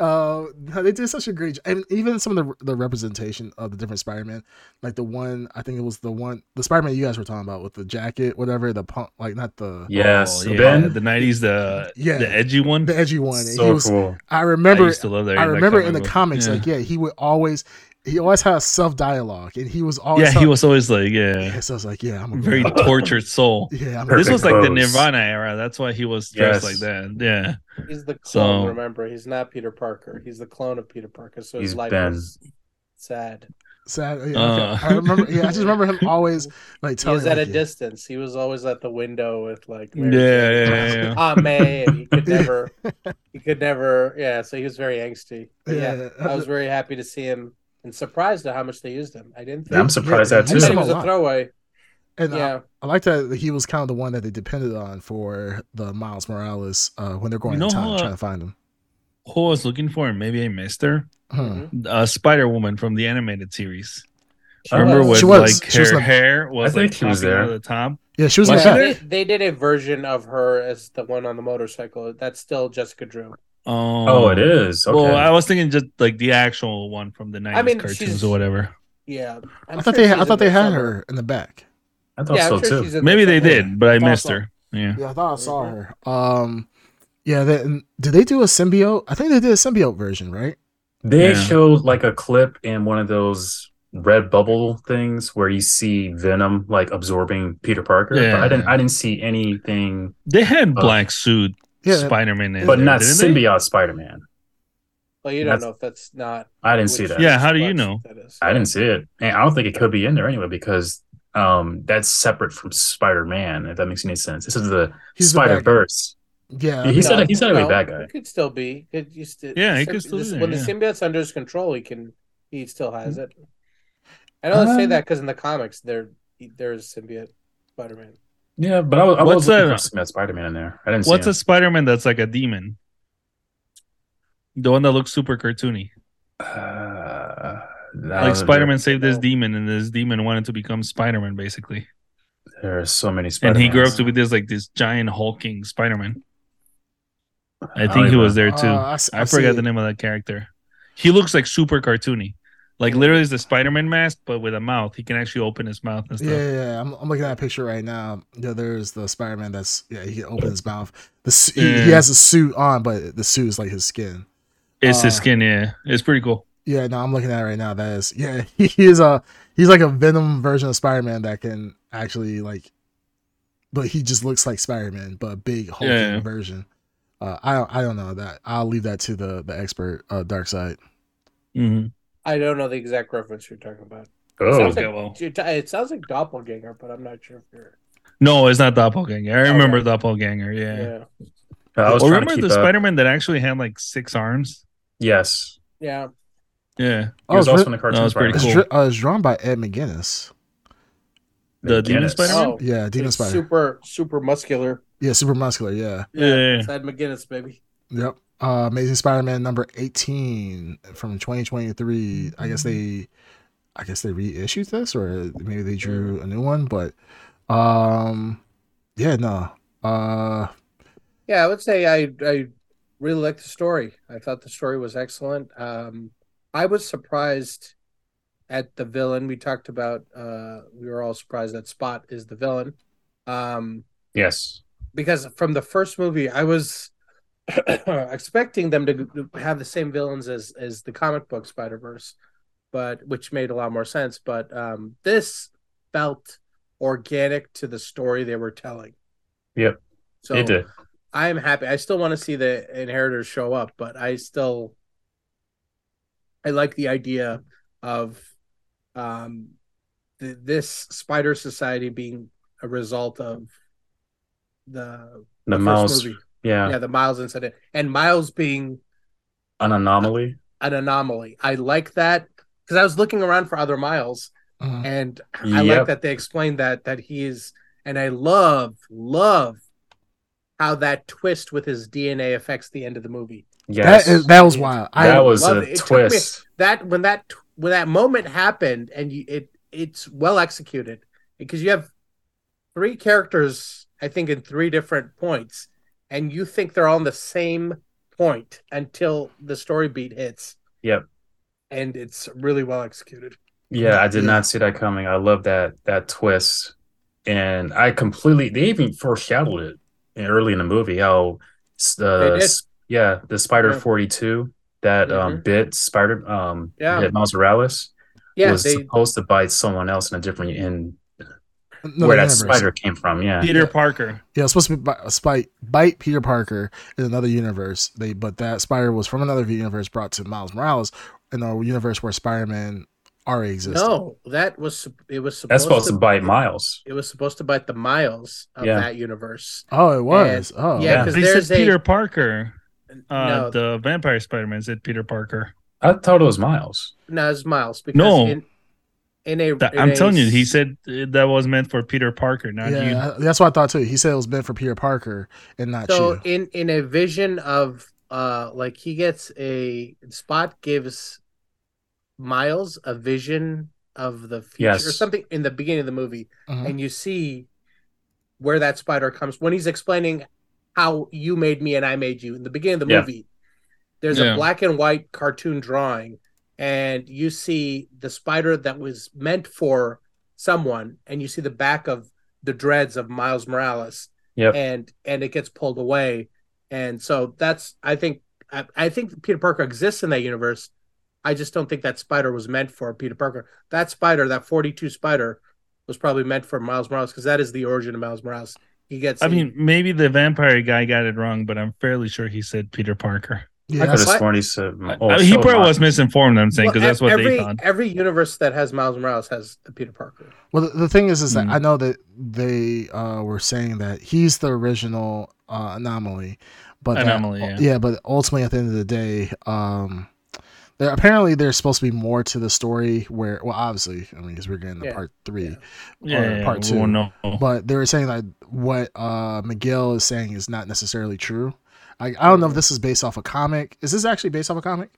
uh, they did such a great job. And even some of the the representation of the different Spider-Man, like the one I think it was the one the Spider-Man you guys were talking about with the jacket, whatever the punk, like not the yes. Oh, yeah, Ben, the nineties, the Yeah. the edgy one. the edgy one. And he so was, cool. I I remember used to love that. I remember in the comics, Yeah. like yeah, he would always he always had a self dialogue, and he was always yeah, he was always like, yeah, Yeah, so I was like, yeah, I'm a very good- tortured soul. yeah, I'm a This was like the. Nirvana era. That's why he was dressed Yes. like that. Yeah. He's the clone. So- remember, he's not Peter Parker. He's the clone of Peter Parker. So his He's life Ben. is sad. sad. Yeah, Uh. okay. I remember. Yeah, I just remember him always like He was at like, a yeah. distance. He was always at the window with like Yeah, Mary Jane. yeah, yeah. Aunt May, and he could never, he could never. Yeah, so he was very angsty. Yeah, Yeah. I was very happy to see him and surprised at how much they used him. I didn't Yeah, I'm surprised yeah, at that too. he was a a lot. throwaway. And I- Yeah, I, like that he was kind of the one that they depended on for the Miles Morales uh, when they're going You in know time what? trying to find him. Who I was looking for, and maybe I missed her. Hmm. Uh, Spider Woman from the animated series. She Remember was. with She was. like She was her hair was I think like she was there. of the top. Yeah, she was, Was in she that. there? they, they did a version of her as the one on the motorcycle. That's still Jessica Drew. Oh, Oh, it is. Okay. Well, I was thinking just like the actual one from the nineties mean, cartoons or whatever. Yeah, I'm I thought sure they. I thought they had somewhere. her in the back. I thought Yeah, so sure too. she's in Maybe they there did, but I I missed so. her. Yeah. Yeah, I thought I saw her. Um, yeah. They, did they do a symbiote? I think they did a symbiote version, right? They Yeah. showed like a clip in one of those red bubble things where you see Venom like absorbing Peter Parker. But I didn't I didn't see anything They had Uh, black suit Yeah, Spider Man in but there, not symbiote Spider Man. Well, you don't That's- know if that's not. I didn't see that. Yeah, how do you know? That is. I didn't see it. And I don't think it could be in there anyway because um that's separate from Spider Man, if that makes any sense. This is the He's the Spider bad- Verse. Yeah, He I said No, he's not a no, bad guy. He could still be. It used to, Yeah, he could still this- be when there, the symbiote's under his control, he can. He still has it. I know they say Uh, that because in the comics, there there's symbiote Spider-Man. Yeah, but I was, I What's was looking that? for some Spider-Man in there. I didn't What's see a. Spider-Man that's like a demon? The one that looks super cartoony. Uh, like Spider-Man saved this no. demon, and this demon wanted to become Spider-Man, basically. There, there are so many And Spider-Man. he grew up to be this like this giant hulking Spider-Man. I don't think he was there too. Uh, I s- I, I forgot the name of that character. He looks like super cartoony. Like literally it's the Spider-Man mask, but with a mouth. He can actually open his mouth and stuff. Yeah, yeah, yeah. I'm, I'm looking at a picture right now. Yeah, there's the Spider-Man that's yeah. He can open his mouth. The he, he has a suit on, but the suit is like his skin. It's his Uh, skin, yeah. It's pretty cool. Yeah, no, I'm looking at it right now. That is yeah. He is a he's like a Venom version of Spider-Man that can actually like, but he just looks like Spider-Man, but a big hulking Yeah. version. Uh, I don't I don't know that. I'll leave that to the the expert, uh, Darkseid. hmm I don't know the exact reference you're talking about. It Oh, sounds okay, like, well. it sounds like doppelganger, but I'm not sure if you're. No, it's not Doppelganger. I remember Okay. Doppelganger, yeah. Yeah, I was Or trying remember the up. Spider-Man that actually had like six arms? Yes, yeah. Yeah. he was it's also writ- in the cartoon No, it's pretty Spider-Man. It's, dr- uh, it's drawn by Ed McGuinness. The Demon Spider-Man? Oh, Yeah, Demon it's Spider. super super muscular. Yeah, super muscular. Yeah. Yeah. it's Ed McGuinness, baby. Yep. Uh, Amazing Spider-Man number 18 from 2023. I guess they I guess they reissued this or maybe they drew a new one, but um yeah, no. Uh Yeah, I would say I I really liked the story. I thought the story was excellent. Um, I was surprised at the villain. We talked about. Uh, we were all surprised that Spot is the villain. Um, Yes, because from the first movie, I was expecting them to have the same villains as as the comic book Spider Verse, but which made a lot more sense. But um, this felt organic to the story they were telling. Yep, So it did. I am happy. I still want to see the inheritors show up, but I still I like the idea of um th- this spider society being a result of the, The first mouse, movie. Yeah, Yeah, the Miles incident. And Miles being an anomaly. an anomaly. I like that because I was looking around for other Miles mhm. and I like that they explained that that he is and I love love how that twist with his DNA affects the end of the movie. Yes, that is that was wild. I that was a it. It took me- twist. That when that when that moment happened and you it it's well executed because you have three characters I think in three different points and you think they're all on the same point until the story beat hits Yep. and it's really well executed. Yeah, I did not see that coming. I love that that twist, and I completely. They even foreshadowed it early in the movie. How s- They the yeah the Spider Yeah. Forty Two that um Mhm. bit Spider um Yeah. bit Miles Morales Yeah, was they supposed to bite someone else in a different in no, where that spider came from. Yeah, Peter Yeah. Parker. Yeah, it's supposed to be bi- a spite bite Peter Parker in another universe. They but that spider was from another universe brought to Miles Morales in a universe where Spider-Man already existed. no that was it was supposed that's supposed to, to bite Miles. it was supposed to bite the miles of Yeah. that universe. Oh, it was. oh, yeah, because They there's said a Peter Parker. Uh, no, The Vampire Spider-Man said Peter Parker. I thought it was Miles. no, it's Miles because No. in, in a That- in I'm a telling you, he said that was meant for Peter Parker, not you. yeah, that's what I thought too. He said it was meant for Peter Parker and not so you. in in a vision of uh like he gets a spot gives miles a vision of the future or something in the beginning of the movie Mhm. and you see where that spider comes when he's explaining how you made me and i made you in the beginning of the Yeah. movie there's Yeah. a black and white cartoon drawing and you see the spider that was meant for someone and you see the back of the dreads of miles morales Yep. and and it gets pulled away and so that's i think I, I think peter parker exists in that universe i just don't think that spider was meant for peter parker that spider that 42 spider was probably meant for miles morales because that is the origin of miles morales he gets I mean, maybe the vampire guy got it wrong, but I'm fairly sure he said Peter Parker. Yeah, I could have sworn he said. Oh, I- he so probably much. was misinformed. I'm saying because Well, that's what every they thought. every universe that has Miles Morales has a Peter Parker. well, the, the thing is, is that Mm. I know that they uh, were saying that he's the original uh, anomaly, but that- Anomaly, yeah. but ultimately at the end of the day, um, there apparently there's supposed to be more to the story. Where, well, obviously, I mean, because we're getting to Yeah. part three, Yeah, or yeah, part we two. won't but they were saying that what uh, Miguel is saying is not necessarily true. I, I don't know if this is based off a comic. Is this actually based off a comic?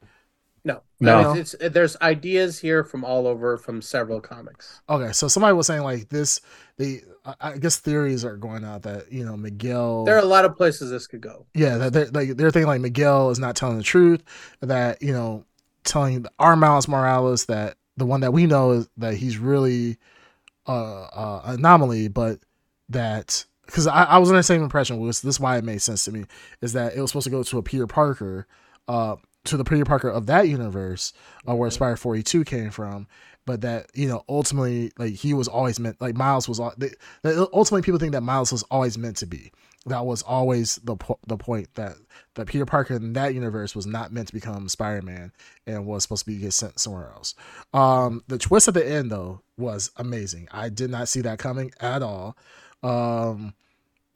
No, No. It's, it's there's ideas here from all over from several comics. Okay, so somebody was saying like this. The I- I guess theories are going out that you know Miguel. There are a lot of places this could go. yeah, that they're like they're thinking like Miguel is not telling the truth. That you know, telling our Miles Morales that the one that we know is that he's really uh, uh anomaly, but that because I, I was under the same impression was this is why it made sense to me is that it was supposed to go to a Peter Parker, uh, to the Peter Parker of that universe, uh, where Spider Forty Two came from. But that you know, ultimately, like he was always meant, like Miles was. They, ultimately, people think that Miles was always meant to be. That was always the po- the point that that Peter Parker in that universe was not meant to become Spider Man and was supposed to be get sent somewhere else. Um, the twist at the end though was amazing. I did not see that coming at all. Um,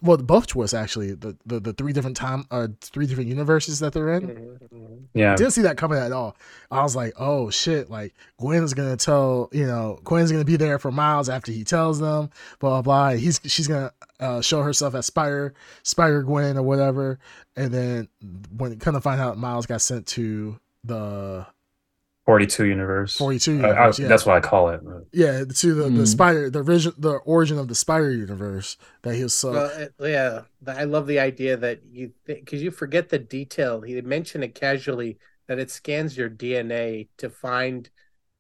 well, both twists actually. The, the the three different time, uh, three different universes that they're in. Mhm. Yeah. Didn't see that coming at all. I was like, oh shit! Like Gwen's gonna tell you know Gwen's gonna be there for Miles after he tells them blah blah. blah. and He's she's gonna uh, show herself as spire spire Gwen or whatever, and then when kind of find out Miles got sent to the 42 universe. 42 I- I- universe, yeah. That's what I call it. yeah to the, the Mhm. Spider the origin the origin of the Spider universe that he was so Well, yeah, I love the idea that you because you forget the detail. He mentioned it casually that it scans your DNA to find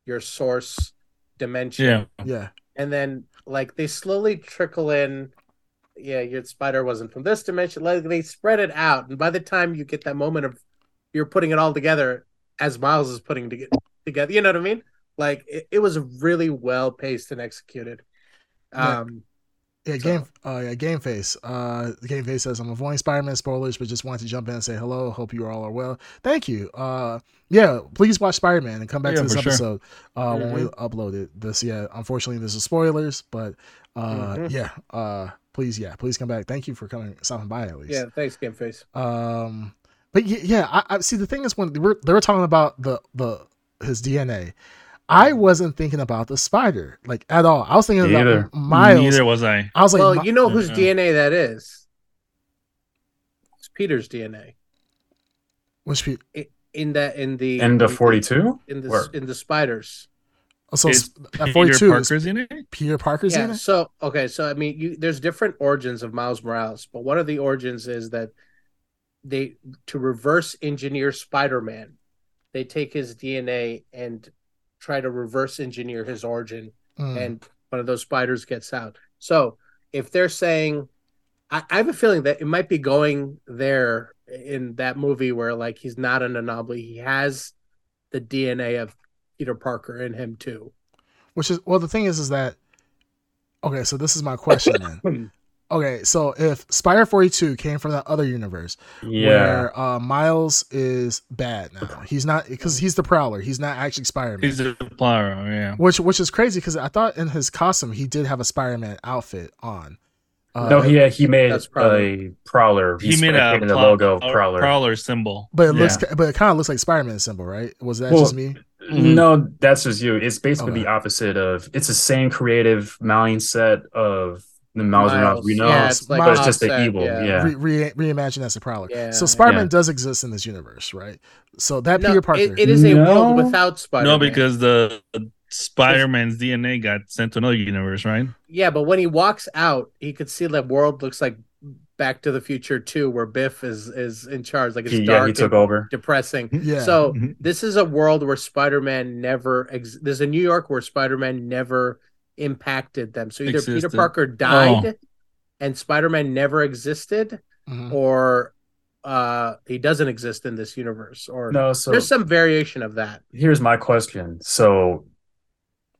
your source dimension, Yeah, yeah and then like they slowly trickle in. Yeah, your spider wasn't from this dimension. Like they spread it out, and by the time you get that moment of you're putting it all together, as Miles is putting to together, you know what I mean? Like it, it was really well paced and executed. Yeah. Um, Yeah, So- game. Uh, yeah, Game Face. Uh, Game Face says I'm avoiding Spider-Man spoilers, but just wanted to jump in and say hello. Hope you all are well. Thank you. Uh, yeah, please watch Spider-Man and come back Yeah, to this for sure. episode uh, when we upload it. This, yeah, unfortunately, this is spoilers, but uh, Mhm. yeah, uh, please, yeah, please come back. Thank you for coming, stopping by at least. yeah, thanks, Game Face. Um, but y- yeah, I, I see. The thing is, when they were, they were talking about the the his DNA, I wasn't thinking about the spider like at all. I was thinking Neither. about Miles. neither was I. I was like, well, you know whose Yeah. DNA that is. It's Peter's DNA. which pe- I- In that, in the End of in the- 42? in the Where? in the spiders. Oh, so Is at uh, Peter 42 is Parker's in it? Peter Parker's yeah. in it. So okay, so I mean, you, there's different origins of Miles Morales, but one of the origins is that they to reverse engineer Spider-Man, they take his DNA and try to reverse engineer his origin Mm. and one of those spiders gets out. So if they're saying, I, I have a feeling that it might be going there in that movie where like he's not an anomaly, he has the DNA of Peter Parker in him too. Which is well, the thing is, is that okay? So this is my question then. Okay, so if Spider Forty Two came from that other universe Yeah. where uh, Miles is bad now, he's not because he's the Prowler. He's not actually Spider Man. He's a Prowler, yeah. Which which is crazy because I thought in his costume he did have a Spider Man outfit on. Uh, no, he he made That's Prowler. a prowler. He made a painted the plow- logo of prowler. Prowler symbol. but it Yeah. looks but it kind of looks like Spider Man symbol, right? Was that Well, just me? Mhm. No, that's just you. It's basically Okay. the opposite of. It's the same creative mindset of the Miles Morales we know, Yeah, it's like but it's just the evil. yeah. Yeah. Re- re- reimagine as a Prowler. Yeah, so Spider Man yeah. does exist in this universe, right? So that No, Peter Parker. it, it is a No. world without Spider. No, because the Spider Man's DNA got sent to another universe, right? yeah, but when he walks out, he could see that world looks like Back to the Future too, where Biff is is in charge. Like it's He, yeah, dark he took and over. depressing. yeah. So Mhm. this is a world where Spider-Man never. Ex- There's a New York where Spider-Man never impacted them. So either Peter Parker died, and Spider-Man never existed, Mhm. or uh he doesn't exist in this universe. Or No, so there's some variation of that. here's my question. So,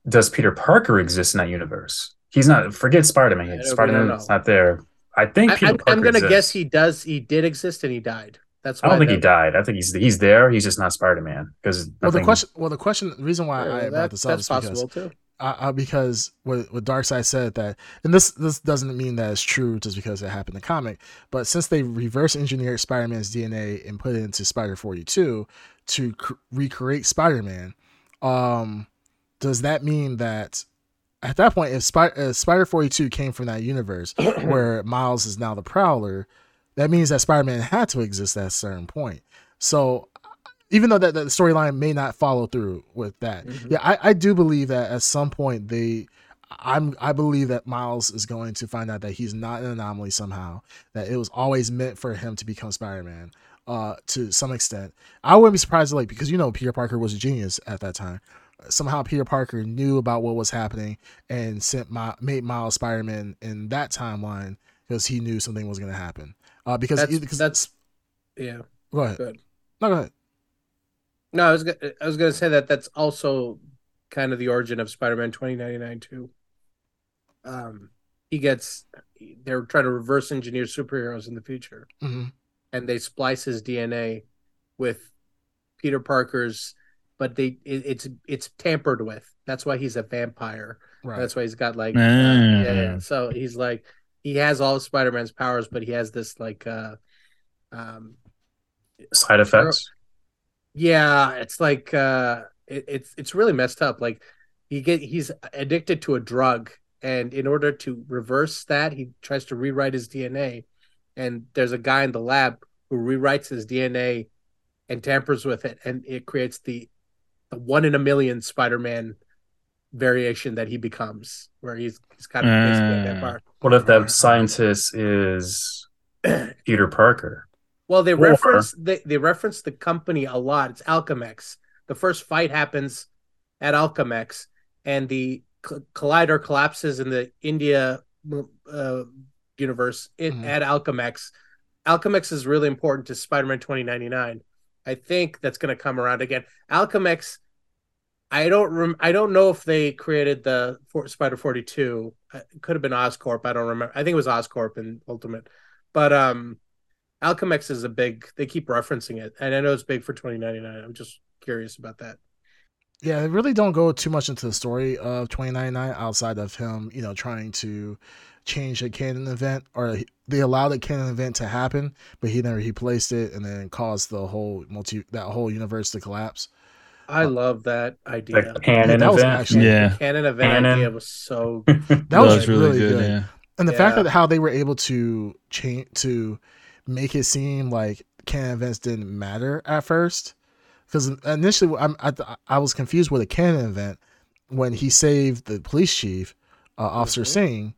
does Peter Parker exist in that universe? He's not. Forget Spider Man. don't- Spider Man's not there. I think I, Peter I'm, I'm gonna exists. guess he does. He did exist, and he died. That's I don't think he died. I think he's he's there. He's just not Spider Man because Well, the question. Well, the question. The reason why Yeah, I that- brought this up that's is because possible too. Uh, because what what Darkseid said that, and this this doesn't mean that it's true just because it happened in the comic, but since they reverse engineered Spider Man's DNA and put it into Spider Forty Two to cr- recreate Spider Man, um, does that mean that at that point, if, Spy- if Spider Forty Two came from that universe where Miles is now the Prowler, that means that Spider Man had to exist at a certain point. So even though that, that storyline may not follow through with that, Mhm. yeah, I, I do believe that at some point they, I'm I believe that Miles is going to find out that he's not an anomaly somehow. That it was always meant for him to become Spider Man, uh, to some extent. I wouldn't be surprised, like because you know Peter Parker was a genius at that time. Somehow Peter Parker knew about what was happening and sent my made Miles Spider Man in that timeline because he knew something was going to happen. Uh, because That's because that's yeah. go ahead. good. No, go ahead. No, I was I was going to say that that's also kind of the origin of Spider-Man 2099 too. Um, he gets they're trying to reverse engineer superheroes in the future, hmm and they splice his DNA with Peter Parker's, but they it, it's it's tampered with. That's why he's a vampire. Right. That's why he's got like uh, Ah. yeah, yeah. So he's like he has all of Spider-Man's powers, but he has this like uh um side effects. Yeah, it's like uh it, it's it's really messed up. Like he get he's addicted to a drug and in order to reverse that, he tries to rewrite his DNA and there's a guy in the lab who rewrites his DNA and tampers with it and it creates the the one in a million Spider-Man variation that he becomes where he's he's kind of basically a Ah. vampire. What if that scientist is Peter Parker? Well, they Or- reference they, they reference the company a lot. It's Alchemax. The first fight happens at Alchemax, and the collider collapses in the India uh, universe in, Mhm. at Alchemax. Alchemax is really important to Spider-Man 2099. I think that's going to come around again. Alchemax. I don't rem- I don't know if they created the for- Spider 42. It could have been Oscorp. I don't remember. I think it was Oscorp in Ultimate. But um Alchemax is a big they keep referencing it. And I know it's big for 2099. I'm just curious about that. Yeah, they really don't go too much into the story of 2099 outside of him, you know, trying to change a canon event or they allowed a canon event to happen, but he never he placed it and then caused the whole multi that whole universe to collapse. I Uh, love that idea. Like canon that was event. actually- Yeah. The canon event Canon. idea was so That That was, was really, really good. good. Yeah. And the fact that how they were able to change to make it seem like canon events didn't matter at first, because initially I'm, I I was confused with a canon event when he saved the police chief, uh, Officer Mhm. Singh,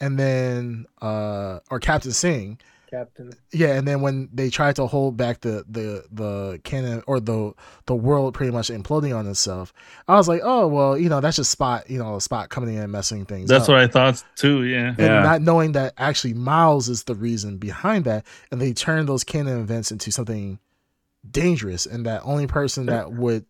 and then uh or Captain Singh, Captain. yeah, and then when they tried to hold back the the the canon or the the world pretty much imploding on itself, I was like, oh well, you know that's just spot, you know, spot coming in and messing things. That's up what I thought too. Yeah. and Yeah. not knowing that actually Miles is the reason behind that, and they turn those canon events into something dangerous, and that only person that would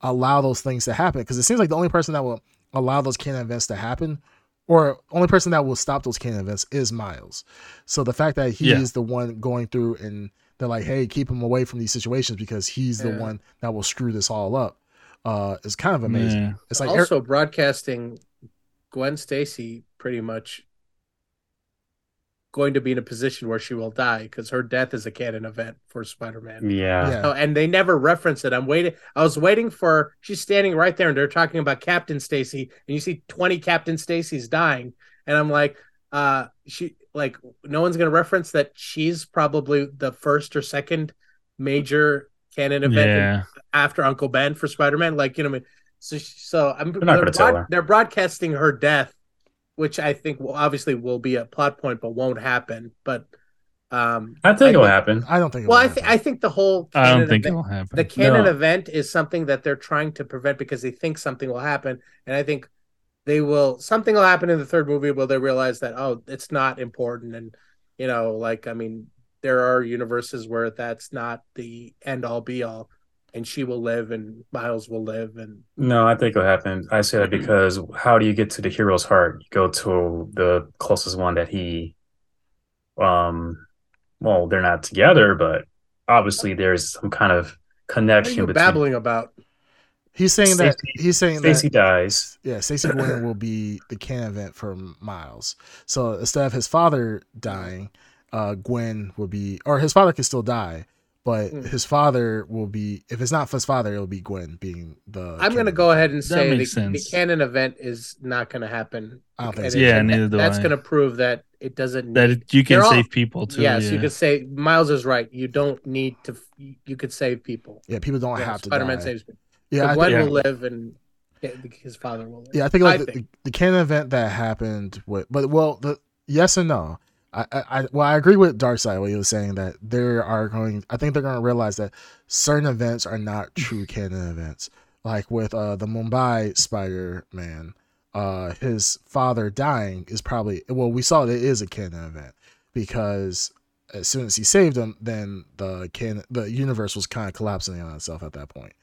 allow those things to happen, because it seems like the only person that will allow those canon events to happen, or only person that will stop those canon events is Miles. So the fact that he Yeah. is the one going through, and they're like, "Hey, keep him away from these situations because he's the one that will screw this all up," uh, is kind of amazing. Yeah. It's like also broadcasting Gwen Stacy pretty much going to be in a position where she will die because her death is a canon event for Spider-Man. Yeah. yeah, Oh, and they never reference it. I'm waiting. I was waiting for. She's standing right there, and they're talking about Captain Stacy, and you see 20 Captain Stacys dying, and I'm like, uh, she like no one's gonna reference that she's probably the first or second major canon event Yeah. after Uncle Ben for Spider-Man. Like you know, what I mean, so so I'm They're not gonna tell her. they're broadcasting her death, which I think will obviously will be a plot point, but won't happen. But um, I think it'll think- happen. I don't think. it Well, will I think. I think the whole I don't think event- it'll happen. the canon No. event is something that they're trying to prevent because they think something will happen, and I think they will something will happen in the third movie where they realize that oh it's not important and you know like I mean there are universes where that's not the end all be all, and she will live and Miles will live and No, I think it'll happen. I say that because how do you get to the hero's heart? You go to the closest one that he, um, well, they're not together, but obviously there's some kind of What are connection you between babbling about? He's saying that he's saying Stacy that dies. yeah, Stacy Gwen will be the can event for Miles. So instead of his father dying, uh, Gwen will be, or his father can still die, but Hmm. his father will be. If it's not his father, it'll be Gwen being the. I'm going to go ahead and say the, makes the canon event is not going to happen. I don't think so. Yeah, and neither do That's I. going to prove that it doesn't. that need- you can They're all- save people too. yes, yeah. you could say Miles is right. You don't need to. You could save people. Yeah, people don't Yeah, have to Spider-Man saves people. Yeah, I Gwen think, yeah. will live, and his father will live. yeah, I think I like the, think. the, the canon event that happened with, but well, the yes and no. I, I, well, I agree with Darkseid what he was saying that there are going. I think they're going to realize that certain events are not true canon events. Like with uh the Mumbai Spider-Man, uh, his father dying is probably well, we saw that it is a canon event because as soon as he saved him, then the can the universe was kind of collapsing on itself at that point.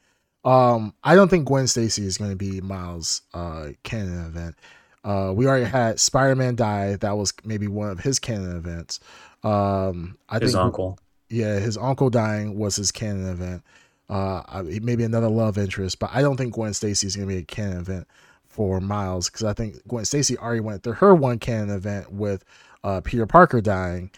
Um, I don't think Gwen Stacy is going to be Miles' uh canon event. Uh, we already had Spider-Man die. That was maybe one of his canon events. Um, I His think uncle. yeah, his uncle dying was his canon event. Uh, maybe another love interest, but I don't think Gwen Stacy is going to be a canon event for Miles because I think Gwen Stacy already went through her one canon event with uh, Peter Parker dying,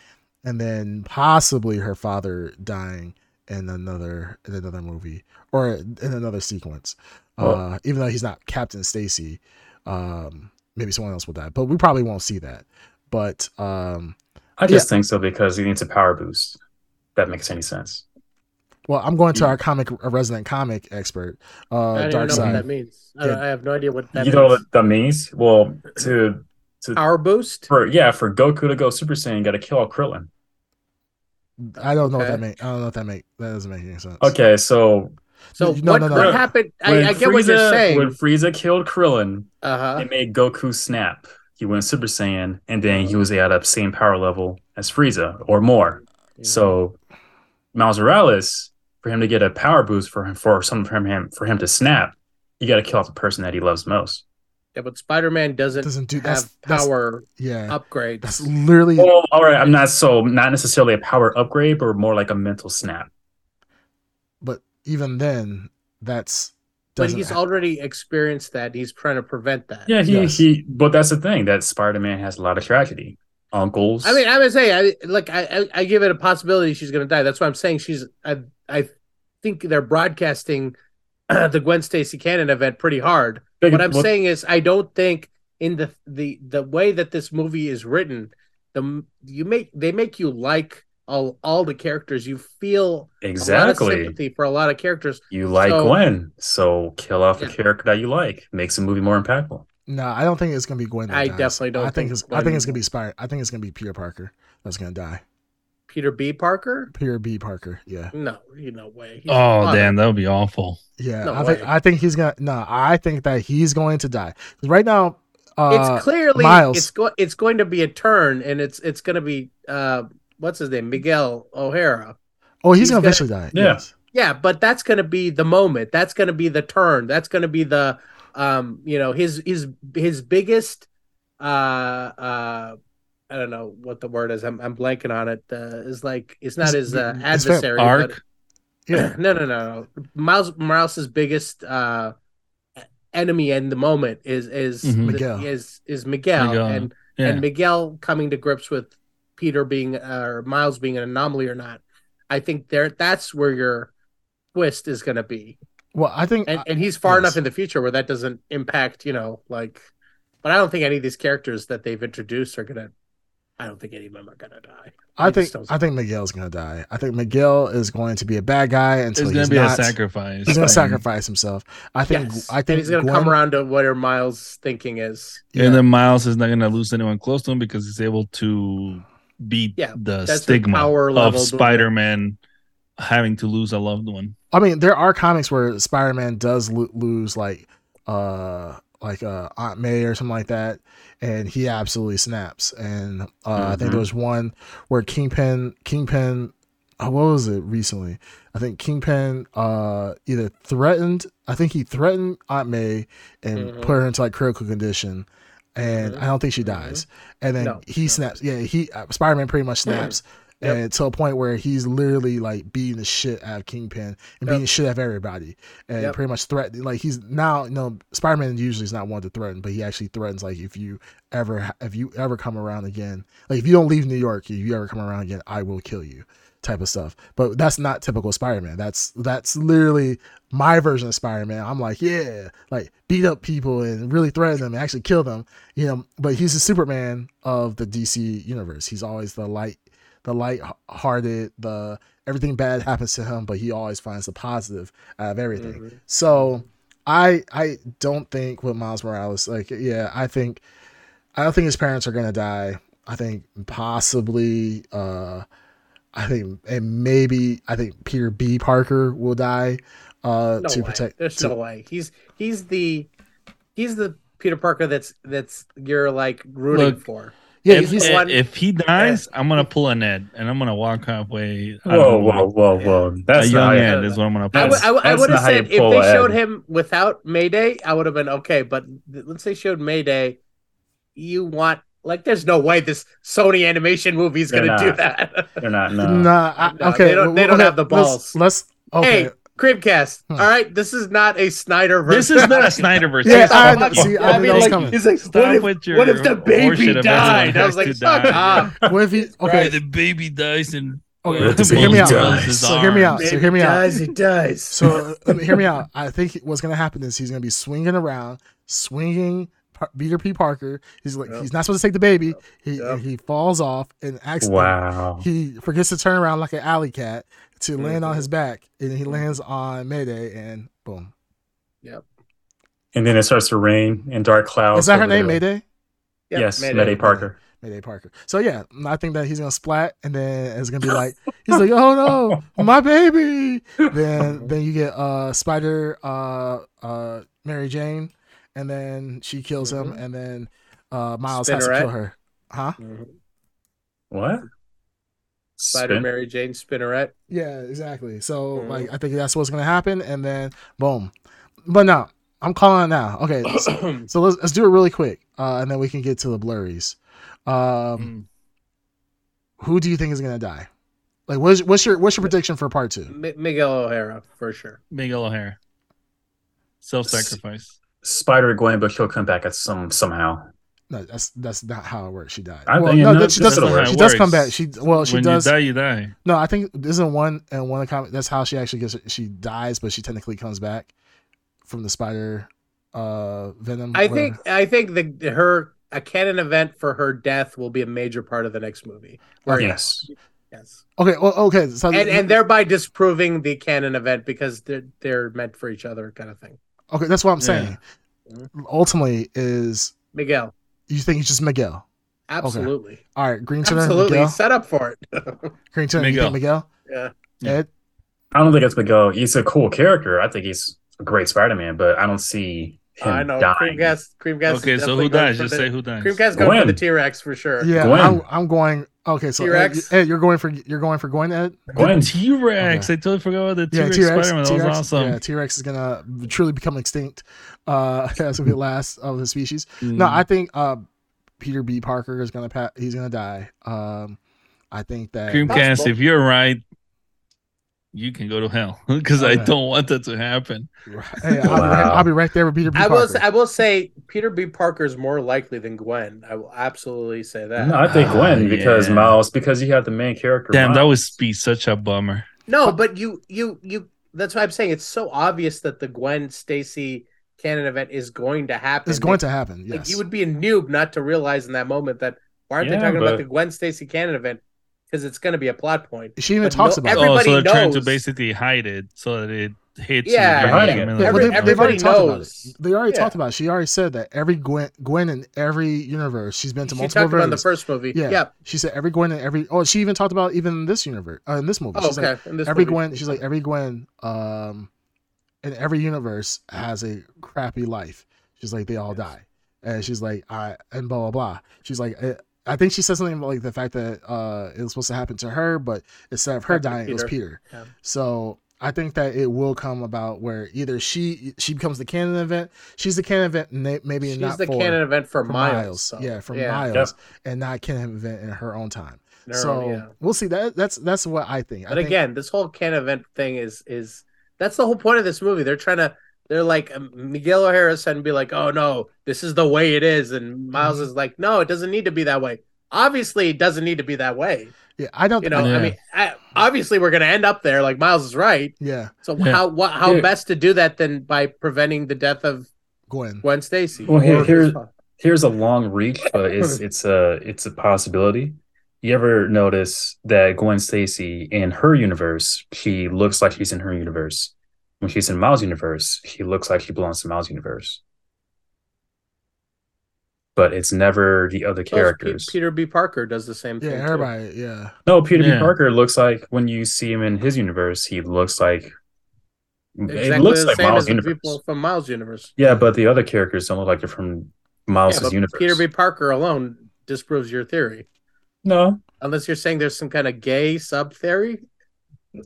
and then possibly her father dying in another in another movie or in another sequence. Well- uh, even though he's not Captain Stacy, um, maybe someone else will die, but we probably won't see that. But um, I just think so because he needs a power boost. That makes any sense. well, I'm going to our comic a resident comic expert, I uh, don't Dark know what that Side. means. I, don't- I have no idea what that you means. know what that means? Well, to to Power boost. for yeah, for Goku to go Super Saiyan, got to kill all Krillin. I don't know what that make. I don't know what that make. That doesn't make any sense. Okay, so So No, what, no, no. what happened? I, when I get what you're Frieza- saying. When Frieza killed Krillin, Uh huh. it made Goku snap. He went Super Saiyan, and then he was at a same power level as Frieza or more. So Miles Morales, for him to get a power boost for him for something from him for him to snap, you got to kill off the person that he loves most. yeah, but Spider-Man doesn't, Doesn't do have that's that's power yeah. upgrades. That's literally Well, all right, I'm not so not necessarily a power upgrade, but more like a mental snap. But even then, that's but doesn't he's ha- already experienced that. He's trying to prevent that. Yeah, he Yes. he. But that's the thing that Spider-Man has a lot of tragedy. Uncles. I mean, I would say, I like, I, I, I give it a possibility she's going to die. That's why I'm saying she's. I, I think they're broadcasting the Gwen Stacy canon event pretty hard. Big- what I'm well, saying is, I don't think in the the the way that this movie is written, the you make they make you like all all the characters. You feel a lot of exactly. sympathy for a lot of characters. You like So- Gwen, so kill off Yeah. the character that you like. Makes the movie more impactful. No, I don't think it's gonna be Gwen. That I dies. definitely don't I think, think it's. I think it's gonna be Spider. I think it's gonna be Peter Parker that's gonna die. Peter B. Parker? Peter B. Parker. Yeah, No, you no way. He's Oh father. damn, that would be awful. yeah. No I think. I think he's gonna. No, I think that he's going to die. Right now, uh, it's clearly Miles. it's go, it's going to be a turn and it's it's going to be uh what's his name Miguel O'Hara. oh, he's, he's gonna gonna- eventually die. Yeah. Yes. Yeah, but that's going to be the moment. That's going to be the turn. That's going to be the um you know his his his biggest uh uh I don't know what the word is. I'm I'm blanking on it. Uh, is like it's not His- his uh, his fam- adversary. but- Arc. Yeah. no, no, no, no. Miles Morales' biggest uh, enemy in the moment is is Mhm. Miguel. is is Miguel, Miguel, and Yeah. and Miguel coming to grips with Peter being uh, or Miles being an anomaly or not. I think there that's where your twist is going to be, Well, I think. and and he's far Yes. enough in the future where that doesn't impact you know like. But I don't think any of these characters that they've introduced are gonna. I don't think any of them are gonna die. I I think. I think Miguel's gonna die. I think Miguel is going to be a bad guy until It's he's gonna be not. a sacrifice. He's gonna sacrifice himself. I think. Yes. I and think he's gonna Gwen- come around to whatever Miles' thinking is. Yeah. And then Miles is not gonna lose anyone close to him because he's able to beat Yeah, the that's the stigma power of Spider-Man having to lose a loved one. I mean, there are comics where Spider-Man does lo- lose like uh like uh Aunt May or something like that, and he absolutely snaps. And uh, I think Mhm. there was one where Kingpin Kingpin uh, what was it recently? I think Kingpin uh either threatened I think he threatened Aunt May and Mhm. put her into like critical condition. And Mhm. I don't think she Mhm. dies. And then No, he no. snaps. Yeah, he uh, Spider Man pretty much snaps Yep. and to a point where he's literally like beating the shit out of Kingpin and Yep. beating the shit out of everybody, and Yep. pretty much threatening. Like he's now, you know, Spider Man usually is not one to threaten, but he actually threatens like if you ever if you ever come around again, like if you don't leave New York, if you ever come around again, I will kill you, type of stuff. But that's not typical Spider Man. That's that's literally my version of Spider Man. I'm like, yeah, like beat up people and really threaten them and actually kill them, you know. But he's the Superman of the DC universe. He's always the light, the light-hearted, the everything bad happens to him, but he always finds the positive out of everything. Mhm. So I I don't think with Miles Morales, like yeah, I think I don't think his parents are gonna die. I think possibly uh I think and maybe I think Peter B. Parker will die uh No to way. protect There's to- no way. He's he's the he's the Peter Parker that's that's you're like rooting Look, for. yeah, if, he's if- one- if he dies, I'm gonna pull a Ned and I'm gonna walk halfway. I Whoa, don't whoa, know, whoa, whoa! A That's young not. Ed is what I'm gonna I pull. would, I, would- I would have not how you said if pull they Ed. showed him without Mayday, I would have been okay. But th- let's say showed Mayday, you want like there's no way this Sony animation movie is gonna do that. They're not. No. Nah, I, No, okay. they don't- they don't okay, have the let's- balls. Let's, okay. Hey, Creepcast. Hmm. All right, this is not a Snyder This is not a Snyder Snyderverse. Yeah, Stop I with see, I I knew mean, like, coming. he's like, Stop what if, with your what if the baby horseshit of everyone died? I was like, to fuck off. What if he? Right, Okay, the baby dies and okay. the So hear me out. So hear me out. So hear me out. dies, he dies. So hear me out. I think what's gonna happen is he's gonna be swinging around, swinging Par- Peter B. Parker. He's like Yep. he's not supposed to take the baby. He Yep. he falls off and accidentally Wow. he forgets to turn around like an alley cat to land on his back, and he lands on Mayday, and boom. Yep. And then it starts to rain and dark clouds. Is that her name, there. Mayday? Yep, yes, Mayday. Mayday Parker. Mayday Parker. So yeah, I think that he's gonna splat, and then it's gonna be like he's like, "Oh no, my baby!" Then then you get uh Spider uh uh Mary Jane, and then she kills him, Mhm. and then uh Miles has to kill her. Huh? Mhm. What? Spider Spin- Mary Jane Spinneret. Yeah, exactly. So Mhm. like I think that's what's gonna happen, and then boom. But no, I'm calling it now. Okay, so, so let's let's do it really quick, uh, and then we can get to the blurries. Um, Mm. who do you think is gonna die? Like, what's what's your what's your prediction for part two? Mi- Miguel O'Hara for sure. Miguel O'Hara. Self-sacrifice. Spider Gwen, but she'll come back at some somehow. No, that's that's not how it works. She died. I well, think- no, no, that- she does. not how She does come back. She well, she when does. you die, you die. No, I think this isn't one and one of the comic. That's how she actually gets. She dies, but she technically comes back from the spider uh venom. I whatever. think I think the her a canon event for her death will be a major part of the next movie. Where- Yes. Yes. Okay. Well, okay. So And and thereby disproving the canon event because they're they're meant for each other kind of thing. Okay. That's what I'm Yeah. saying. Ultimately, is Miguel. you think he's just Miguel? Absolutely. All right, Green Turner, Absolutely. Miguel. Set up for it. Green Turner, you Miguel. think Miguel? yeah. Yeah. Ed, I don't think it's Miguel. He's a cool character. I think he's a great Spider Man, but I don't see him I know. dying. Creamcast Creamcast Okay, is so who going dies? Just the- say who dies. Creamcast going for Gwen. the T Rex for sure. yeah, Gwen. I'm, I'm going. Okay, so T-Rex? Ed, you're going for you're going for Gwen. Ed, Gwen. The T-Rex. I totally forgot about the T-Rex, yeah, T-Rex. Spider-Man. That T-Rex, awesome. Yeah, T-Rex is gonna truly become extinct. Uh, as we last of the species. Mm. No, I think uh, Peter B. Parker is gonna pa- he's gonna die. Um, I think that Creamcast, Possible. if you're right, you can go to hell because I don't want that to happen. Hey, I'll, be right, I'll be right there with Peter B. I will Parker. say, I will say Peter B. Parker is more likely than Gwen. I will absolutely say that. No, I think Ah, Gwen because yeah. Miles because you have the main character. Damn, that Miles. would be such a bummer. No, but you you you that's why I'm saying it's so obvious that the Gwen Stacy canon event is going to happen. it's going Like- to happen. like Yes. you would be a noob not to realize in that moment that why aren't Yeah, they talking but- about the Gwen Stacy canon event? Because it's going to be a plot point. she even but talks no- about every- it. oh, so they're trying to basically hide it so that it hits. Yeah, you They're hiding in it. the Yeah, Every- well, they've, they've already everybody talked about it. They already Yeah. talked about it. She already said that every Gwen, Gwen in every universe, she's been to She multiple talked about in the first movie. Yeah. Yeah. She said every Gwen in every. Oh, she even talked about even in this universe, uh, in this movie. Oh, she's okay. like in this every movie. Gwen. She's like every Gwen, um, in every universe has a crappy life. She's like they all die, and she's like I and blah blah blah. She's like. eh, I think she said something about like the fact that uh, it was supposed to happen to her, but instead of her Happened to dying, it was Peter. Peter. Yeah. So I think that it will come about where either she she becomes the canon event, she's the canon event, and maybe She's not the for, canon event for, for Miles. Miles, so, yeah, for yeah. Miles, and not canon event in her own time. No, so yeah. we'll see. That that's that's what I think. But I think, again, this whole can event thing is is that's the whole point of this movie. They're trying to they're like um, Miguel O'Hara said and be like, oh no, this is the way it is, and Miles Mhm. is like, no, it doesn't need to be that way. Obviously, it doesn't need to be that way. yeah, I don't. You know, Yeah. I mean, I, obviously, we're gonna end up there. Like Miles is right. yeah, So Yeah. how what how Yeah. best to do that than by preventing the death of Gwen. Gwen Stacy? Well, here- or his here- fa- Here's a long reach, but it's it's a it's a possibility. You ever notice that Gwen Stacy in her universe, she looks like she's in her universe. When she's in Miles' universe, he looks like he belongs to Miles' universe. But it's never the other Well, Pe- characters. Peter B. Parker does the same thing. Yeah, too. Yeah, No, Peter Yeah. B. Parker looks like when you see him in his universe, he looks like it looks the like same as Miles' the universe. people from Miles' universe. Yeah, but the other characters don't look like they're from Miles' Yeah, universe. Peter B. Parker alone disproves your theory. No, Unless you're saying there's some kind of gay sub theory.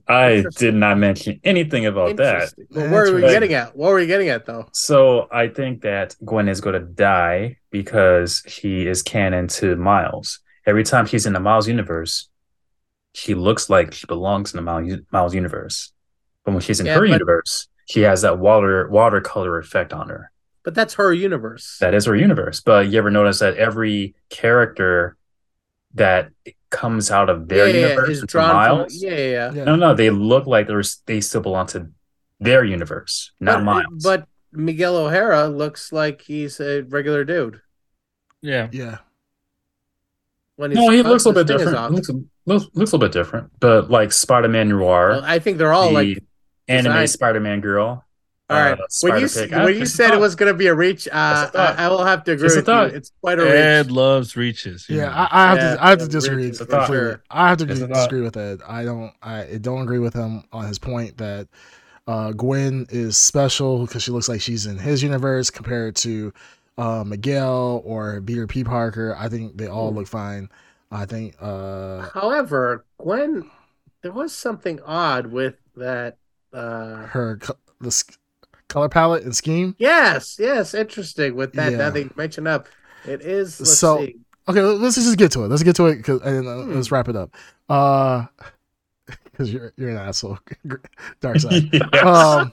I did not mention anything about that. Interesting. Well, where are we Interesting. getting at? What were we getting at though? So I think that Gwen is going to die because he is canon to Miles. Every time she's in the Miles universe, she looks like she belongs in the Miles, Miles universe. But when she's in Yeah, her but- universe, she has that water watercolor effect on her. But that's her universe. That is her universe. But you ever notice that every character that comes out of their yeah, yeah, yeah, universe drawn Miles? from. Yeah, yeah, yeah. yeah. No, no, they look like they're they still belong to their universe, not but, Miles. But Miguel O'Hara looks like he's a regular dude. Yeah. yeah. When no, he looks a little bit his thing is different. Looks, looks looks a little bit different. But like Spider Man Noir, Well, I think they're all the like. anime designed- Spider Man girl. All right. uh, when you Spider-Pig. s- I- when you said it was going to be a reach, uh, Just. I, I will have to agree Just with you. It's quite a reach. Ed loves reaches. you Yeah. I, I have Yeah, to. I have to disagree. it's a thought. I have to It's disagree with Ed. I don't. I don't agree with him on his point that uh, Gwen is special because she looks like she's in his universe compared to uh, Miguel or Peter B. Parker. I think they all look fine. I think. Uh, However, Gwen, there was something odd with that. Uh, her co- the s- color palette and scheme. yes, yes, interesting with that. Yeah. Now they mention up, it is. Let's So- see. Okay, let's just get to it. Let's get to it 'cause- and uh, Hmm. let's wrap it up. Uh, because you're you're an asshole, Darkseid. Yes. um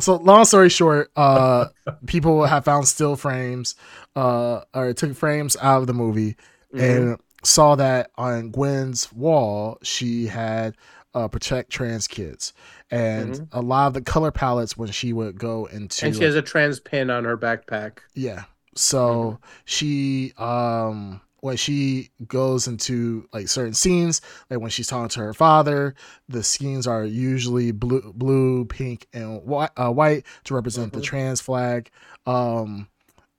so long story short uh people have found still frames uh or took frames out of the movie Mhm. and saw that on gwen's wall she had uh protect trans kids and Mhm. a lot of the color palettes when she would go into and she has a trans pin on her backpack. yeah so she um when she goes into like certain scenes like when she's talking to her father the scenes are usually blue blue pink and white, uh, white to represent the Mhm. trans flag um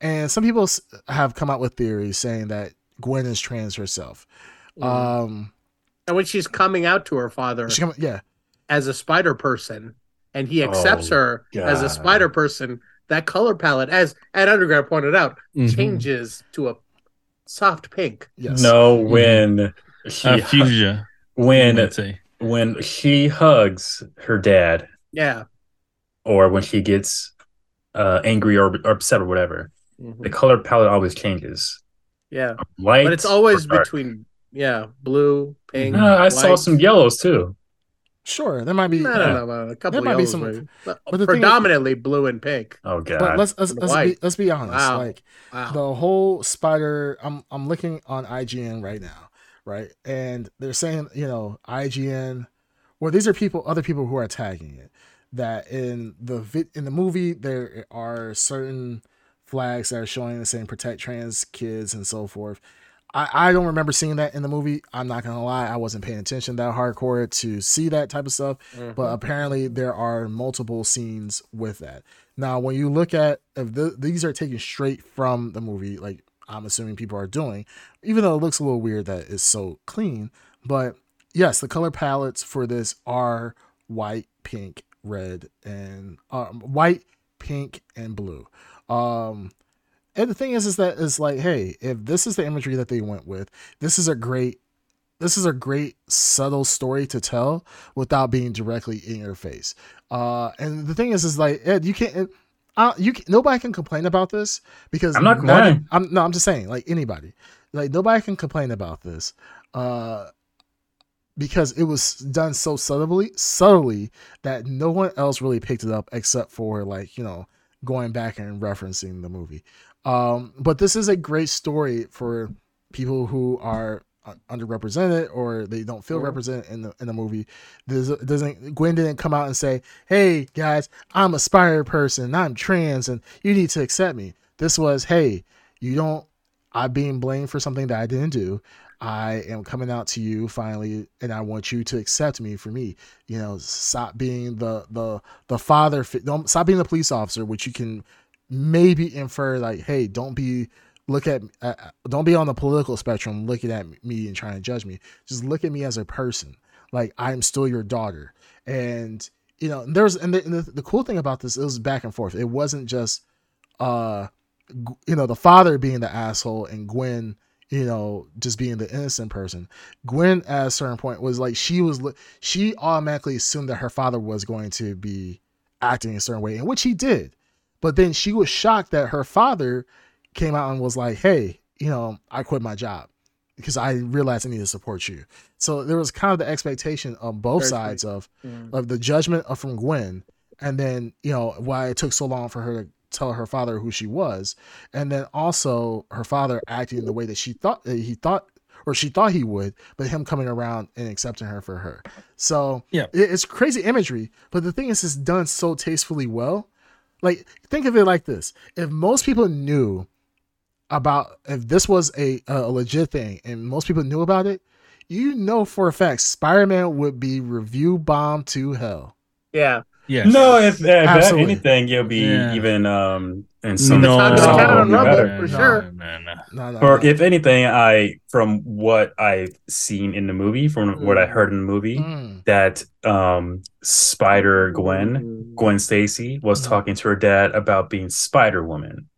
and some people have come out with theories saying that gwen is trans herself Mhm. um and when she's coming out to her father she come, yeah as a spider person, and he accepts Oh, her as a spider person, that color palette, as Ed Underground pointed out, Mhm. changes to a soft pink. yes No, when she Uh, fuchsia. when when she hugs her dad, Yeah. or when she gets uh, angry or, or upset or whatever, Mhm. the color palette always changes. Yeah. Light, But it's always between yeah, blue, pink. Uh, I saw some yellows too. Sure there might be I don't know, a couple There might be some- maybe. But but the thing is- predominantly blue and pink. Oh god. but let's let's, let's be let's be honest Wow. like Wow. the whole spider i'm i'm looking on ign right now right and they're saying you know ign well these are people other people who are tagging it that in the vi- in the movie there are certain flags that are showing the same protect trans kids and so forth I, I don't remember seeing that in the movie. I'm not gonna lie, I wasn't paying attention that hardcore to see that type of stuff Mhm. but apparently there are multiple scenes with that. Now, when you look at if the, these are taken straight from the movie, like I'm assuming people are doing, even though it looks a little weird that it's so clean, but yes, the color palettes for this are white, pink, red, and um, white, pink, and blue. Um, and the thing is, is that it's like, hey, if this is the imagery that they went with, this is a great this is a great subtle story to tell without being directly in your face. Uh, and the thing is, is like Ed, you can't. Uh, you can, nobody can complain about this because I'm not complaining. I'm no, I'm just saying, like anybody, like nobody can complain about this. Uh, because it was done so subtly, subtly that no one else really picked it up except for like you know going back and referencing the movie. Um, but this is a great story for people who are underrepresented or they don't feel represented in the in the movie. There's, doesn't Gwen didn't come out and say, "Hey guys, I'm a spider person, I'm trans, and you need to accept me." This was, "Hey, you don't. I'm being blamed for something that I didn't do. I am coming out to you finally, and I want you to accept me for me. You know, stop being the the the father. Don't stop being the police officer, which you can maybe infer like, hey, don't be look at uh, don't be on the political spectrum looking at me and trying to judge me. Just look at me as a person. Like I'm still your daughter, and you know, there's and the, and the, the cool thing about this it was back and forth. It wasn't just uh you know the father being the asshole and Gwen you know, just being the innocent person. Gwen, at a certain point, was like she was she automatically assumed that her father was going to be acting a certain way, in which he did. But then she was shocked that her father came out and was like, "Hey, you know, I quit my job because I realized I need to support you." So there was kind of the expectation on both Very sides of mm. of the judgment of from Gwen, and then you know why it took so long for her to tell her father who she was, and then also her father acting the way that she thought he thought or she thought he would, but him coming around and accepting her for her. So yeah, it's crazy imagery, but the thing is, it's done so tastefully well. Like think of it like this: if most people knew about if this was a, a legit thing and most people knew about it, you know for a fact Spider-Man would be review bomb to hell. Yeah. Yes. No, if, if anything, you'll be yeah. even um in some no, no, no, for sure. No, or if anything, I from what I've seen in the movie, from mm. what I heard in the movie, mm. that um Spider Gwen, Gwen Stacy, was mm. talking to her dad about being Spider Woman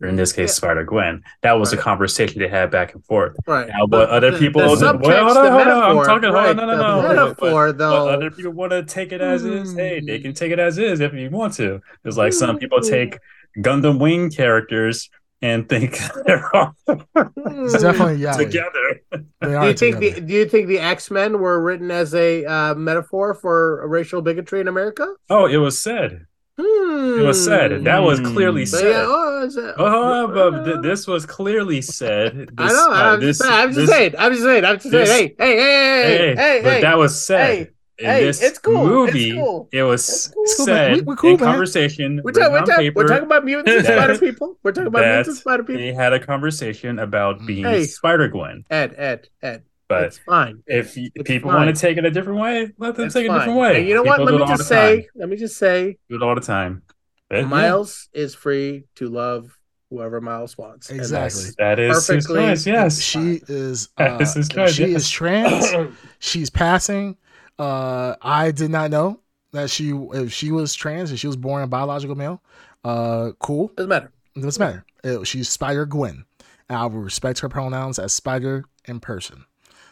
or in this case, yeah. Spider Gwen. That was right. a conversation they had back and forth. Right. Now, but, but other the, people, the subtext, well, hold on, hold on. I'm talking. Right. Hold on, no, no, no. Metaphor, but, though. But other people want to take it as mm. is. Hey, they can take it as is if you want to. It's like mm. some people hmm. take Gundam Wing characters and think they're all definitely yeah together. do you think together. the Do you think the X Men were written as a uh, metaphor for racial bigotry in America? Oh, it was said. Hmm. It was said. That was clearly hmm. said. Yeah, oh, uh, but th- this was clearly said. This, I know. I'm, uh, this, just, I'm just this, saying. I'm just saying. I'm just this, saying. Hey, hey, hey, hey, hey, But that was said. In hey, this it's cool. movie, it's cool. it was cool. said we, cool, in man. conversation. We're, talk, we're, talk, we're, talking about mutants and spider people. We're talking about mutants and spider people. They had a conversation about being hey, Spider Gwen. Ed, Ed, Ed. But it's fine. If it's people fine. want to take it a different way, let them it's take it a different way. And you know people what? Let me just say. Time. Let me just say. Do it all the time. But, Miles yeah. is free to love whoever Miles wants. Exactly. That is perfectly. His choice, yes. She is. Uh, is choice, she yes. is trans. She's passing. Uh, I did not know that she if she was trans and she was born a biological male. Uh, cool. Doesn't matter. Doesn't matter. It, she's Spider Gwen. And I will respect her pronouns as Spider in person.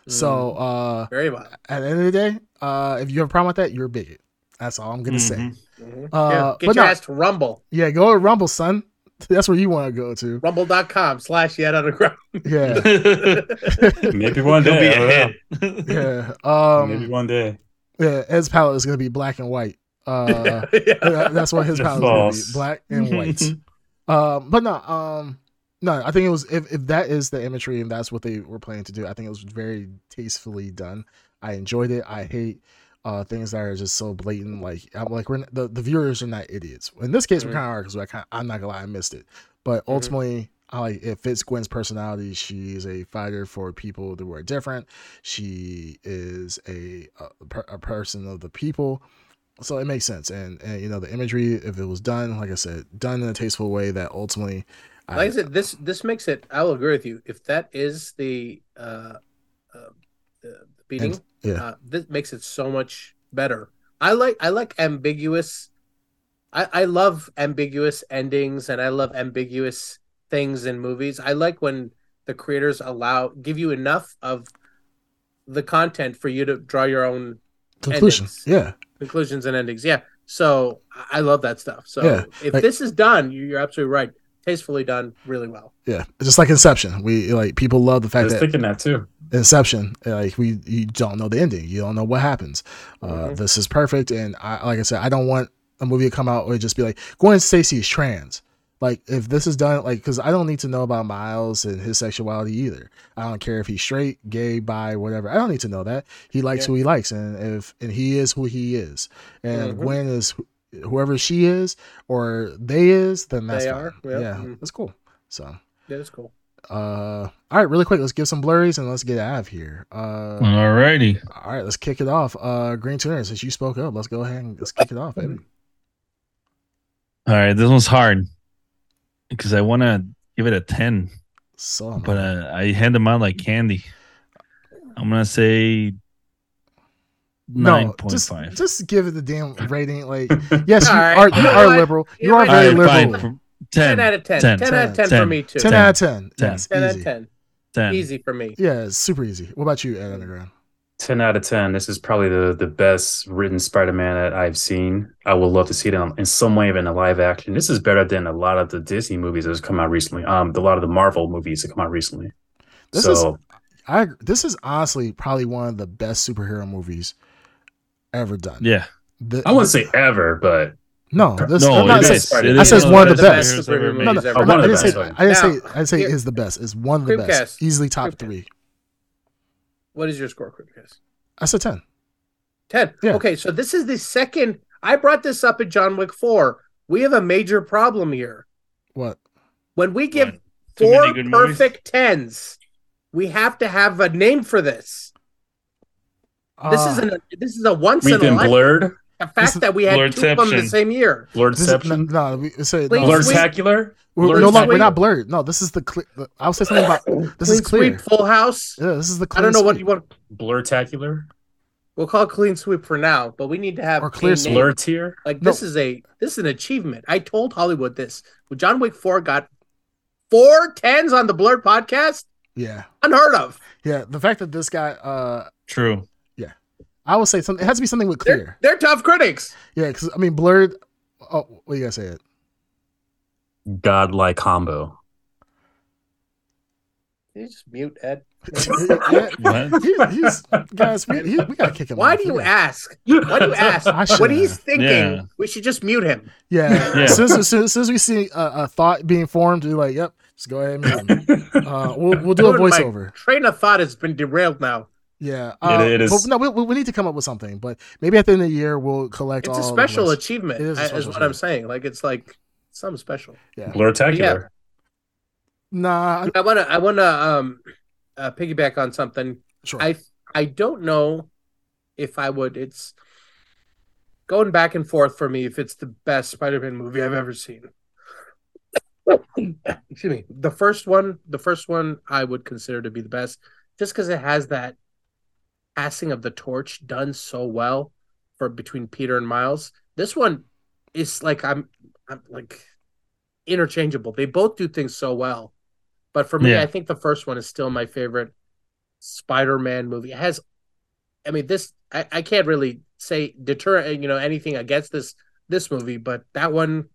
So mm. uh very much. At the end of the day, uh if you have a problem with that, you're a bigot. That's all I'm gonna mm-hmm. say. Mm-hmm. Uh, yeah, get your no, ass to Rumble. Yeah, go to Rumble, son. That's where you want to go to. Rumble.com slash Ed Underground. Yeah. Maybe one day. Be ahead. yeah. Um, Maybe one day. Yeah, Ed's palette is gonna be black and white. Uh, yeah. that's what his palette is gonna be. Black and white. um, but no, um, no, I think it was if, if that is the imagery and that's what they were planning to do, I think it was very tastefully done. I enjoyed it. I hate uh, things that are just so blatant. Like I'm like we're the, the viewers are not idiots. In this case, mm-hmm. we're kind of are because I kind I'm not gonna lie, I missed it. But mm-hmm. ultimately, mm-hmm. I like it fits Gwen's personality. She's a fighter for people who are different. She is a a, a person of the people. So it makes sense, and and you know the imagery, if it was done, like I said, done in a tasteful way that ultimately like I, said, this this makes it. I will agree with you. If that is the uh, uh the beating, yeah, uh, this makes it so much better. I like I like ambiguous. I I love ambiguous endings, and I love ambiguous things in movies. I like when the creators allow give you enough of the content for you to draw your own conclusions. Yeah, conclusions and endings. Yeah. So I love that stuff. So yeah, if like, this is done, you're absolutely right tastefully done really well. Yeah, just like Inception. We like people love the fact I was that thinking that too. Inception, like we you don't know the ending, you don't know what happens. Uh, Mhm. This is perfect, and I like I said, I don't want a movie to come out or just be like Gwen Stacy is trans. Like if this is done, like because I don't need to know about Miles and his sexuality either. I don't care if he's straight, gay, bi, whatever. I don't need to know that. He likes Yeah. who he likes, and if and he is who he is, and Mhm. Gwen is wh- whoever she is or they is, then that's They fine. are, yep. Yeah, Mhm. that's cool. So Yeah, that's cool. uh all right really quick let's give some blurries and let's get out of here uh Alrighty. all right let's kick it off uh green tuner since you spoke up let's go ahead and let's kick it off baby All right, this one's hard because I want to give it a ten, so but uh, I hand them out like candy. I'm gonna say nine no point just five. just give it the damn rating like yes you All right, are you you know are what? liberal You you know are very All right, liberal fine. 10, 10, out of 10. 10, 10, out of 10, 10, for me, too. 10, 10. out of 10 10. yes 10 out of 10. 10. Easy for me. yeah it's super easy what about you Ed Underground 10 out of 10. This is probably the, the best written Spider Man that I've seen. I would love to see it in, in some way in a live action. This is better than a lot of the Disney movies that has come out recently. Um, a lot of the Marvel movies that come out recently. This so I this is honestly probably one of the best superhero movies ever done Yeah. The- I wouldn't say ever, but no this No, I'm not it saying- is. I It I is one of the best. superheroes Superhero ever movies made. No, no, ever I'm not- I didn't say One of the I didn't say. I say Now, is the best. It's one of the Creepcast. best. Easily top Creepcast. three. What is your score, Chris? I said ten. 10. Yeah. Okay, so this is the second. I brought this up at John Wick 4. We have a major problem here. What? When we give What? Four good movies? perfect tens, we have to have a name for this. This Uh, is an this is a once we've in a been lifetime. blurred. The fact is- that we had two of them the Blurredception. same year. this is, no, Blurredception. no, we say no, Blur- this- Blurtacular. we're, Blurred no, no, we're not blurred. No, this is the. Cle- the I'll say something about. This is Clean clear. Sweep, Full House. Yeah, this is the. I don't clean know what sweep. you want. Blurtacular. We'll call it clean sweep for now, but we need to have Or clear a sweep. Blur tier. Like No. this is a this is an achievement. I told Hollywood this. When John Wick 4 got four tens on the Blurred podcast, Yeah, unheard of. yeah. The fact that this guy. Uh, True. I would say something. It has to be something with They're, clear. they're tough critics. Yeah, because I mean, blurred. Oh, what do you guys say? It. Godlike combo. Can you just mute Ed? Yeah, What? he, he's guys. We, he, we gotta kick him. Why off. do you We ask? Why do you ask? What he's thinking, Yeah. we should just mute him. Yeah. Yeah. As, soon as, as, soon, as soon as we see a, a thought being formed, we're like, "Yep, just go ahead and mute him." Uh, we'll we'll do a Dude, my voiceover. Train of thought has been derailed now. Yeah, uh, it is- But no, we, we need to come up with something. But maybe at the end of the year, we'll collect. It's all a special voices. achievement, It is a is, special what I'm saying. Like it's like something special. Yeah. Blurtacular. Nah, I wanna I wanna um uh, piggyback on something. sure. I I don't know if I would. It's going back and forth for me if it's the best Spider-Man movie I've ever seen. Excuse me. The first one, the first one, I would consider to be the best, just because it has that passing of the torch done so well for between Peter and Miles. This one is like I'm, I'm like interchangeable. They both do things so well, but for me, Yeah. I think the first one is still my favorite Spider-Man movie. It has, I mean, this I, I can't really say deter you know anything against this this movie, but that one,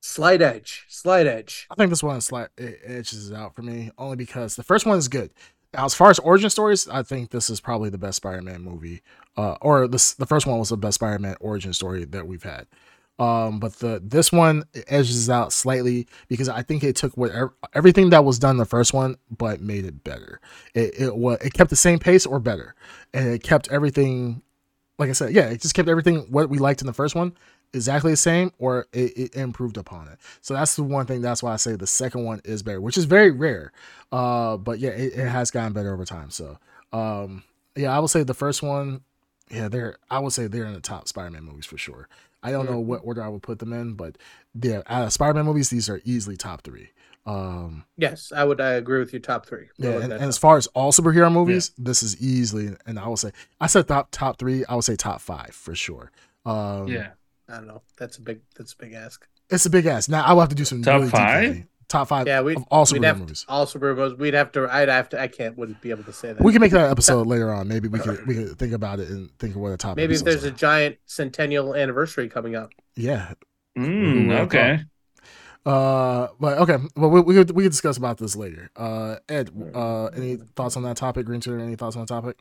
slight edge, slight edge. I think this one slight it edges it out for me only because the first one is good. As far as origin stories, I think this is probably the best Spider-Man movie, uh, or this the first one was the best Spider-Man origin story that we've had. Um, but the this one edges out slightly because I think it took whatever everything that was done the first one, but made it better. It it was it kept the same pace or better, and it kept everything. Like I said, yeah, it just kept everything what we liked in the first one exactly the same, or it, it improved upon it. So that's the one thing. That's why I say the second one is better, which is very rare. Uh, but yeah, it, it has gotten better over time. So um, yeah, I would say the first one. Yeah, they're. I would say they're in the top Spider-Man movies for sure. I don't know what order I would put them in, but yeah, out of Spider-Man movies, these are easily top three. Um, Yes, I would. I agree with you. Top three. We'll yeah, and, and as far as all superhero movies, this is easily, and I would say, I said top top three. I would say top five for sure. Um, Yeah. I don't know. That's a big. That's a big ask. it's a big ask. Now I will have to do some Top really five? Top five Yeah, we of all we'd superhero have movies. all superheroes. We'd have to. I'd have to. I can't. Wouldn't be able to say that. We can make that episode later on. Maybe we could we could think about it and think of what a top. Maybe if episodes there's a giant centennial anniversary coming up. yeah. Mm, Ooh, okay. Uh, but okay, well, we we could, we could discuss about this later. Uh, Ed, uh, any thoughts on that topic? Green Tutor, any thoughts on the topic?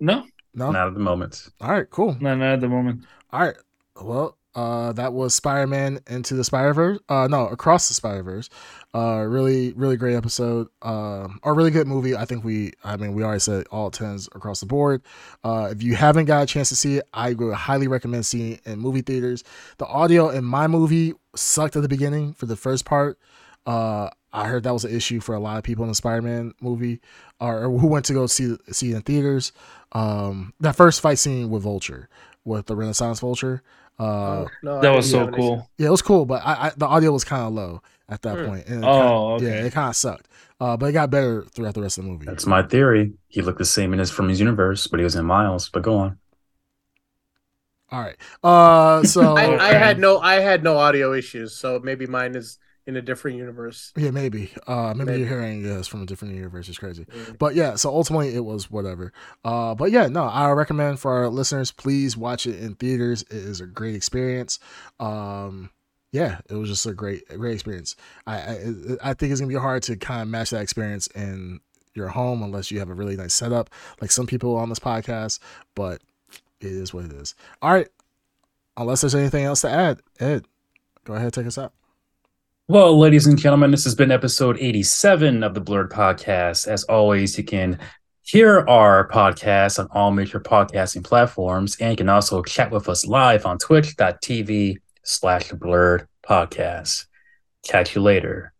No, No. Not at the moment. All right, cool. no, not at the moment. All right. Well, uh, that was Spider-Man into the Spider-Verse. Uh, no, across the Spider-Verse. Uh, really, really great episode. Uh, or really good movie. I think we, I mean, we already said all tens across the board. Uh, if you haven't got a chance to see it, I would highly recommend seeing it in movie theaters. The audio in my movie sucked at the beginning for the first part. Uh, I heard that was an issue for a lot of people in the Spider-Man movie, or, who went to go see see it in theaters. Um, that first fight scene with Vulture, with the Renaissance Vulture. Uh, Oh, no, That was didn't so have an cool. yeah, it was cool, but I, I the audio was kind of low at that Hmm. point. And Oh, kinda- yeah, it kind of sucked. Uh, but it got better throughout the rest of the movie. That's my theory. He looked the same in his from his universe, but he was in Miles. But go on. All right. Uh, so I, I had no I had no audio issues, so maybe mine is in a different universe. yeah, maybe. Uh, maybe, Maybe. you're hearing this from a different universe. It's crazy. Mm. But yeah, so ultimately it was whatever. Uh, but yeah, no, I recommend for our listeners, please watch it in theaters. It is a great experience. Um, yeah, it was just a great, a great experience. I, I, I think it's gonna be hard to kind of match that experience in your home unless you have a really nice setup, like some people on this podcast. But it is what it is. All right. Unless there's anything else to add, Ed, go ahead, take us out. Well, ladies and gentlemen, this has been episode 87 of the Blurred Podcast. As always, you can hear our podcast on all major podcasting platforms, and you can also chat with us live on twitch.tv slash blurred podcast. Catch you later.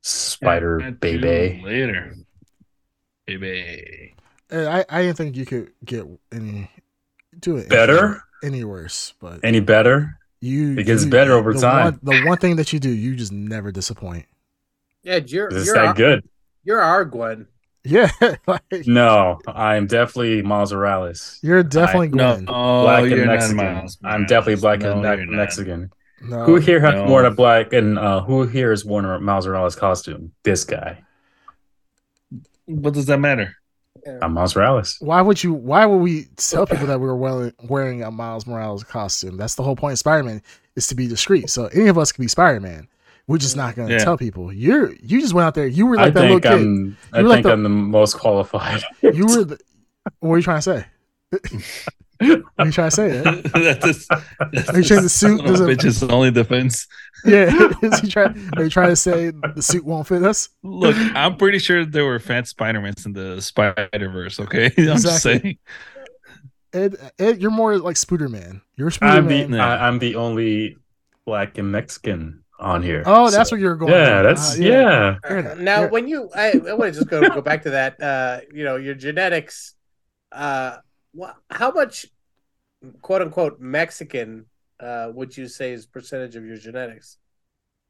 Spider Catch baby. Later. Baby. Ed, I, I didn't think you could get any do it Better? any, any worse, but Any better? You It gets you- better over the time. One, the one thing that you do, you just never disappoint. Yeah, you're Is you're that our, good? you're our Gwen. Yeah, like, No, I'm definitely Miles Morales. you're definitely No, Gwen. oh, black you're and not Mexican. Miles I'm definitely black Morales. and No, Me- Mexican. No, Who here has No. worn a black and uh, who here has worn a Miles Morales costume? This guy. What does that matter? I'm Miles Morales. why would you? Why would we tell people that we were wearing, a Miles Morales costume? That's the whole point of Spider Man is to be discreet. So any of us can be Spider Man. We're just not going to Yeah. tell people. You're you just went out there. You were I like that little kid. I'm. I like think the- I'm the most qualified. You were. The, what are you trying to say? What are you trying to say? Ed? that is, Are you trying to suit- Son of a does it- bitch's only defense. Yeah, is he trying? Are you trying to say the suit won't fit us? Look, I'm pretty sure there were fat Spider-Mans in the Spider Verse. Okay, I'm just saying. Ed, Ed, you're more like Spooder Man. You're Spooder I'm the. Man. Yeah. I, I'm the only black and Mexican on here. Oh, that's So, where you're going. Yeah, Uh, that's yeah. Fair enough. now, Yeah. when you, I, I want to just go go back to that. Uh, you know, your genetics. Uh, wha how much, quote unquote, Mexican uh, would you say is percentage of your genetics?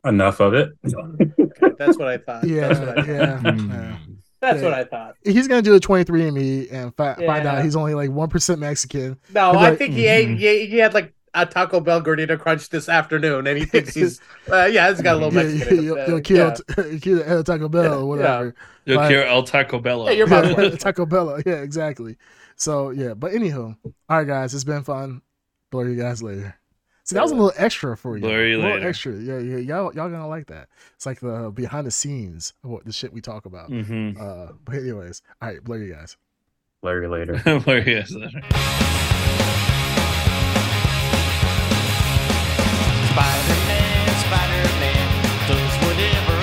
Enough of it. Okay, that's what I thought. Yeah, that's what I thought. yeah. Hmm. yeah. That's Yeah. what I thought. He's gonna do a 23andMe and fi- find out he's only like one percent Mexican. No, He'd I like, think he ate. mhm. He, he had like a Taco Bell gordita crunch this afternoon, and he thinks he's. Uh, yeah, it's got a little Yeah, Mexican. yeah, in it. you'll, Uh, you'll kill, yeah. kill El Taco Bell Yeah, or whatever. Yo Like- El Taco Bello. Yeah, you're about Yeah, right. Taco Bell. Yeah, exactly. So yeah, but anywho, all right, guys, it's been fun. Blur you guys later. See, that was a little extra for you. Blur you a little later. extra. Yeah, yeah, y'all, y'all gonna like that. It's like the behind the scenes of what the shit we talk about. Mm-hmm. Uh, but anyways, all right, blur you guys. Blur you later. blur you guys later. Spider Man, Spider Man, does whatever.